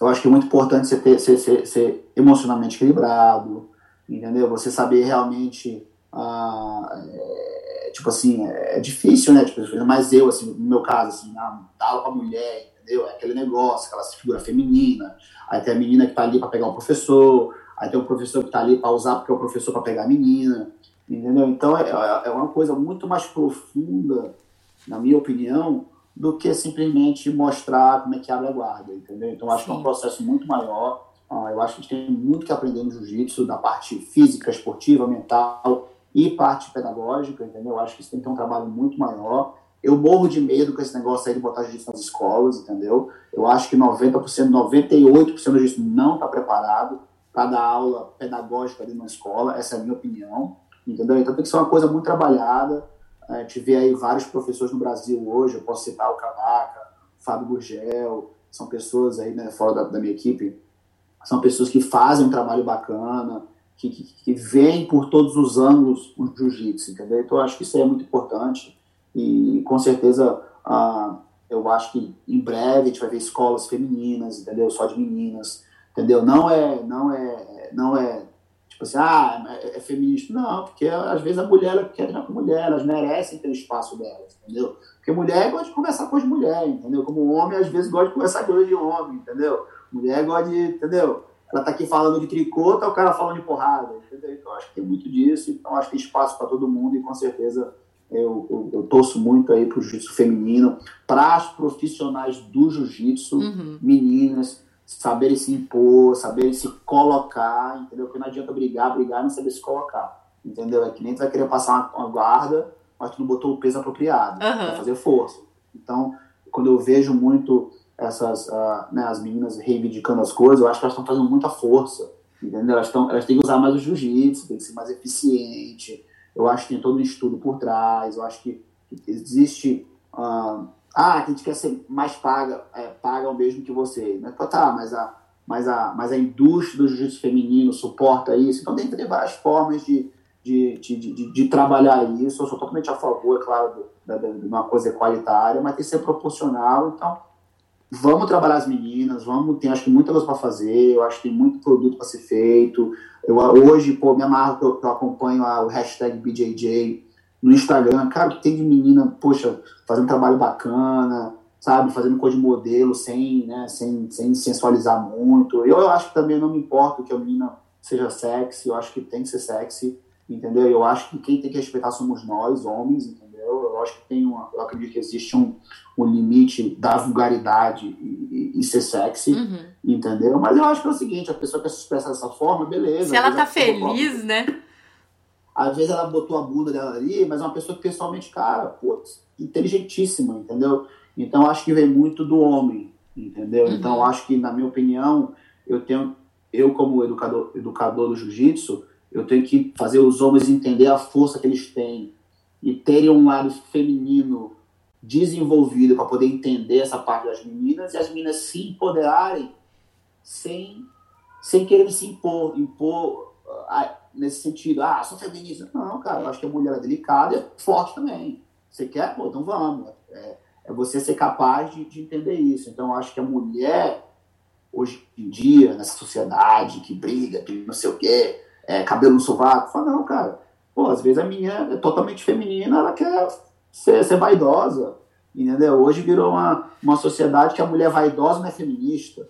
eu acho que é muito importante você ter, ser, ser, ser emocionalmente equilibrado, entendeu? Você saber realmente, ah, é, tipo assim, é, é difícil, né? Tipo, mas eu, assim, no meu caso, assim, ah, dar aula pra mulher, entendeu? É aquele negócio, aquela figura feminina, aí tem a menina que tá ali para pegar o professor, aí tem o professor que tá ali para usar porque é o professor para pegar a menina, entendeu? Então, é, é uma coisa muito mais profunda, na minha opinião, do que simplesmente mostrar como é que abre a guarda, entendeu? Então, acho Sim. que é um processo muito maior. Ah, eu acho que a gente tem muito que aprender no jiu-jitsu, da parte física, esportiva, mental e parte pedagógica, entendeu? Eu acho que isso tem que ter um trabalho muito maior. Eu morro de medo com esse negócio aí de botar jiu-jitsu nas escolas, entendeu? Eu acho que 90%, 98% do jiu-jitsu não está preparado para dar aula pedagógica ali na escola, essa é a minha opinião, entendeu? Então tem que ser uma coisa muito trabalhada, a gente vê aí vários professores no Brasil hoje, eu posso citar o Cavaca, o Fábio Gurgel, são pessoas aí, né, fora da, da minha equipe, são pessoas que fazem um trabalho bacana, que, que, que veem por todos os ângulos o jiu-jitsu, entendeu? Então eu acho que isso é muito importante e com certeza ah, eu acho que em breve a gente vai ver escolas femininas, entendeu? Só de meninas, entendeu? Não é, não é, não é tipo assim, ah, é, é feminista. Não, porque às vezes a mulher ela quer treinar com mulher, elas merecem ter o espaço delas, entendeu? Porque mulher gosta de conversar com as mulheres, entendeu? Como homem, às vezes, gosta de conversar com de homem, entendeu? Mulher gosta de, entendeu? Ela tá aqui falando de tricô, tá o cara falando de porrada, entendeu? Então, acho que tem muito disso, então acho que tem espaço para todo mundo e com certeza eu, eu, eu torço muito aí pro jiu-jitsu feminino, para as profissionais do jiu-jitsu, uhum. meninas, saberem se impor, saberem se colocar, entendeu? Porque não adianta brigar, brigar e não saber se colocar, entendeu? É que nem tu vai querer passar uma, uma guarda, mas tu não botou o peso apropriado uhum. para fazer força. Então, quando eu vejo muito essas, uh, né, as meninas reivindicando as coisas, eu acho que elas estão fazendo muita força, entendeu? Elas, tão, elas têm que usar mais o jiu-jitsu, tem que ser mais eficiente, eu acho que tem todo um estudo por trás, eu acho que, que existe... Uh, ah, a gente quer ser mais paga, é, paga o mesmo que você. Mas, tá, mas a, mas a, mas a indústria do jiu-jitsu feminino suporta isso. Então tem várias formas de, de, de, de, de trabalhar isso. Eu sou totalmente a favor, é claro, de uma coisa equalitária, mas tem que ser proporcional. Então, vamos trabalhar as meninas, vamos, tem acho que muita coisa para fazer, eu acho que tem muito produto para ser feito. Eu, hoje, pô, me amarro que eu, que eu acompanho a, o hashtag BJJ, no Instagram, cara, que tem de menina, poxa, fazendo trabalho bacana, sabe, fazendo coisa de modelo sem, né, sem, sem sensualizar muito. Eu, eu acho que também não me importo que a menina seja sexy, eu acho que tem que ser sexy, entendeu? Eu acho que quem tem que respeitar somos nós, homens, entendeu? Eu acho que tem uma, eu acredito que existe um, um limite da vulgaridade e, e, e ser sexy, uhum. entendeu? Mas eu acho que é o seguinte, a pessoa quer se expressar dessa forma, beleza. Se ela tá feliz, né? Às vezes ela botou a bunda dela ali, mas é uma pessoa que pessoalmente, cara, pô, inteligentíssima, entendeu? Então acho que vem muito do homem, entendeu? Uhum. Então acho que, na minha opinião, eu tenho, eu como educador, educador do jiu-jitsu, eu tenho que fazer os homens entender a força que eles têm e terem um lado feminino desenvolvido para poder entender essa parte das meninas e as meninas se empoderarem sem, sem querer se impor, impor uh, nesse sentido, ah, sou feminista. Não, cara, eu acho que a mulher é delicada e é forte também. Você quer? Pô, então vamos. É, é você ser capaz de, de entender isso. Então, eu acho que a mulher, hoje em dia, nessa sociedade que briga, que não sei o quê, é, cabelo no sovaco, fala, não, cara, pô, às vezes a minha é totalmente feminina, ela quer ser, ser vaidosa, entendeu? Hoje virou uma, uma sociedade que a mulher vaidosa não é feminista,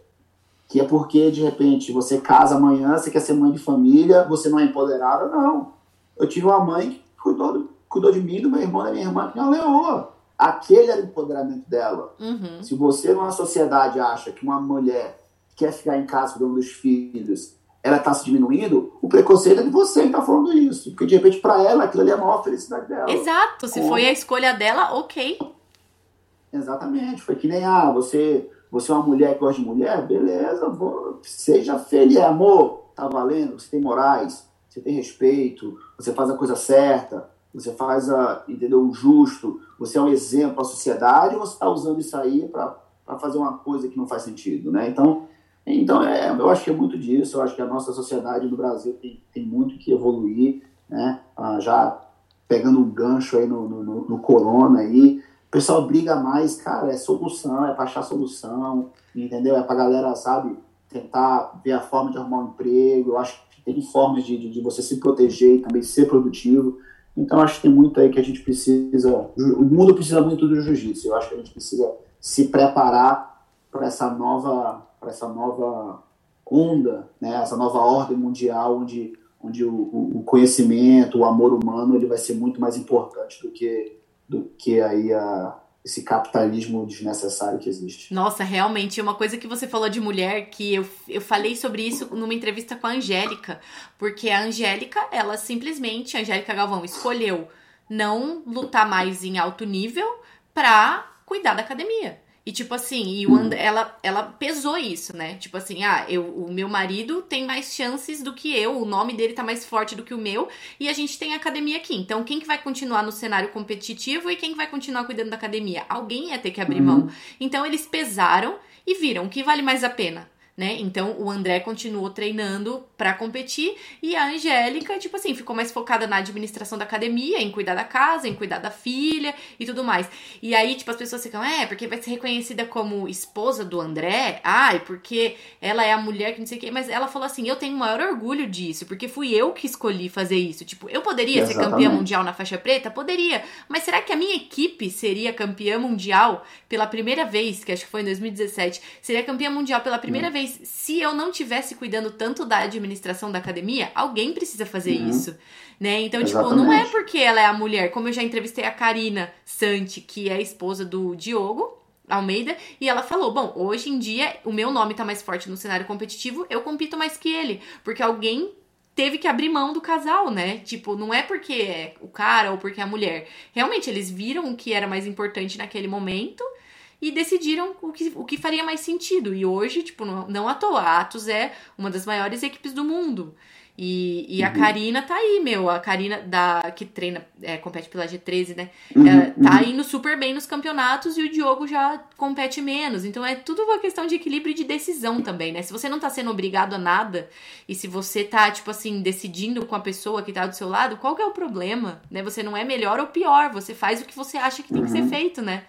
que é porque, de repente, você casa amanhã, você quer ser mãe de família, você não é empoderada, não. Eu tive uma mãe que cuidou, cuidou de mim, do meu irmão, da minha irmã, que não leoa. Aquele era o empoderamento dela. Uhum. Se você, numa sociedade, acha que uma mulher quer ficar em casa cuidando dos filhos, ela está se diminuindo, o preconceito é de você que está falando isso. Porque, de repente, para ela, aquilo ali é a maior felicidade dela. Exato. Se foi a escolha dela, ok. Exatamente. Foi que nem, ah, você, você é uma mulher que gosta de mulher? Beleza, vou, seja feliz. Amor, tá valendo, você tem morais, você tem respeito, você faz a coisa certa, você faz a, entendeu, o justo, você é um exemplo a sociedade ou você está usando isso aí para fazer uma coisa que não faz sentido, né? Então, então, é, eu acho que é muito disso. Eu acho que a nossa sociedade no Brasil tem, tem muito que evoluir, né? Ah, já pegando um gancho aí no, no, no, corona aí, o pessoal briga mais, cara, é solução, é para achar solução, entendeu? É para galera, sabe, tentar ver a forma de arrumar um emprego. Eu acho que tem formas de, de, de você se proteger e também ser produtivo. Então, acho que tem muito aí que a gente precisa. O mundo precisa muito do jiu-jitsu. Eu acho que a gente precisa se preparar para essa nova para essa nova onda, né, essa nova ordem mundial, onde, onde o, o, conhecimento, o amor humano, ele vai ser muito mais importante do que, do que aí a, esse capitalismo desnecessário que existe. Nossa, realmente, uma coisa que você falou de mulher, que eu, eu falei sobre isso numa entrevista com a Angélica, porque a Angélica, ela simplesmente, a Angélica Galvão, escolheu não lutar mais em alto nível pra cuidar da academia. E tipo assim, e o And ela, ela pesou isso, né? Tipo assim, ah, eu, o meu marido tem mais chances do que eu, o nome dele tá mais forte do que o meu, e a gente tem academia aqui. Então, quem que vai continuar no cenário competitivo e quem que vai continuar cuidando da academia? Alguém ia ter que abrir uhum. mão. Então, eles pesaram e viram o que vale mais a pena né? Então o André continuou treinando para competir e a Angélica, tipo assim, ficou mais focada na administração da academia, em cuidar da casa, em cuidar da filha e tudo mais. E aí, tipo, as pessoas ficam, é, porque vai ser reconhecida como esposa do André, ai, porque ela é a mulher que não sei o quê, mas ela falou assim: eu tenho o maior orgulho disso, porque fui eu que escolhi fazer isso. Tipo, eu poderia Exatamente. ser campeã mundial na faixa preta? Poderia, mas será que a minha equipe seria campeã mundial pela primeira vez, que acho que foi em 2017, seria campeã mundial pela primeira hum. vez? Mas se eu não tivesse cuidando tanto da administração da academia, alguém precisa fazer uhum. isso, né? Então, Exatamente. tipo, não é porque ela é a mulher, como eu já entrevistei a Karina Santi, que é a esposa do Diogo, Almeida, e ela falou: Bom, hoje em dia o meu nome tá mais forte no cenário competitivo, eu compito mais que ele, porque alguém teve que abrir mão do casal, né? Tipo, não é porque é o cara ou porque é a mulher. Realmente, eles viram o que era mais importante naquele momento e decidiram o que, o que faria mais sentido. E hoje, tipo, não, não à toa, a Atos é uma das maiores equipes do mundo. E, e a uhum. Karina tá aí, meu. A Karina da, que treina, é, compete pela G13, né? Uhum, Ela tá uhum. indo super bem nos campeonatos e o Diogo já compete menos. Então é tudo uma questão de equilíbrio e de decisão também, né? Se você não tá sendo obrigado a nada e se você tá, tipo assim, decidindo com a pessoa que tá do seu lado, qual que é o problema? Né? Você não é melhor ou pior, você faz o que você acha que tem que ser uhum. feito, né?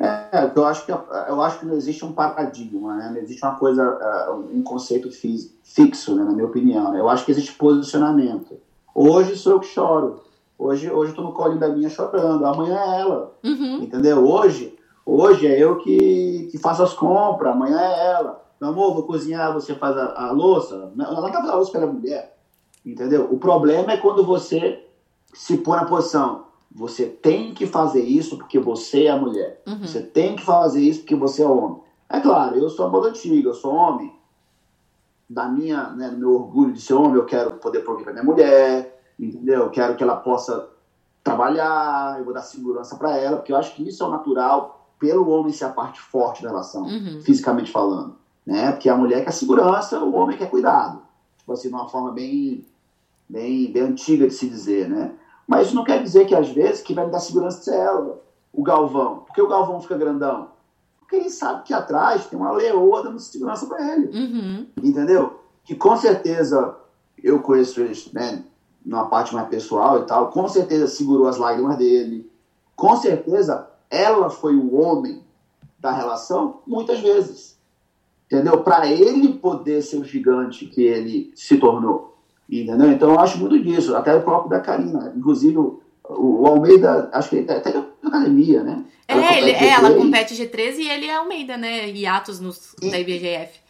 É, eu acho que eu acho que não existe um paradigma, né? Não existe uma coisa, é, um conceito fixo, né, na minha opinião. Né? Eu acho que existe posicionamento. Hoje sou eu que choro. Hoje, hoje eu tô no colinho da minha chorando. Amanhã é ela. Uhum. Entendeu? Hoje, hoje é eu que, que faço as compras. Amanhã é ela. Meu amor, vou cozinhar, você faz a, a louça. Ela não tá fazendo a louça pela mulher. Entendeu? O problema é quando você se põe na posição você tem que fazer isso porque você é a mulher. Uhum. Você tem que fazer isso porque você é homem. É claro, eu sou a moda antiga, eu sou homem. Da minha, né, do meu orgulho de ser homem, eu quero poder prover para minha mulher, entendeu? Eu quero que ela possa trabalhar, eu vou dar segurança para ela, porque eu acho que isso é o natural pelo homem ser a parte forte da relação, uhum. fisicamente falando, né? Porque a mulher quer segurança, o homem quer cuidado. Tipo assim, de uma forma bem, bem, bem antiga de se dizer, né? Mas isso não quer dizer que às vezes que vai me dar segurança é ela, o Galvão. Por que o Galvão fica grandão? Porque ele sabe que atrás tem uma leoa dando segurança para ele. Uhum. Entendeu? Que com certeza eu conheço ele, né? numa parte mais pessoal e tal, com certeza segurou as lágrimas dele. Com certeza ela foi o homem da relação muitas vezes. Entendeu? Para ele poder ser o gigante que ele se tornou. Entendeu? Então eu acho muito disso. Até o próprio da Karina. Inclusive, o, Almeida, acho que ele até na academia, né? É, ele, é, ela compete G13 e ele é Almeida, né? E Atos nos, da IBGF.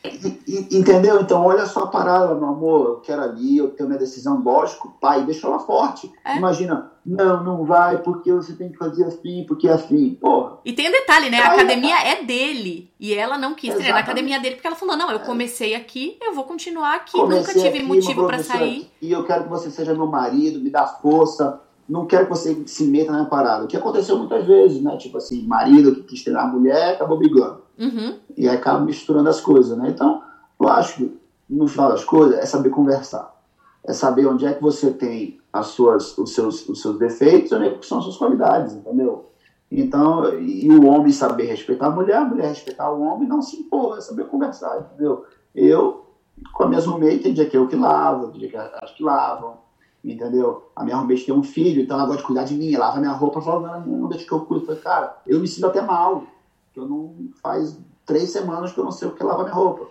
Entendeu? Então, olha só a parada, meu amor. Eu quero ali, eu tenho minha decisão, lógico. Pai, deixa ela forte. É. Imagina, não, não vai, porque você tem que fazer assim, porque é assim. Porra. E tem um detalhe, né? A academia é dele. E ela não quis treinar na academia dele, porque ela falou: não, eu comecei aqui, eu vou continuar aqui. Comecei Nunca tive aqui, motivo para sair. E eu quero que você seja meu marido, me dá força não quero que você se meta na parada. O que aconteceu muitas vezes, né? Tipo assim, marido que quis treinar a mulher acabou brigando. Uhum. E aí acaba misturando as coisas, né? Então, eu acho que, no final das coisas, é saber conversar. É saber onde é que você tem as suas, os, seus, os seus defeitos e onde é que são as suas qualidades, entendeu? Então, e o homem saber respeitar a mulher, a mulher respeitar o homem, não se impor, é saber conversar, entendeu? Eu, com a minha roommate, tem dia que eu que lavo, tem dia que elas que lavam, entendeu? A minha roommate tem um filho, então ela gosta de cuidar de mim, lava minha roupa, fala, não, não deixa que eu cuido. Eu falei, cara, eu me sinto até mal, que eu não faz três semanas que eu não sei o que lava minha roupa.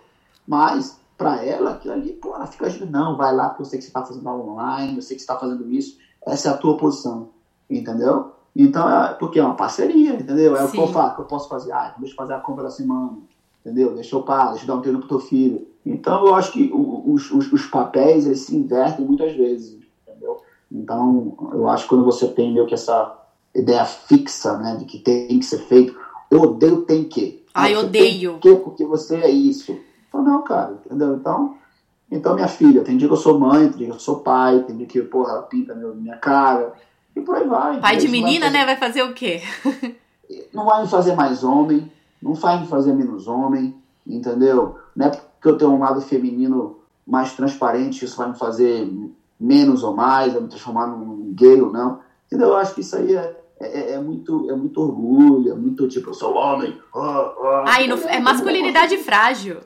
Mas, para ela, aquilo ali, pô, ela fica agindo, não, vai lá, porque eu sei que você está fazendo aula online, eu sei que você está fazendo isso, essa é a tua posição, entendeu? Então, é, porque é uma parceria, entendeu? É Sim. o que eu faço, que eu posso fazer, ah, deixa eu fazer a compra da semana, entendeu? Deixa eu parar, deixa eu dar um treino pro teu filho. Então, eu acho que os, os, os papéis, eles se invertem muitas vezes, então, eu acho que quando você tem meio que essa ideia fixa, né, de que tem que ser feito, eu odeio tem que. Ai, odeio. Tem que porque você é isso. Então, não, cara, entendeu? Então, então, minha filha, tem dia que eu sou mãe, tem dia que eu sou pai, tem dia que, porra, pinta minha cara, e por aí vai. Pai de menina, vai fazer... né, vai fazer o quê? (laughs) não vai me fazer mais homem, não vai me fazer menos homem, entendeu? Não é porque eu tenho um lado feminino mais transparente, isso vai me fazer menos ou mais, vai me transformar num gay ou não. Entendeu? Eu acho que isso aí é, é, é, muito, é muito orgulho, é muito tipo, eu sou homem. Oh, oh. No, é masculinidade frágil.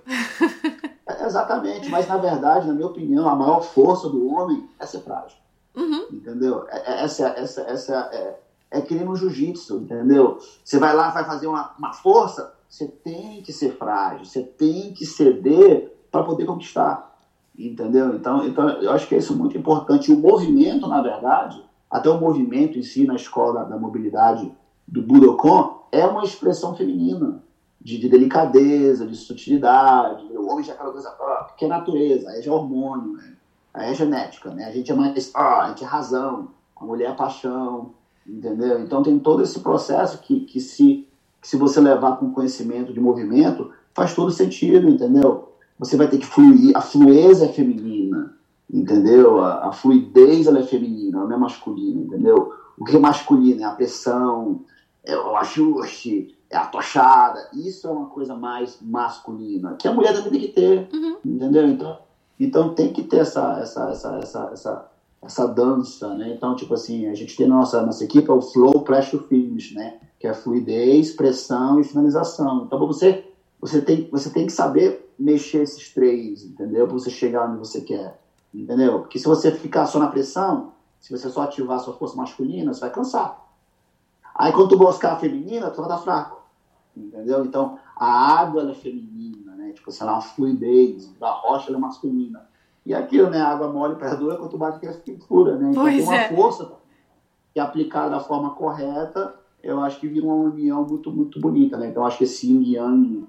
É, exatamente, mas na verdade, na minha opinião, a maior força do homem é ser frágil. Uhum. Entendeu? É, é, essa, essa, essa é, é que nem no jiu-jitsu, entendeu? Você vai lá, vai fazer uma, uma força, você tem que ser frágil, você tem que ceder para poder conquistar. Entendeu? Então, então, eu acho que isso é muito importante. O movimento, na verdade, até o movimento em si na escola da, mobilidade do Budokan, é uma expressão feminina, de, de, delicadeza, de sutilidade. O homem já é aquela coisa, ah, que é natureza, aí já é hormônio, né? aí é genética, né? A gente é mais, ah, a gente é razão, a mulher é paixão, entendeu? Então tem todo esse processo que, que, se, que se você levar com conhecimento de movimento, faz todo sentido, entendeu? Você vai ter que fluir. A flueza é feminina, entendeu? A, a fluidez ela é feminina, ela não é masculina, entendeu? O que é masculino é a pressão, é o ajuste, é a tochada. Isso é uma coisa mais masculina, que a mulher também tem que ter, uhum. entendeu? Então, então tem que ter essa, essa, essa, essa, essa, essa dança, né? Então, tipo assim, a gente tem nossa, nossa equipe, é o flow, press to finish, né? Que é fluidez, pressão e finalização. Então, você, você, tem, você tem que saber mexer esses três, entendeu? Para você chegar onde você quer, entendeu? Porque se você ficar só na pressão, se você só ativar a sua força masculina, você vai cansar. Aí quando tu buscar a feminina, tu vai estar fraco, entendeu? Então, a água é feminina, né? Tipo, sei lá, uma fluidez, a rocha é masculina. E aquilo, né? A água mole perdura, quando tu bate que fica pura, né? Então pois tem uma é. força que aplicada da forma correta, eu acho que vira uma união muito, muito bonita, né? Então, acho que esse yin yang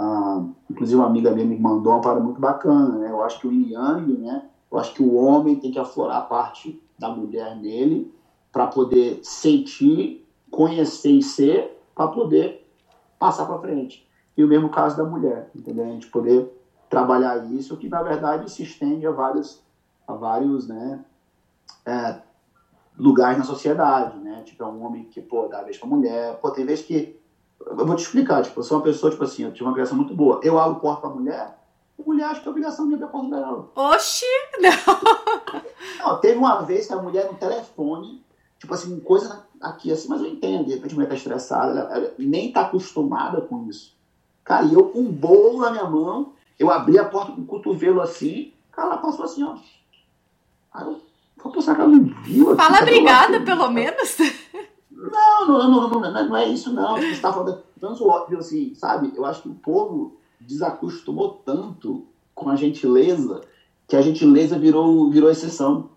ah, inclusive uma amiga minha me mandou uma parada muito bacana, né? Eu acho que o yang, né? Eu acho que o homem tem que aflorar a parte da mulher nele para poder sentir, conhecer e ser, para poder passar para frente. E o mesmo caso da mulher, entendeu? A gente poder trabalhar isso, que na verdade se estende a vários, a vários, né? É, lugares na sociedade, né? Tipo, é um homem que, pô, dá vez pra mulher. Pô, tem vezes que. Eu vou te explicar, tipo, eu sou uma pessoa, tipo assim, eu tive uma criação muito boa. Eu abro porta pra mulher, a mulher acha que é obrigação minha abrir a porta dela. Oxi! (laughs) Não! Não, teve uma vez que a mulher no telefone, tipo assim, coisa aqui assim, mas eu entendo, de repente a mulher tá estressada, ela, ela nem tá acostumada com isso. Cara, e eu com um bolo na minha mão, eu abri a porta com o cotovelo assim, cara, ela passou assim, ó. Aí eu vou pensar que ela não viu. aqui, Fala o obrigada, pelo menos. Não, não, não, não, não, não é isso não. Você tá falando tanto óbvio assim, sabe? Eu acho que o povo desacostumou tanto com a gentileza que a gentileza virou, virou exceção.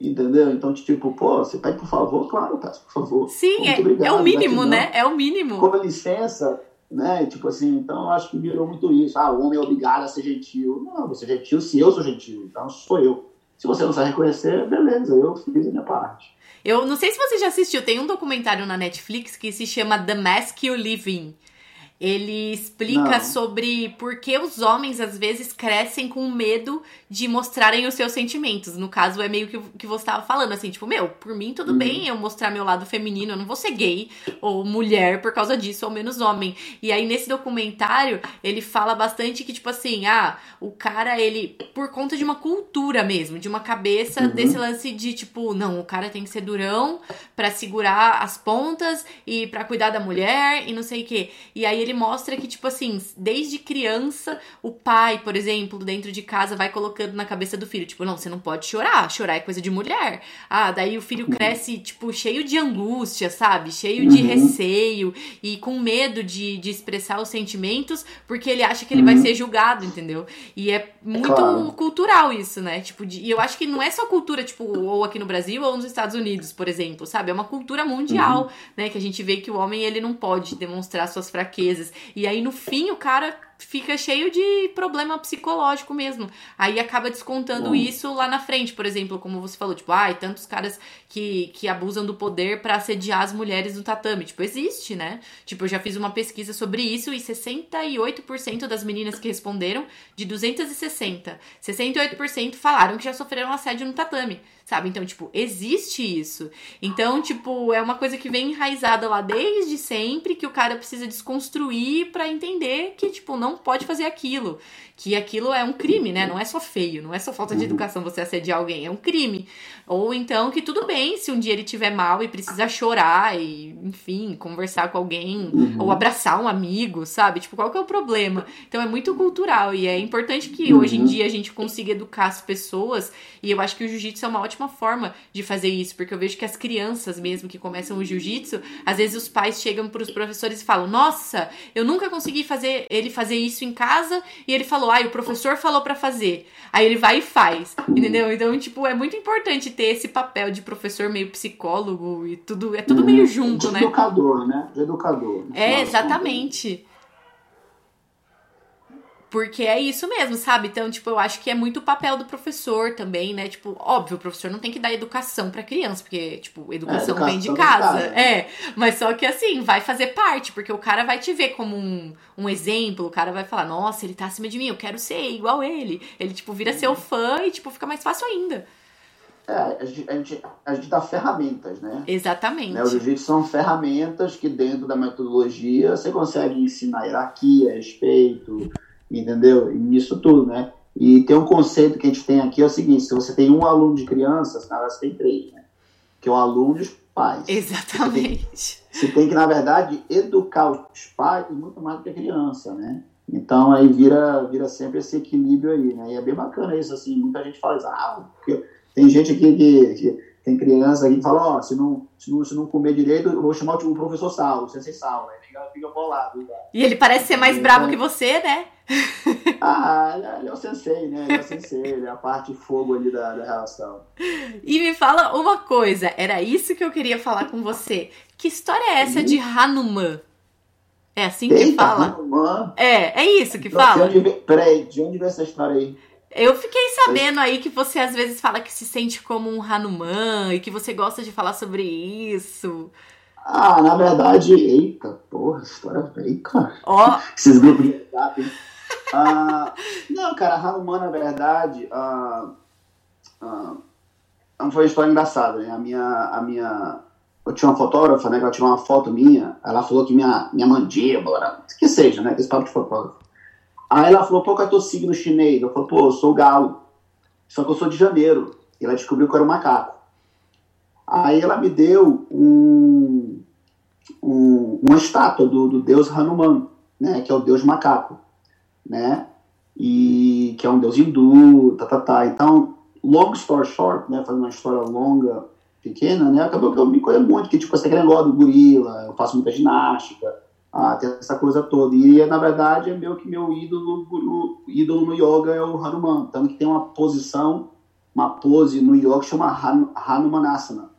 Entendeu? Então, tipo, pô, você pede por favor? Claro, peço por favor. Sim, Muito é, obrigado, é o mínimo, gratidão. né? É o mínimo. Com licença, né? Tipo assim, então eu acho que virou muito isso. Ah, o homem é obrigado a ser gentil. Não, você é gentil se eu sou gentil, então sou eu. Se você não sabe reconhecer, beleza, eu fiz a minha parte. Eu não sei se você já assistiu, tem um documentário na Netflix que se chama The Mask You Live In. Ele explica Não. sobre por que os homens às vezes crescem com medo de mostrarem os seus sentimentos. No caso, é meio que que você estava falando, assim, tipo, meu, por mim tudo Uhum. bem eu mostrar meu lado feminino, eu não vou ser gay ou mulher por causa disso, ou menos homem. E aí nesse documentário, ele fala bastante que, tipo assim, ah, o cara, ele, por conta de uma cultura mesmo, de uma cabeça Uhum. desse lance de, tipo, não, o cara tem que ser durão pra segurar as pontas e pra cuidar da mulher e não sei o quê. E aí ele mostra que, tipo assim, desde criança, o pai, por exemplo, dentro de casa vai colocando na cabeça do filho, tipo, não, você não pode chorar, chorar é coisa de mulher. Ah, daí o filho cresce, tipo, cheio de angústia, sabe? Cheio de Uhum. receio e com medo de, de expressar os sentimentos, porque ele acha que ele vai Uhum. ser julgado, entendeu? E é muito Claro. cultural isso, né? Tipo, de- e eu acho que não é só cultura, tipo, ou aqui no Brasil ou nos Estados Unidos, por exemplo, sabe? É uma cultura mundial, né? Que a gente vê que o homem, ele não pode demonstrar suas fraquezas. E aí, no fim, o cara fica cheio de problema psicológico mesmo. Aí acaba descontando Hum. isso lá na frente, por exemplo, como você falou, tipo, ai, tantos caras que, que abusam do poder pra assediar as mulheres no tatame. Tipo, existe, né? Tipo, eu já fiz uma pesquisa sobre isso e 68% das meninas que responderam, de 260, 68% falaram que já sofreram assédio no tatame, sabe? Então, tipo, existe isso. Então, tipo, é uma coisa que vem enraizada lá desde sempre, que o cara precisa desconstruir pra entender que, tipo, não pode fazer aquilo. Que aquilo é um crime, né? Não é só feio, não é só falta de Uhum. educação você assediar alguém, é um crime. Ou então que tudo bem se um dia ele tiver mal e precisa chorar e, enfim, conversar com alguém Uhum. ou abraçar um amigo, sabe? Tipo, qual que é o problema? Então é muito cultural e é importante que Uhum. hoje em dia a gente consiga educar as pessoas e eu acho que o jiu-jitsu é uma ótima forma de fazer isso, porque eu vejo que as crianças mesmo que começam o jiu-jitsu, às vezes os pais chegam pros professores e falam: "Nossa, eu nunca consegui fazer ele fazer isso em casa" e ele falou: "Ai, o professor falou pra fazer". Aí ele vai e faz, entendeu? Então, tipo, é muito importante ter esse papel de professor meio psicólogo e tudo, é tudo meio junto, de né? educador, né? De educador. É, das contas. Porque é isso mesmo, sabe? Então, tipo, eu acho que é muito o papel do professor também, né? Tipo, óbvio, o professor não tem que dar educação pra criança, porque, tipo, educação, educação vem de vem casa. casa. É, mas só que assim, vai fazer parte, porque o cara vai te ver como um, um exemplo, o cara vai falar, nossa, ele tá acima de mim, eu quero ser igual ele. Ele, tipo, vira seu fã e, tipo, fica mais fácil ainda. É, a gente, a, gente, dá ferramentas, né? Exatamente. né? O jiu-jitsu são ferramentas que dentro da metodologia você consegue ensinar hierarquia, respeito, entendeu? E nisso tudo, né? E tem um conceito que a gente tem aqui, é o seguinte, se você tem um aluno de crianças, na verdade você tem três, né? Que é o aluno e os pais. Exatamente. Você tem que, na verdade, educar os pais muito mais do que a criança, né? Então aí vira, vira sempre esse equilíbrio aí, né? E é bem bacana isso, assim, muita gente fala, ah, porque tem gente aqui que, que tem criança aqui que fala, ó, se, não, se, não, se não comer direito, eu vou chamar o professor Sal, o sensei Sal, aí fica, fica bolado. Tá? E ele parece ser mais bravo que você, né? Ah, ele é- o sensei, né? Ele é o sensei, ele é a parte fogo ali da, da relação. E me fala uma coisa, era isso que eu queria falar com você. Que história é essa de Hanuman? É assim que Eita, fala? Hanuman. É, é isso que De fala? onde vem- Peraí, de onde vem essa história aí? Eu fiquei sabendo aí que você às vezes fala que se sente como um Hanuman e que você gosta de falar sobre isso. Ah, na verdade, eita, porra, história bem, cara. Ó, (laughs) Esses grupos de WhatsApp. hein? Ah, não, cara, Hanuman, na verdade, ah, ah, foi uma história engraçada, né? A minha, a minha, eu tinha uma fotógrafa, né? Que ela tirou uma foto minha, ela falou que minha, minha mandíbula, que seja, né? Esse papo de fotógrafo. Aí ela falou, pô, qual é teu signo chinês? Eu falei, pô, eu sou galo. Só que eu sou de janeiro. E ela descobriu que eu era um macaco. Aí ela me deu um, um, uma estátua do, do deus Hanuman, né? Que é o deus macaco, né? E que é um deus hindu, tá, tá, tá. Então, long story short, né? Fazendo uma história longa, pequena, né? Acabou que eu me conheci muito, que tipo, quer negócio do gorila, eu faço muita ginástica, ah, tem essa coisa toda. E na verdade é meio que meu ídolo, ídolo no yoga é o Hanuman. Tanto que tem uma posição, uma pose no yoga que chama Hanumanasana,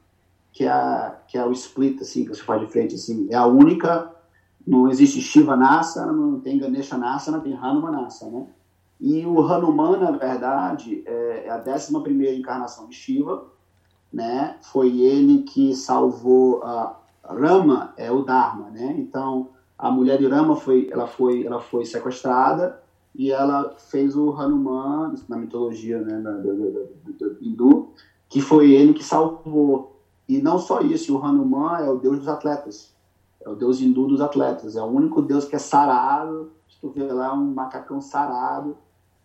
que é, que é o split, assim, que você faz de frente, assim. É a única, não existe Shiva Nasana, não tem Ganesha Nasana, tem Hanumanasana, né? E o Hanuman, na verdade, é, é a 11 primeira encarnação de Shiva, né? Foi ele que salvou a Rama, é o Dharma, né? Então, a mulher de Rama foi, ela foi, ela foi sequestrada e ela fez o Hanuman na mitologia, né, do, hindu, que foi ele que salvou. E não só isso, o Hanuman é o deus dos atletas, é o deus hindu dos atletas, é o único deus que é sarado. Se tu vê lá um macacão sarado,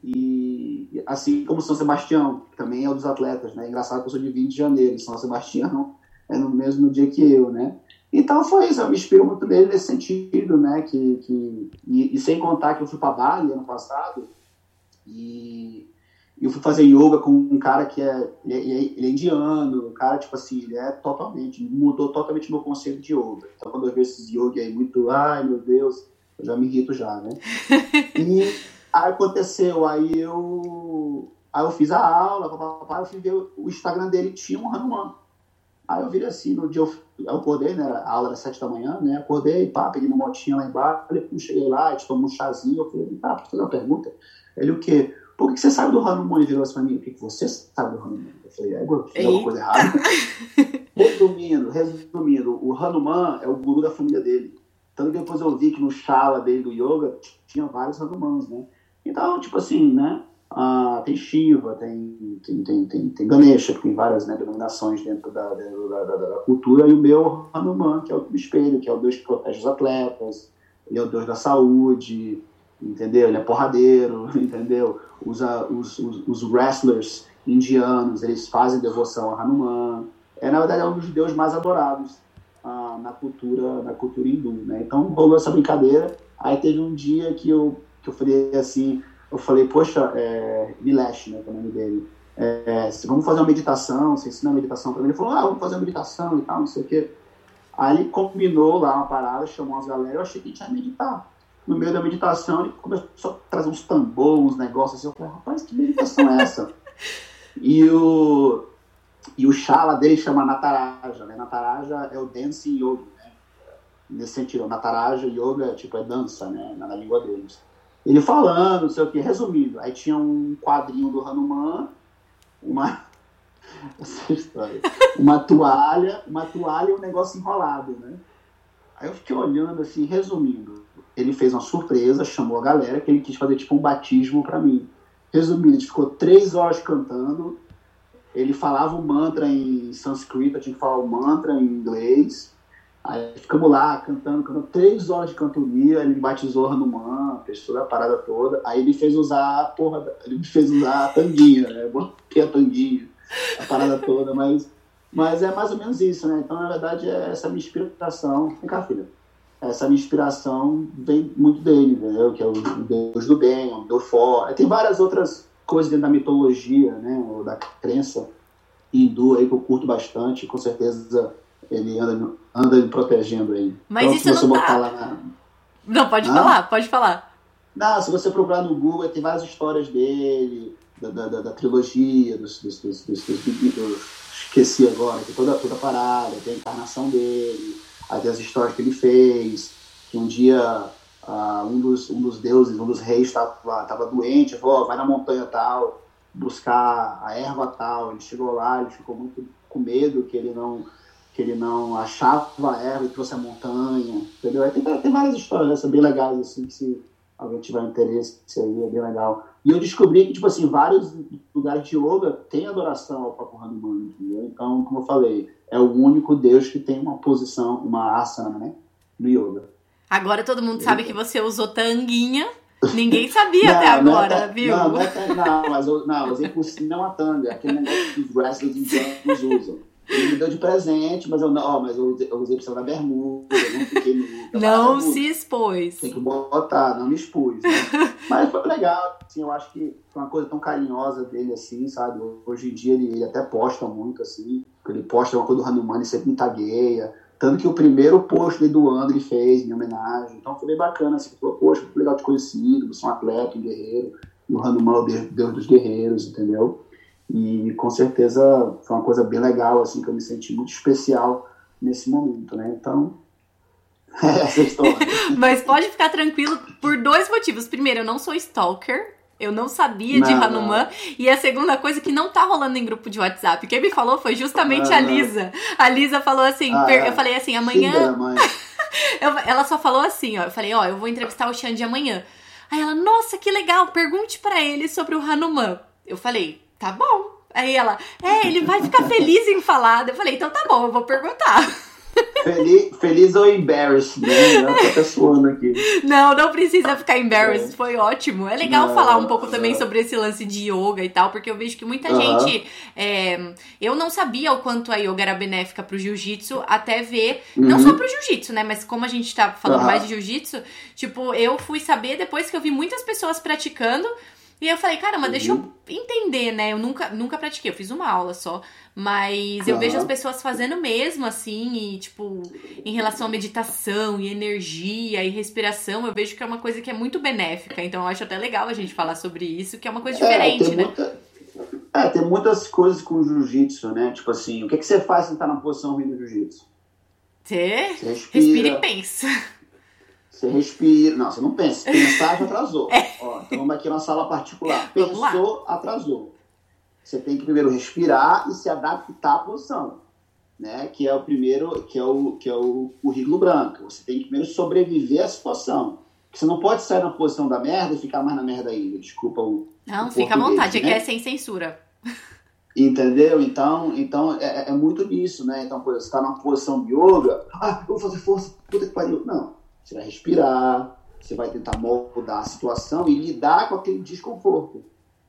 e assim como São Sebastião, que também é um dos atletas, né? Engraçado que eu sou de 20 de janeiro, e São Sebastião é no mesmo dia que eu, né? Então foi isso, eu me inspiro muito nele nesse sentido, né? Que, que, e, e sem contar que eu fui para Bali ano passado e eu fui fazer yoga com um cara que é ele, é, ele é indiano, o cara, tipo assim, ele é totalmente, mudou totalmente meu conceito de yoga. Então quando eu vejo esses yoga aí muito, ai meu Deus, eu já me irrito já, né? (laughs) E Aí aconteceu, aí eu, aí eu fiz a aula, papai, eu fui ver o Instagram dele, tinha um Hanuman. Aí eu virei assim, no dia eu, eu acordei, né, a aula era sete da manhã, né, acordei, pá, peguei uma motinha lá embaixo, falei, cheguei lá, a gente tomou um chazinho, eu falei, pá, pra fazer uma pergunta. Ele, o quê? Por que você sabe do Hanuman? Ele virou assim pra mim, o que você sabe do Hanuman? Eu falei, é, eu fiz alguma coisa errada. (laughs) resumindo, resumindo, o Hanuman é o guru da família dele. Tanto que depois eu vi que no chala dele do yoga tinha vários Hanumans, né? Então, tipo assim, né? Ah, tem Shiva, tem, tem, tem, tem, tem Ganesha, que tem várias né, denominações dentro da, da, da, da, cultura, e o meu Hanuman, que é o espelho, que é o Deus que protege os atletas, ele é o Deus da saúde, entendeu? Ele é porradeiro, (laughs) entendeu? Usa os, os, os wrestlers indianos, eles fazem devoção a Hanuman. É, na verdade, é um dos deuses mais adorados ah, na cultura na cultura hindu, né? Então, rolou essa brincadeira. Aí teve um dia que eu que eu falei assim, eu falei, poxa, é, Milesh, né, que é o nome dele, é, vamos fazer uma meditação, você ensina a meditação para mim. Ele falou, ah, vamos fazer uma meditação e tal, não sei o quê. Aí ele combinou lá uma parada, chamou as galera, eu achei que a gente ia meditar. No meio da meditação, ele começou a trazer uns tambores, uns negócios assim. Eu falei, rapaz, que meditação é essa? e o, e o Shala dele chama Nataraja, né? Nataraja é o Dancing Yoga, né? Nesse sentido, Nataraja Yoga tipo, é dança, né? Na, na língua deles. Ele falando, não sei o que, resumindo. Aí tinha um quadrinho do Hanuman, uma. (laughs) Essa história. Uma toalha, uma toalha e um negócio enrolado, né? Aí eu fiquei olhando assim, resumindo. Ele fez uma surpresa, chamou a galera, que ele quis fazer tipo um batismo para mim. Resumindo, a gente ficou três horas cantando. Ele falava o mantra em sânscrito, eu tinha que falar o mantra em inglês. Aí ficamos lá cantando, cantando três horas de cantoria, ele batizou Hanuman, fez toda a parada toda. Aí ele fez usar, porra, ele fez usar a tanguinha, né? Botei a tanguinha, a parada toda, mas, mas é mais ou menos isso, né? Então, na verdade, é essa minha inspiração. Vem cá, filha. Essa minha inspiração vem muito dele, entendeu? Que é o Deus do bem, o Deus fora. Tem várias outras coisas dentro da mitologia, né? Ou da crença hindu aí que eu curto bastante, com certeza ele anda, anda me protegendo aí. Mas então, isso não tá. Na... Não, pode ah? falar, pode falar. Não, se você procurar no Google, tem várias histórias dele, da, da, da trilogia, dos, dos, dos, dos, dos esqueci agora, tem toda, toda a parada, tem a encarnação dele, tem as histórias que ele fez, que um dia uh, um, dos, um dos deuses, um dos reis estava doente, falou, oh, vai na montanha tal, buscar a erva tal, ele chegou lá, ele ficou muito com medo que ele não que ele não achava a erva e trouxe a montanha, entendeu? Tem, tem várias histórias dessas bem legais, assim, que se, alguém tiver interesse aí, é bem legal. E eu descobri que, tipo assim, vários lugares de yoga têm adoração ao Papo Hanuman, entendeu? Então, como eu falei, é o único Deus que tem uma posição, uma asana, né, no yoga. Agora todo mundo sabe que você usou tanguinha. (laughs) Ninguém sabia não, até agora, não é, viu? Não, não, é, não, mas não, usei por uma tanga, aquele negócio que os wrestlers usam. Ele me deu de presente, mas eu não, ó, mas eu usei, eu usei da bermuda, não fiquei no. (laughs) Não se expôs. Tem que botar, não me expus. Né? (laughs) mas foi legal, assim, eu acho que foi uma coisa tão carinhosa dele, assim, sabe? Hoje em dia ele, ele até posta muito, assim, ele posta uma coisa do Hanuman e sempre me tagueia. Tanto que o primeiro post do André fez, em homenagem. Então foi bem bacana, assim, falou, poxa, que legal te conhecido, você é um atleta, um guerreiro, e o Hanuman é o Deus dos guerreiros, entendeu? E com certeza foi uma coisa bem legal, assim, que eu me senti muito especial nesse momento, né? Então, (laughs) essa história. (laughs) Mas pode ficar tranquilo por dois motivos. Primeiro, eu não sou stalker. Eu não sabia não, de Hanuman. Não. E a segunda coisa que não tá rolando em grupo de WhatsApp. Quem me falou foi justamente ah, a Lisa. A Lisa falou assim, ah, per... É. eu falei assim, amanhã. (laughs) eu, ela só falou assim, ó. Eu falei, ó, eu vou entrevistar o Xande amanhã. Aí ela, nossa, que legal, pergunte para ele sobre o Hanuman. Eu falei, tá bom. Aí ela, é, ele vai ficar feliz em falar. Eu falei, então tá bom, eu vou perguntar. Feliz, feliz ou embarrassed, né? Ela tá suando aqui. Não, não precisa ficar embarrassed, é. foi ótimo. É legal não, falar um pouco não. também sobre esse lance de yoga e tal, porque eu vejo que muita gente. É, eu não sabia o quanto a yoga era benéfica pro jiu-jitsu, até ver. Uhum. Não só pro jiu-jitsu, né? Mas como a gente tá falando mais de jiu-jitsu, tipo, eu fui saber depois que eu vi muitas pessoas praticando. E eu falei, caramba, deixa eu uhum. entender, né? Eu nunca, nunca pratiquei, eu fiz uma aula só. Mas eu vejo as pessoas fazendo mesmo, assim, e, tipo, em relação à meditação e energia e respiração, eu vejo que é uma coisa que é muito benéfica. Então eu acho até legal a gente falar sobre isso, que é uma coisa é, diferente, né? Muita, é, tem muitas coisas com o jiu-jitsu, né? Tipo assim, o que, que você faz se tá na posição ruim do jiu-jitsu? Você, você respira e pensa. Você respira. Não, você não pensa. Pensar já atrasou. (laughs) É. Ó, então vamos aqui na sala particular. Pensou, atrasou. Você tem que primeiro respirar e se adaptar à posição. Né? Que é o primeiro, que é o, que é o currículo branco. Você tem que primeiro sobreviver à situação. Porque você não pode sair na posição da merda e ficar mais na merda ainda. Desculpa o. Não, o fica à vontade, né? aqui é sem censura. Entendeu? Então, então é, é muito disso, né? Então, por exemplo, você está numa posição de yoga, ah, eu vou fazer força, puta que pariu. Não você vai respirar, você vai tentar moldar a situação e lidar com aquele desconforto.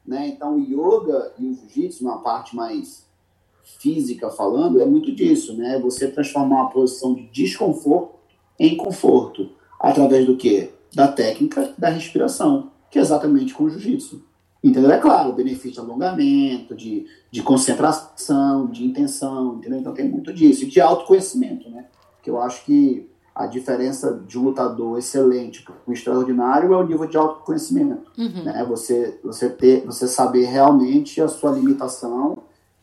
Né? Então, o yoga e o jiu-jitsu, numa parte mais física falando, é muito disso, né? Você transformar uma posição de desconforto em conforto. Através do quê? Da técnica da respiração, que é exatamente com o jiu-jitsu. Entendeu? É claro, benefício de alongamento, de, de concentração, de intenção, entendeu? Então tem muito disso. E de autoconhecimento, né? Que eu acho que a diferença de um lutador excelente para um extraordinário é o nível de autoconhecimento. Uhum. Né? Você, você, ter, você saber realmente a sua limitação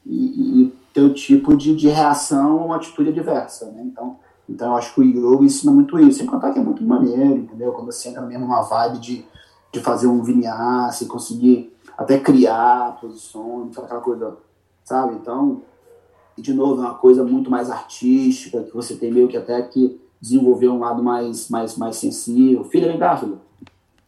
e, e ter o tipo de, de reação uma atitude adversa. Né? Então, então, eu acho que o yoga ensina muito isso. Sem contar que é muito maneiro, entendeu? Quando você entra mesmo numa vibe de, de fazer um vinyasa, conseguir até criar posições, aquela coisa, sabe? Então, de novo, é uma coisa muito mais artística, que você tem meio que até que desenvolver um lado mais, mais, mais sensível. Filha, vem cá, filho.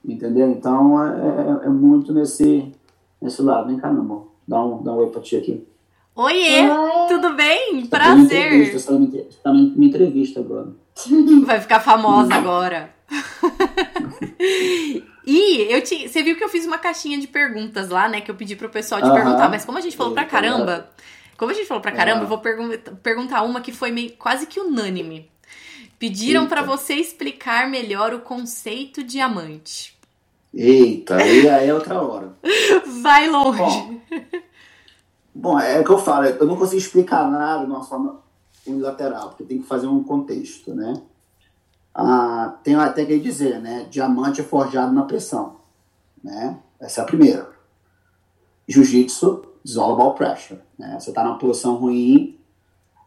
Entendeu? Então é, é, é, muito nesse, nesse lado. Vem cá, meu amor. Dá um, dá um oi pra ti aqui. Oiê, tudo bem? Tá Prazer. Você tá me, tá me entrevista agora. (laughs) Vai ficar famosa agora. (laughs) E eu te, você viu que eu fiz uma caixinha de perguntas lá, né? Que eu pedi pro pessoal te uh -huh. perguntar, mas como a gente falou pra caramba, como a gente falou pra caramba, -huh. eu vou pergun perguntar uma que foi meio, quase que unânime. Pediram para você explicar melhor o conceito diamante. Eita, aí é outra hora. (laughs) Vai longe. Bom, bom, é o que eu falo, eu não consigo explicar nada de uma forma unilateral, porque tem que fazer um contexto, né? Ah, tem até que dizer, né? Diamante é forjado na pressão, né? Essa é a primeira. Jiu-jitsu is all about pressure, né? Você tá numa posição ruim,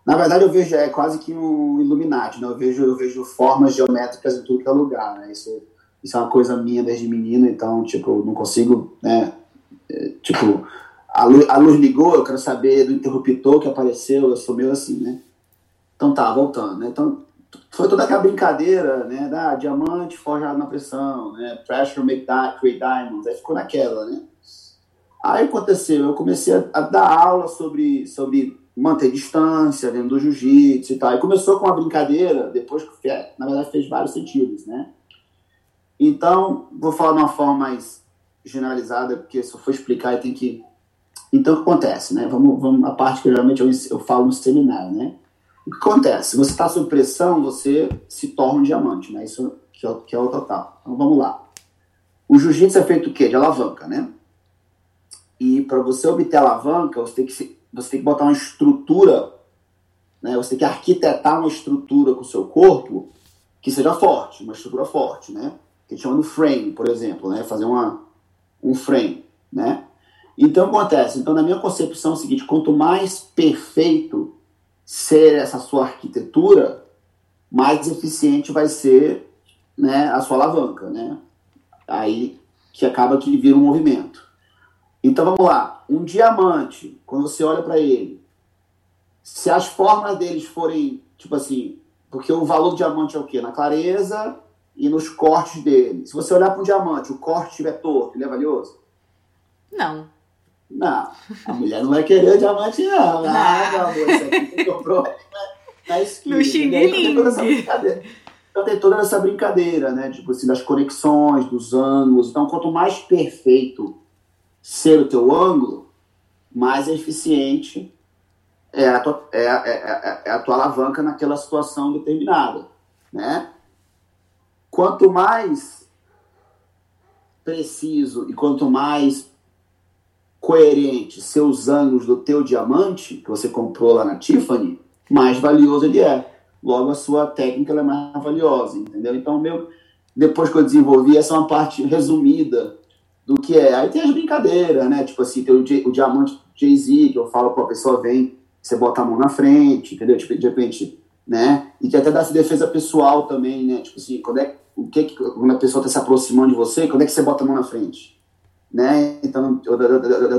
na verdade, eu vejo é quase que um Illuminati, né? Eu vejo, eu vejo formas geométricas em tudo que é lugar, né? Isso, isso é uma coisa minha desde menino, então, tipo, não consigo, né? É, tipo, a luz, a luz ligou, eu quero saber do interruptor que apareceu, eu sou meio assim, né? Então tá, voltando, né? Então, foi toda aquela brincadeira, né, da diamante forjado na pressão, né, pressure make di create diamonds, aí ficou naquela, né. Aí aconteceu, eu comecei a, a dar aula sobre, sobre manter distância dentro do jiu-jitsu e tal. E começou com uma brincadeira, depois que, na verdade, fez vários sentidos, né. Então, vou falar de uma forma mais generalizada, porque se eu for explicar, tenho que... Então, o que acontece, né? Vamos, vamos a parte que geralmente eu, eu falo no seminário, né? O que acontece? Você está sob pressão, você se torna um diamante, né? Isso que é, que é o total. Então, vamos lá. O jiu-jitsu é feito o quê? De alavanca, né? E para você obter alavanca, você tem, que, você tem que botar uma estrutura, né? Você tem que arquitetar uma estrutura com o seu corpo que seja forte, uma estrutura forte, né? que a gente chama do frame, por exemplo, né? Fazer uma, um frame, né? Então, acontece. Então, na minha concepção é o seguinte, quanto mais perfeito ser essa sua arquitetura, mais eficiente vai ser né, a sua alavanca, né? Aí que acaba que vira um movimento. Então vamos lá, um diamante, quando você olha para ele, se as formas deles forem, tipo assim, porque o valor do diamante é o quê? Na clareza, e nos cortes dele. Se você olhar para um diamante, o corte estiver torto, ele é valioso? Não. Não, a mulher não vai querer o diamante, não. Ah, meu amor, isso aqui comprou na esquina. No xing Então tem toda essa brincadeira, né? Tipo assim, das conexões, dos ângulos. Então, quanto mais perfeito ser o teu ângulo, mais eficiente é a tua, é, é, é, é a tua alavanca naquela situação determinada, né? quanto mais preciso e quanto mais coerente seus ângulos do teu diamante que você comprou lá na Tiffany, mais valioso ele é. Logo a sua técnica é mais valiosa, entendeu? Então meu depois que eu desenvolvi essa é uma parte resumida do que é. Aí tem as brincadeiras, né? Tipo assim, tem o, o diamante Jay-Z, que eu falo para a pessoa vem, você bota a mão na frente, entendeu? Tipo, de repente, né? E que até dá defesa pessoal também, né? Tipo assim, quando é o que, que quando a pessoa está se aproximando de você, quando é que você bota a mão na frente? Né? Então, eu,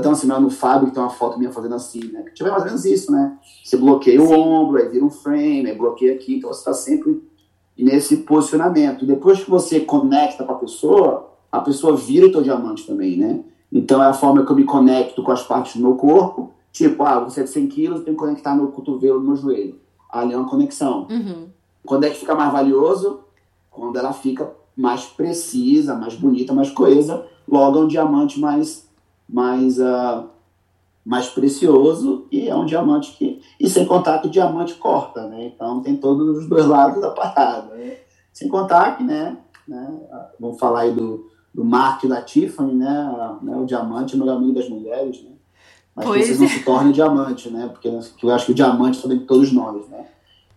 tenho uma no Fábio que tem uma foto minha fazendo assim, né? Que tiver mais ou menos isso, né? Você bloqueia o ombro, aí vira um frame, aí bloqueia aqui, então você está sempre nesse posicionamento. Depois que você conecta com a pessoa, a pessoa vira o teu diamante também, né? Então é a forma que eu me conecto com as partes do meu corpo. Tipo, ah, você é de 100 quilos, tenho que conectar meu cotovelo no meu joelho. Ali é uma conexão. Uhum. Quando é que fica mais valioso? quando ela fica mais precisa, mais bonita, mais coesa, logo é um diamante mais, mais, uh, mais precioso e é um diamante que. E sem contar que o diamante corta, né? Então tem todos os dois lados da parada. Né? Sem contar que, né? né vamos falar aí do, do Mark da Tiffany, né? né? O diamante é o melhor amigo das mulheres, né? Mas pois que vocês não é. se tornem diamante, né? Porque eu acho que o diamante está dentro de todos nós, né?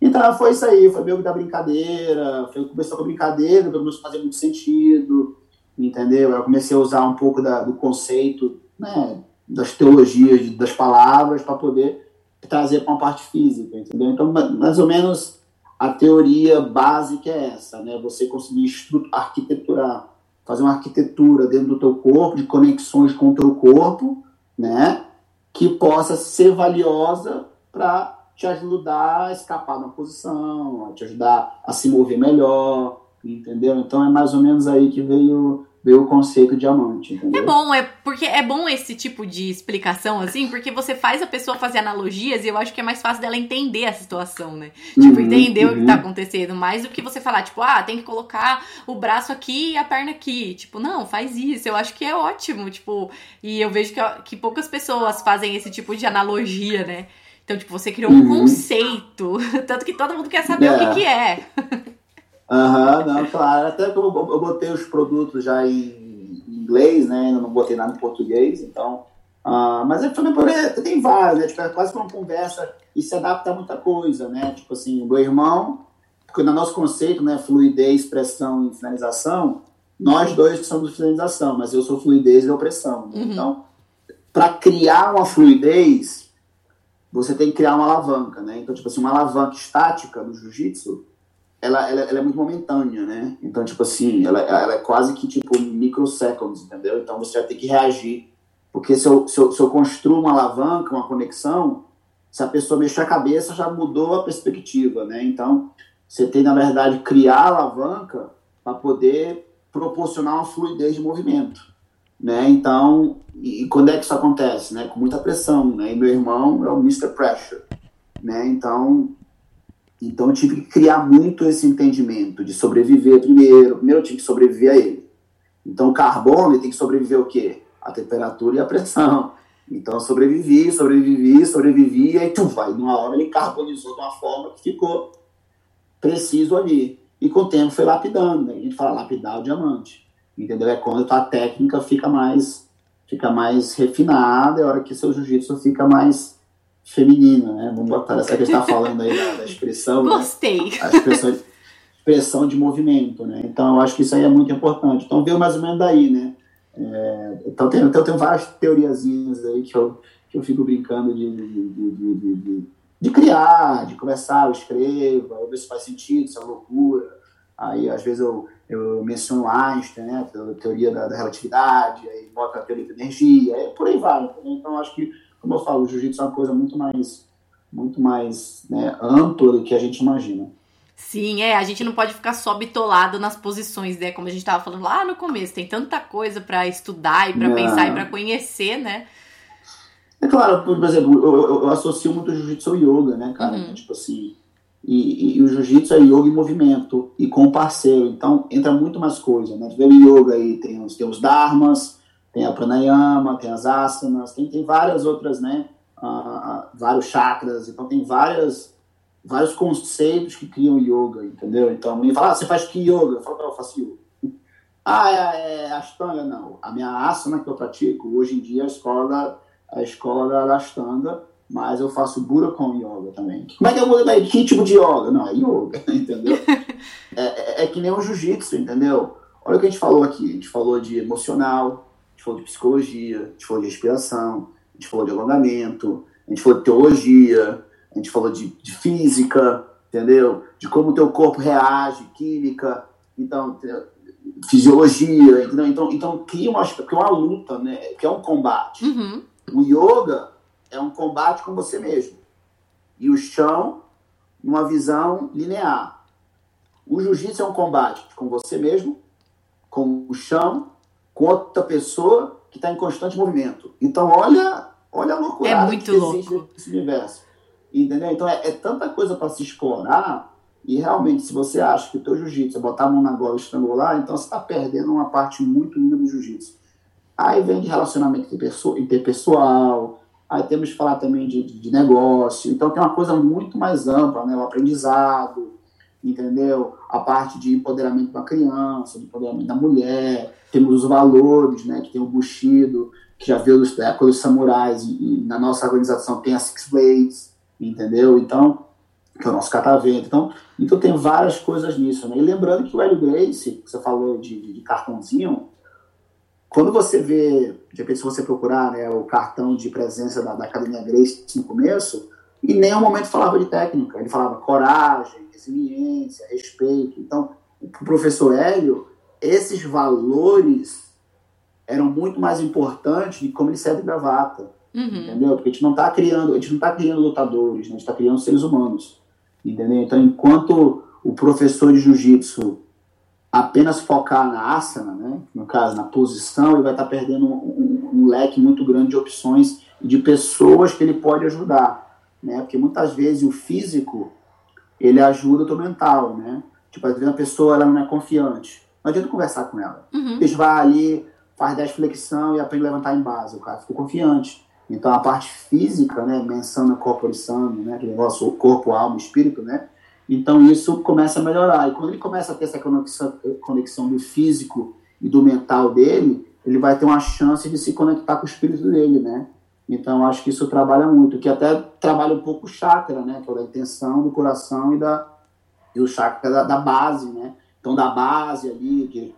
Então foi isso aí, foi meio da brincadeira, foi, começou com a brincadeira, começou a fazer muito sentido, entendeu? Eu comecei a usar um pouco da, do conceito, né, das teologias, das palavras, para poder trazer para uma parte física, entendeu? Então, mais ou menos a teoria básica é essa, né? Você conseguir arquiteturar, fazer uma arquitetura dentro do teu corpo, de conexões com o teu corpo, né? Que possa ser valiosa para te ajudar a escapar da posição, te ajudar a se mover melhor, entendeu? Então é mais ou menos aí que veio o conceito de diamante, entendeu? É bom, é porque é bom esse tipo de explicação assim, porque você faz a pessoa fazer analogias e eu acho que é mais fácil dela entender a situação, né? Tipo, uhum, entender uhum. o que tá uhum. acontecendo, mais do que você falar, tipo, ah, tem que colocar o braço aqui e a perna aqui. Tipo, não, faz isso. Eu acho que é ótimo, tipo, e eu vejo que, que poucas pessoas fazem esse tipo de analogia, né? Então, tipo, você criou um uhum. conceito. (laughs) Tanto que todo mundo quer saber é. o que, que é. Aham, uhum, não, claro. Até que eu, eu, botei os produtos já em inglês, né? Ainda não botei nada em português, então. Uh, mas é também tem vários, né? Tipo, é quase que uma conversa e se adapta a muita coisa, né? Tipo assim, o meu irmão, porque no nosso conceito, né? Fluidez, pressão e finalização, nós dois somos finalização, mas eu sou fluidez e opressão. Né? Uhum. Então, para criar uma fluidez, você tem que criar uma alavanca, né? Então, tipo assim, uma alavanca estática no jiu-jitsu, ela, ela, ela, é muito momentânea, né? Então, tipo assim, ela, ela é quase que, tipo, microseconds, entendeu? Então, você vai ter que reagir. Porque se eu, se eu, se eu construo uma alavanca, uma conexão, se a pessoa mexer a cabeça, já mudou a perspectiva, né? Então, Você tem, na verdade, criar a alavanca para poder proporcionar uma fluidez de movimento. Né? Então, e, e, quando é que isso acontece? Né? Com muita pressão. Né? E meu irmão é o Mr. Pressure. Né? Então, então eu tive que criar muito esse entendimento de sobreviver primeiro. Primeiro eu tive que sobreviver a ele. Então o carbono tem que sobreviver o quê? A temperatura e a pressão. Então eu sobrevivi, sobrevivi, sobrevivi, e aí tu vai, numa hora ele carbonizou de uma forma que ficou preciso ali. E com o tempo foi lapidando, né? a gente fala lapidar o diamante. Entendeu? É quando a técnica fica mais fica mais refinada, é hora que seu jiu-jitsu fica mais feminino, né? Vamos botar essa que a gente tá falando aí da, da expressão. Né? Gostei. Né? A expressão de, expressão de movimento, né? Então eu acho que isso aí é muito importante. Então veio mais ou menos daí, né? É, então, tem, então tem várias teoriazinhas aí que eu, que eu fico brincando de, de, de, de, de criar, de conversar, eu escrevo, eu vejo se faz sentido, se é loucura. Aí, às vezes, eu, eu menciono Einstein, né, a teoria da, da relatividade, aí bota a teoria da energia, aí por aí vai. Então, acho que, como eu falo, o jiu-jitsu é uma coisa muito mais, muito mais né, ampla do que a gente imagina. Sim, é, a gente não pode ficar só bitolado nas posições, né? Como a gente estava falando lá no começo, tem tanta coisa para estudar e para pensar e para conhecer, né? É claro, por exemplo, eu, eu, eu associo muito jiu-jitsu ao yoga, né, cara? Uhum. Tipo assim, e, e, e o jiu-jitsu é yoga em movimento e com o parceiro, então entra muito mais coisa, né? Tu vê o yoga aí, tem os, tem os dharmas, tem a pranayama, tem as asanas, tem, tem várias outras, né? Uh, vários chakras, então tem várias vários conceitos que criam yoga, entendeu? Então, me fala, ah, você faz que yoga? Eu falo, eu faço yoga. Ah, é, é Ashtanga? Não. A minha asana que eu pratico, hoje em dia, é a escola a escola da Ashtanga, mas eu faço Budokan Yoga também. Como é que eu vou lembrar? Que tipo de yoga? Não, é yoga, (laughs) entendeu? (laughs) é, é, é, que nem o jiu-jitsu, entendeu? Olha o que a gente falou aqui. A gente falou de emocional, falou de psicologia, a gente falou de respiração, a gente falou de alongamento, a gente falou de teologia, a gente falou de, de física, entendeu? De como o teu corpo reage, química, então, fisiologia, entendeu? Então, então cria uma, porque é uma luta, né? Que é um combate. Uhum. O yoga é um combate com você mesmo. E o chão, numa visão linear. O jiu-jitsu é um combate com você mesmo, com o chão, com outra pessoa que está em constante movimento. Então, olha, olha a loucura é muito que louco. existe nesse universo. Entendeu? Então é, é tanta coisa para se explorar. E realmente, se você acha que o teu jiu-jitsu é botar a mão na gola e estrangular, então você está perdendo uma parte muito linda do jiu-jitsu. Aí vem de relacionamento interpessoal, aí temos que falar também de, de, negócio. Então tem uma coisa muito mais ampla, né? O aprendizado, entendeu? A parte de empoderamento da criança, de empoderamento da mulher. Temos os valores, né? Que tem o Bushido, que já veio da época dos samurais, e, e na nossa organização tem a Six Blades entendeu? Então, que é o nosso catavento. Então, então tem várias coisas nisso. Né? E lembrando que o Hélio Grace, que você falou de, de, de, cartãozinho, quando você vê, de repente, se você procurar né, o cartão de presença da, da Academia Grace no começo, em nenhum momento falava de técnica. Ele falava coragem, resiliência, respeito. Então, o professor Hélio, esses valores eram muito mais importantes de como ele serve gravata. Uhum. Entendeu? Porque a gente não está criando, a gente não tá criando lutadores, né? a gente está criando seres humanos. Entendeu? Então, enquanto o professor de jiu-jitsu apenas focar na asana, né? no caso, na posição, ele vai estar tá perdendo um, um, um, leque muito grande de opções de pessoas que ele pode ajudar. Né? Porque muitas vezes o físico ele ajuda o teu mental. Né? Tipo, às vezes a pessoa ela não é confiante. Não adianta conversar com ela. Uhum. Gente vai ali, faz 10 flexão e aprende a levantar em base. O cara ficou confiante. Então a parte física, né, mensana corpore sano, né, que negócio corpo, alma, espírito, né? Então isso começa a melhorar. E quando ele começa a ter essa conexão, conexão do físico e do mental dele, ele vai ter uma chance de se conectar com o espírito dele, né? Então acho que isso trabalha muito, que até trabalha um pouco o chakra, né? Toda a intenção do coração e da e o chakra da, da base, né? Então da base ali que,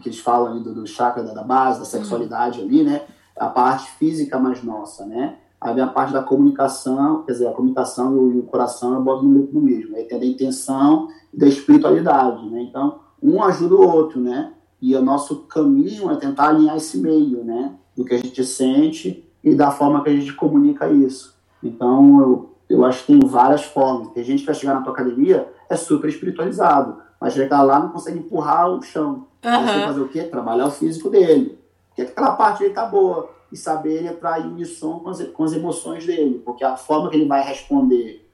que eles falam ali do, do chakra da, da base, da sexualidade ali, né? a parte física mais nossa, né? Aí vem a parte da comunicação, quer dizer, a comunicação e o, coração eu boto no, no mesmo. Aí tem a intenção e da espiritualidade, né? Então, um ajuda o outro, né? E o nosso caminho é tentar alinhar esse meio, né? Do que a gente sente e da forma que a gente comunica isso. Então, eu, eu acho que tem várias formas. Tem gente que vai chegar na tua academia, é super espiritualizado. Mas chegar lá não consegue empurrar o chão. Aham. Você fazer o quê? Trabalhar o físico dele. Porque aquela parte dele tá boa. E saber ele entrar em unissom com as, com as emoções dele. Porque a forma que ele vai responder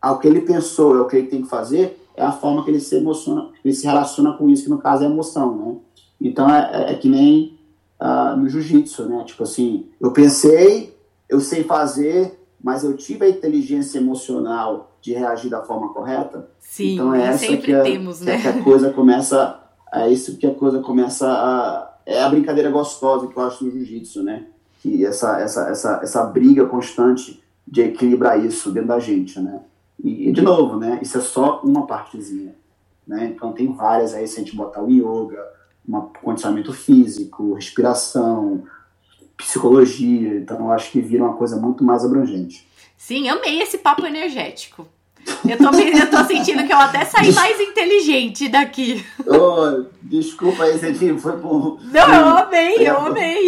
ao que ele pensou, ao que ele tem que fazer, é a forma que ele se emociona, ele se relaciona com isso, que no caso é emoção, né? Então é, é- é que nem ah, no jiu-jitsu, né? Tipo assim, eu pensei, eu sei fazer, mas eu tive a inteligência emocional de reagir da forma correta. Sim, então é essa que a, temos, né? que a coisa começa, é isso que a coisa começa a é a brincadeira gostosa que eu acho no jiu-jitsu, né? Que essa essa essa essa briga constante de equilibrar isso dentro da gente, né? E, e, de novo, né? Isso é só uma partezinha, né? Então tem várias aí se a gente botar o yoga, um condicionamento físico, respiração, psicologia. Então eu acho que vira uma coisa muito mais abrangente. Sim, amei esse papo energético. Eu tô, eu tô sentindo que eu até saí mais inteligente daqui. Ô, desculpa aí, Zedinho, foi por. Não, eu amei, eu amei.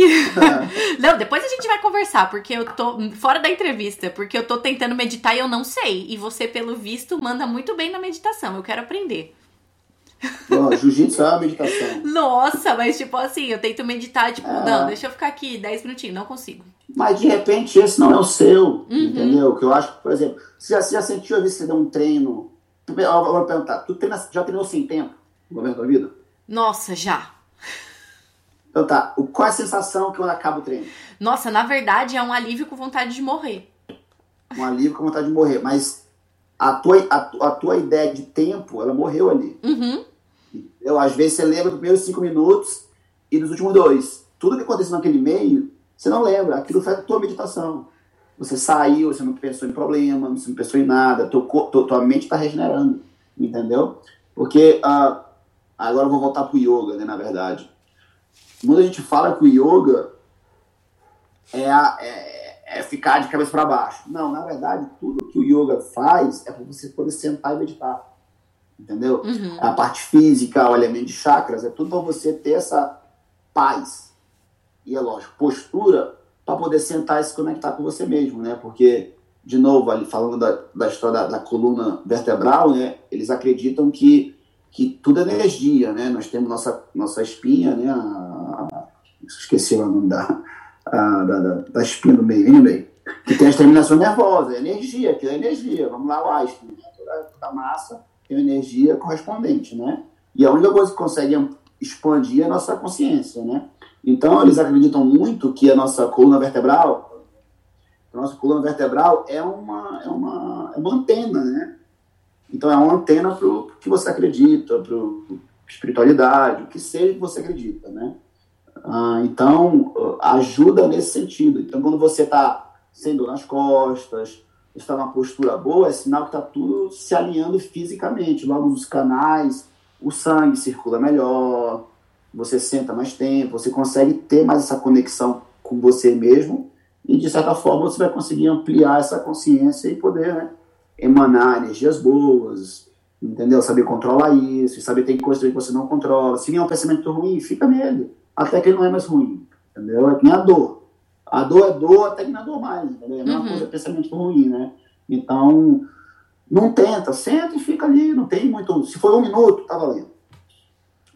(laughs) Não, depois a gente vai conversar, porque eu tô fora da entrevista, porque eu tô tentando meditar e eu não sei. E você, pelo visto, manda muito bem na meditação. Eu quero aprender. Jiu-jitsu é uma meditação. Nossa, mas tipo assim, eu tento meditar, tipo, É. não, deixa eu ficar aqui 10 minutinhos, não consigo. Mas de repente esse não é o seu, Uhum. entendeu? Que eu acho que, por exemplo, você já, você já sentiu a vez que você deu um treino? Eu eu vou perguntar, tu treina, já treinou sem tempo no momento da vida? Nossa, já. Então tá, qual é a sensação que quando acaba o treino? Nossa, na verdade é um alívio com vontade de morrer. Um alívio com vontade de morrer, mas a tua, a, a tua ideia de tempo, ela morreu ali. Uhum. Eu, às vezes você lembra dos primeiros cinco minutos e dos últimos dois. Tudo que aconteceu naquele meio, você não lembra. Aquilo foi a tua meditação. Você saiu, você não pensou em problema, você não pensou em nada. Teu, tua, tua mente está regenerando. Entendeu? Porque ah, agora eu vou voltar pro yoga, né, na verdade. Quando a gente fala que o yoga é, a- é, é ficar de cabeça para baixo. Não, na verdade, tudo que o yoga faz é para você poder sentar e meditar. Entendeu? Uhum. a parte física, o elemento de chakras, é tudo para você ter essa paz. E é lógico, postura para poder sentar e se conectar com você mesmo, né? Porque, de novo, ali falando da, da história da, da coluna vertebral, né? Eles acreditam que, que tudo é energia, né? Nós temos nossa, nossa espinha, né? A, a- esqueci o nome da, a- da, da, da espinha do meio, anyway, que tem as terminações nervosas, é energia, aquilo é energia. Vamos lá, o Einstein, né? toda, toda massa tem energia correspondente, né? E a única coisa que consegue expandir é a nossa consciência, né? Então, eles acreditam muito que a nossa coluna vertebral, a nossa coluna vertebral é uma, é uma, é uma antena, né? Então, é uma antena para o que você acredita, para espiritualidade, o que seja que você acredita, né? Ah, então, ah, ajuda nesse sentido. Então, quando você está sem dor nas costas, está numa postura boa, é sinal que está tudo se alinhando fisicamente. Logo, os canais, o sangue circula melhor, você senta mais tempo, você consegue ter mais essa conexão com você mesmo e, de certa forma, você vai conseguir ampliar essa consciência e poder né, emanar energias boas, entendeu? Saber controlar isso, saber tem coisas que você não controla. Se vier um pensamento ruim, fica nele, até que ele não é mais ruim, entendeu? É que nem a dor. A dor é dor até que não é dor mais, entendeu? É a mesma Uhum. coisa pensamento ruim, né? Então, não tenta, senta e fica ali, não tem muito. Se for um minuto, tá valendo.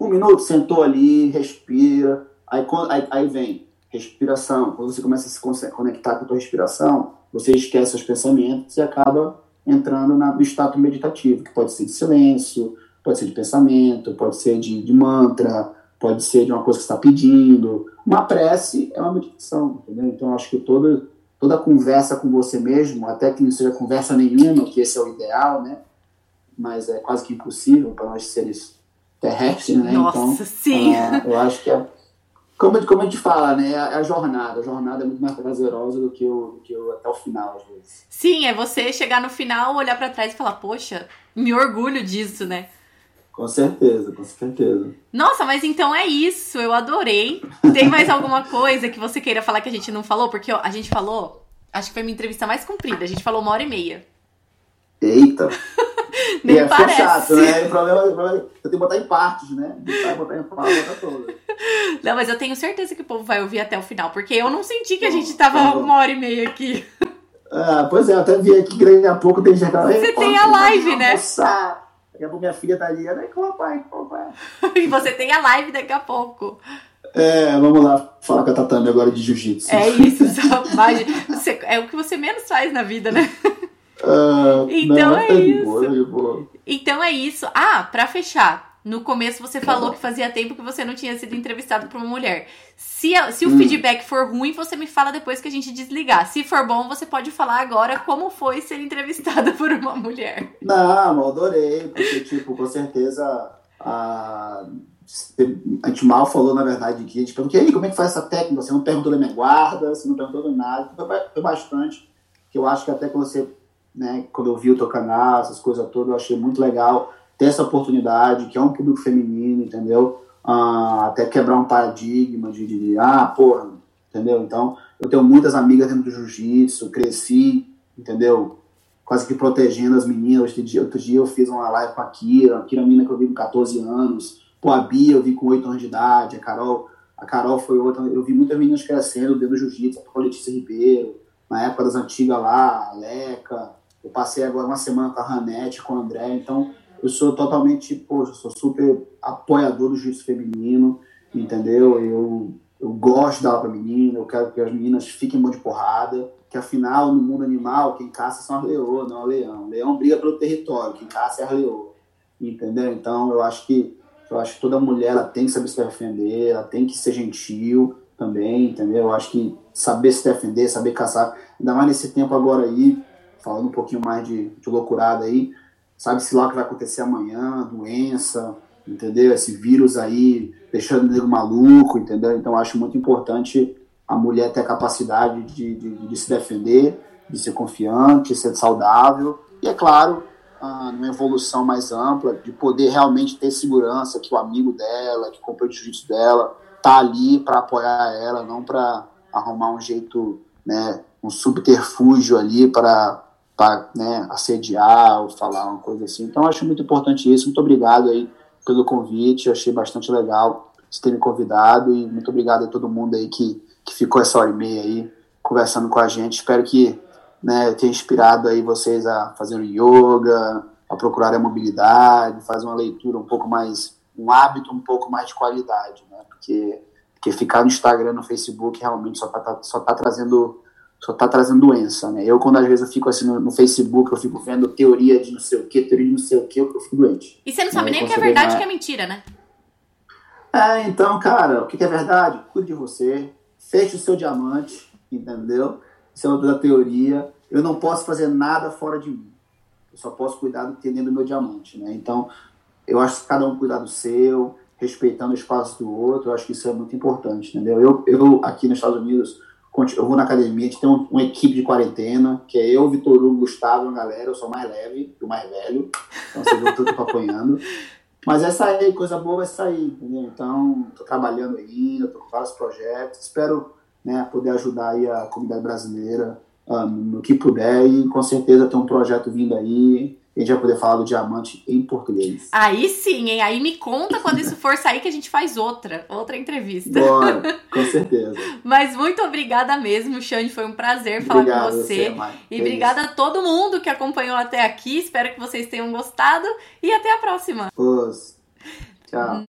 Um minuto, sentou ali, respira, aí, aí, aí vem respiração. Quando você começa a se conectar com a tua respiração, você esquece os pensamentos e acaba entrando na- no estado meditativo, que pode ser de silêncio, pode ser de pensamento, pode ser de, de mantra, pode ser de uma coisa que você está pedindo. Uma prece é uma meditação, entendeu? Então, acho que toda, toda conversa com você mesmo, até que não seja conversa nenhuma, que esse é o ideal, né? Mas é quase que impossível para nós seres terrestres, né? Nossa, então, sim. ah, eu acho que é. Como, como a gente fala, né? É a jornada. A jornada é muito mais prazerosa do que o, do que o até o final, às vezes. Sim, é você chegar no final, olhar pra trás e falar, poxa, me orgulho disso, né? Com certeza, com certeza. Nossa, mas então é isso, eu adorei. Tem mais alguma coisa que você queira falar que a gente não falou? Porque ó, a gente falou, acho que foi minha entrevista mais comprida, a gente falou uma hora e meia. Eita! (laughs) Nem e é, parece. chato, né? O problema, o problema é que eu tenho que botar em partes, né? Botar, botar em partes, botar toda. Não, mas eu tenho certeza que o povo vai ouvir até o final, porque eu não senti que a gente tava tá uma hora e meia aqui. Ah, pois é, eu até vi aqui que daqui a pouco tem gente Você tem a live, né? Almoçar. Daqui a pouco minha filha tá ali, com o papai, com o papai. (laughs) e você tem a live daqui a pouco. É, vamos lá falar com a Tatame agora de jiu-jitsu. É isso, você, é o que você menos faz na vida, né? Uh, (laughs) então não, é tá isso. Boa, boa. Então é isso. Ah, para fechar, no começo você falou que fazia tempo que você não tinha sido entrevistado por uma mulher. Se, se o hum. feedback for ruim, você me fala depois que a gente desligar. Se for bom, você pode falar agora como foi ser entrevistada (laughs) por uma mulher. Não, eu adorei, porque, tipo, com certeza a a gente mal falou, na verdade, que a gente perguntou, aí, como é que faz essa técnica? Você não perguntou da minha guarda, você não perguntou nada. Foi bastante, que eu acho que até quando você, né, quando eu vi o teu canal, essas coisas todas, eu achei muito legal ter essa oportunidade, que é um público feminino, entendeu? Ah, até quebrar um paradigma de, de, de, ah, porra, entendeu? Então, eu tenho muitas amigas dentro do jiu-jitsu, cresci, entendeu? Quase que protegendo as meninas. Outro dia, outro dia eu fiz uma live com a Kira, a Kira é menina que eu vi com 14 anos, Pô, a Bia eu vi com 8 anos de idade, a Carol, a Carol foi outra. Eu vi muitas meninas crescendo dentro do jiu-jitsu, a Letícia Ribeiro, na época das antigas lá, a Leca. Eu passei agora uma semana com a Ranete, com o André, então eu sou totalmente, eu sou super apoiador do jiu-jitsu feminino, entendeu? Eu, eu gosto dar aula menina, eu quero que as meninas fiquem bom de porrada, que afinal, no mundo animal, quem caça são as leoas, não o leão. O leão briga pelo território, quem caça é a leoa, entendeu? Então eu acho que eu acho que toda mulher ela tem que saber se defender, ela tem que ser gentil também, entendeu? Eu acho que saber se defender, saber caçar, ainda mais nesse tempo agora aí, falando um pouquinho mais de, de loucurada aí, sabe-se lá o que vai acontecer amanhã, doença, entendeu? Esse vírus aí deixando o nego maluco, entendeu? Então acho muito importante a mulher ter a capacidade de, de, de se defender, de ser confiante, de ser saudável, e é claro, ah, numa evolução mais ampla, de poder realmente ter segurança que o amigo dela, que comprou o jiu-jitsu dela, tá ali para apoiar ela, não para arrumar um jeito, né, um subterfúgio ali para para né, assediar ou falar uma coisa assim. Então acho muito importante isso. Muito obrigado aí pelo convite, eu achei bastante legal você ter me convidado e muito obrigado a todo mundo aí que, que ficou essa hora e meia aí conversando com a gente. Espero que né, ter inspirado aí vocês a fazer yoga, a procurar a mobilidade, fazer uma leitura um pouco mais, um hábito um pouco mais de qualidade, né? Porque, porque ficar no Instagram, no Facebook, realmente só tá, tá só tá trazendo só tá trazendo doença, né? Eu, quando às vezes eu fico assim no, no, Facebook, eu fico vendo teoria de não sei o que, teoria de não sei o que, eu fico doente. E você não sabe né? nem o que é verdade e o que é mentira, né? É, então, cara, o que é verdade? Cuide de você, feche o seu diamante, entendeu? isso é outra teoria. Eu não posso fazer nada fora de mim. Eu só posso cuidar do que do meu diamante, né? Então, eu acho que cada um cuidar do seu, respeitando o espaço do outro, eu acho que isso é muito importante, entendeu? Eu, eu aqui nos Estados Unidos, eu vou na academia, a gente tem uma, equipe de quarentena, que é eu, Vitor Hugo, Gustavo, a galera, eu sou mais leve, o mais velho, então vocês vão tudo apanhando. Mas é sair, coisa boa vai sair, entendeu? Então, tô trabalhando ainda, tô com vários projetos, espero né, poder ajudar aí a comunidade brasileira uh, no que puder e com certeza tem um projeto vindo aí a gente vai poder falar do diamante em português. Aí sim, hein? Aí me conta quando isso for sair que a gente faz outra, outra entrevista. Bora, (laughs) com certeza. Mas muito obrigada mesmo, Xande. Foi um prazer falar Obrigado com você. você e é obrigada isso. a todo mundo que acompanhou até aqui. Espero que vocês tenham gostado e até a próxima. Os. Tchau.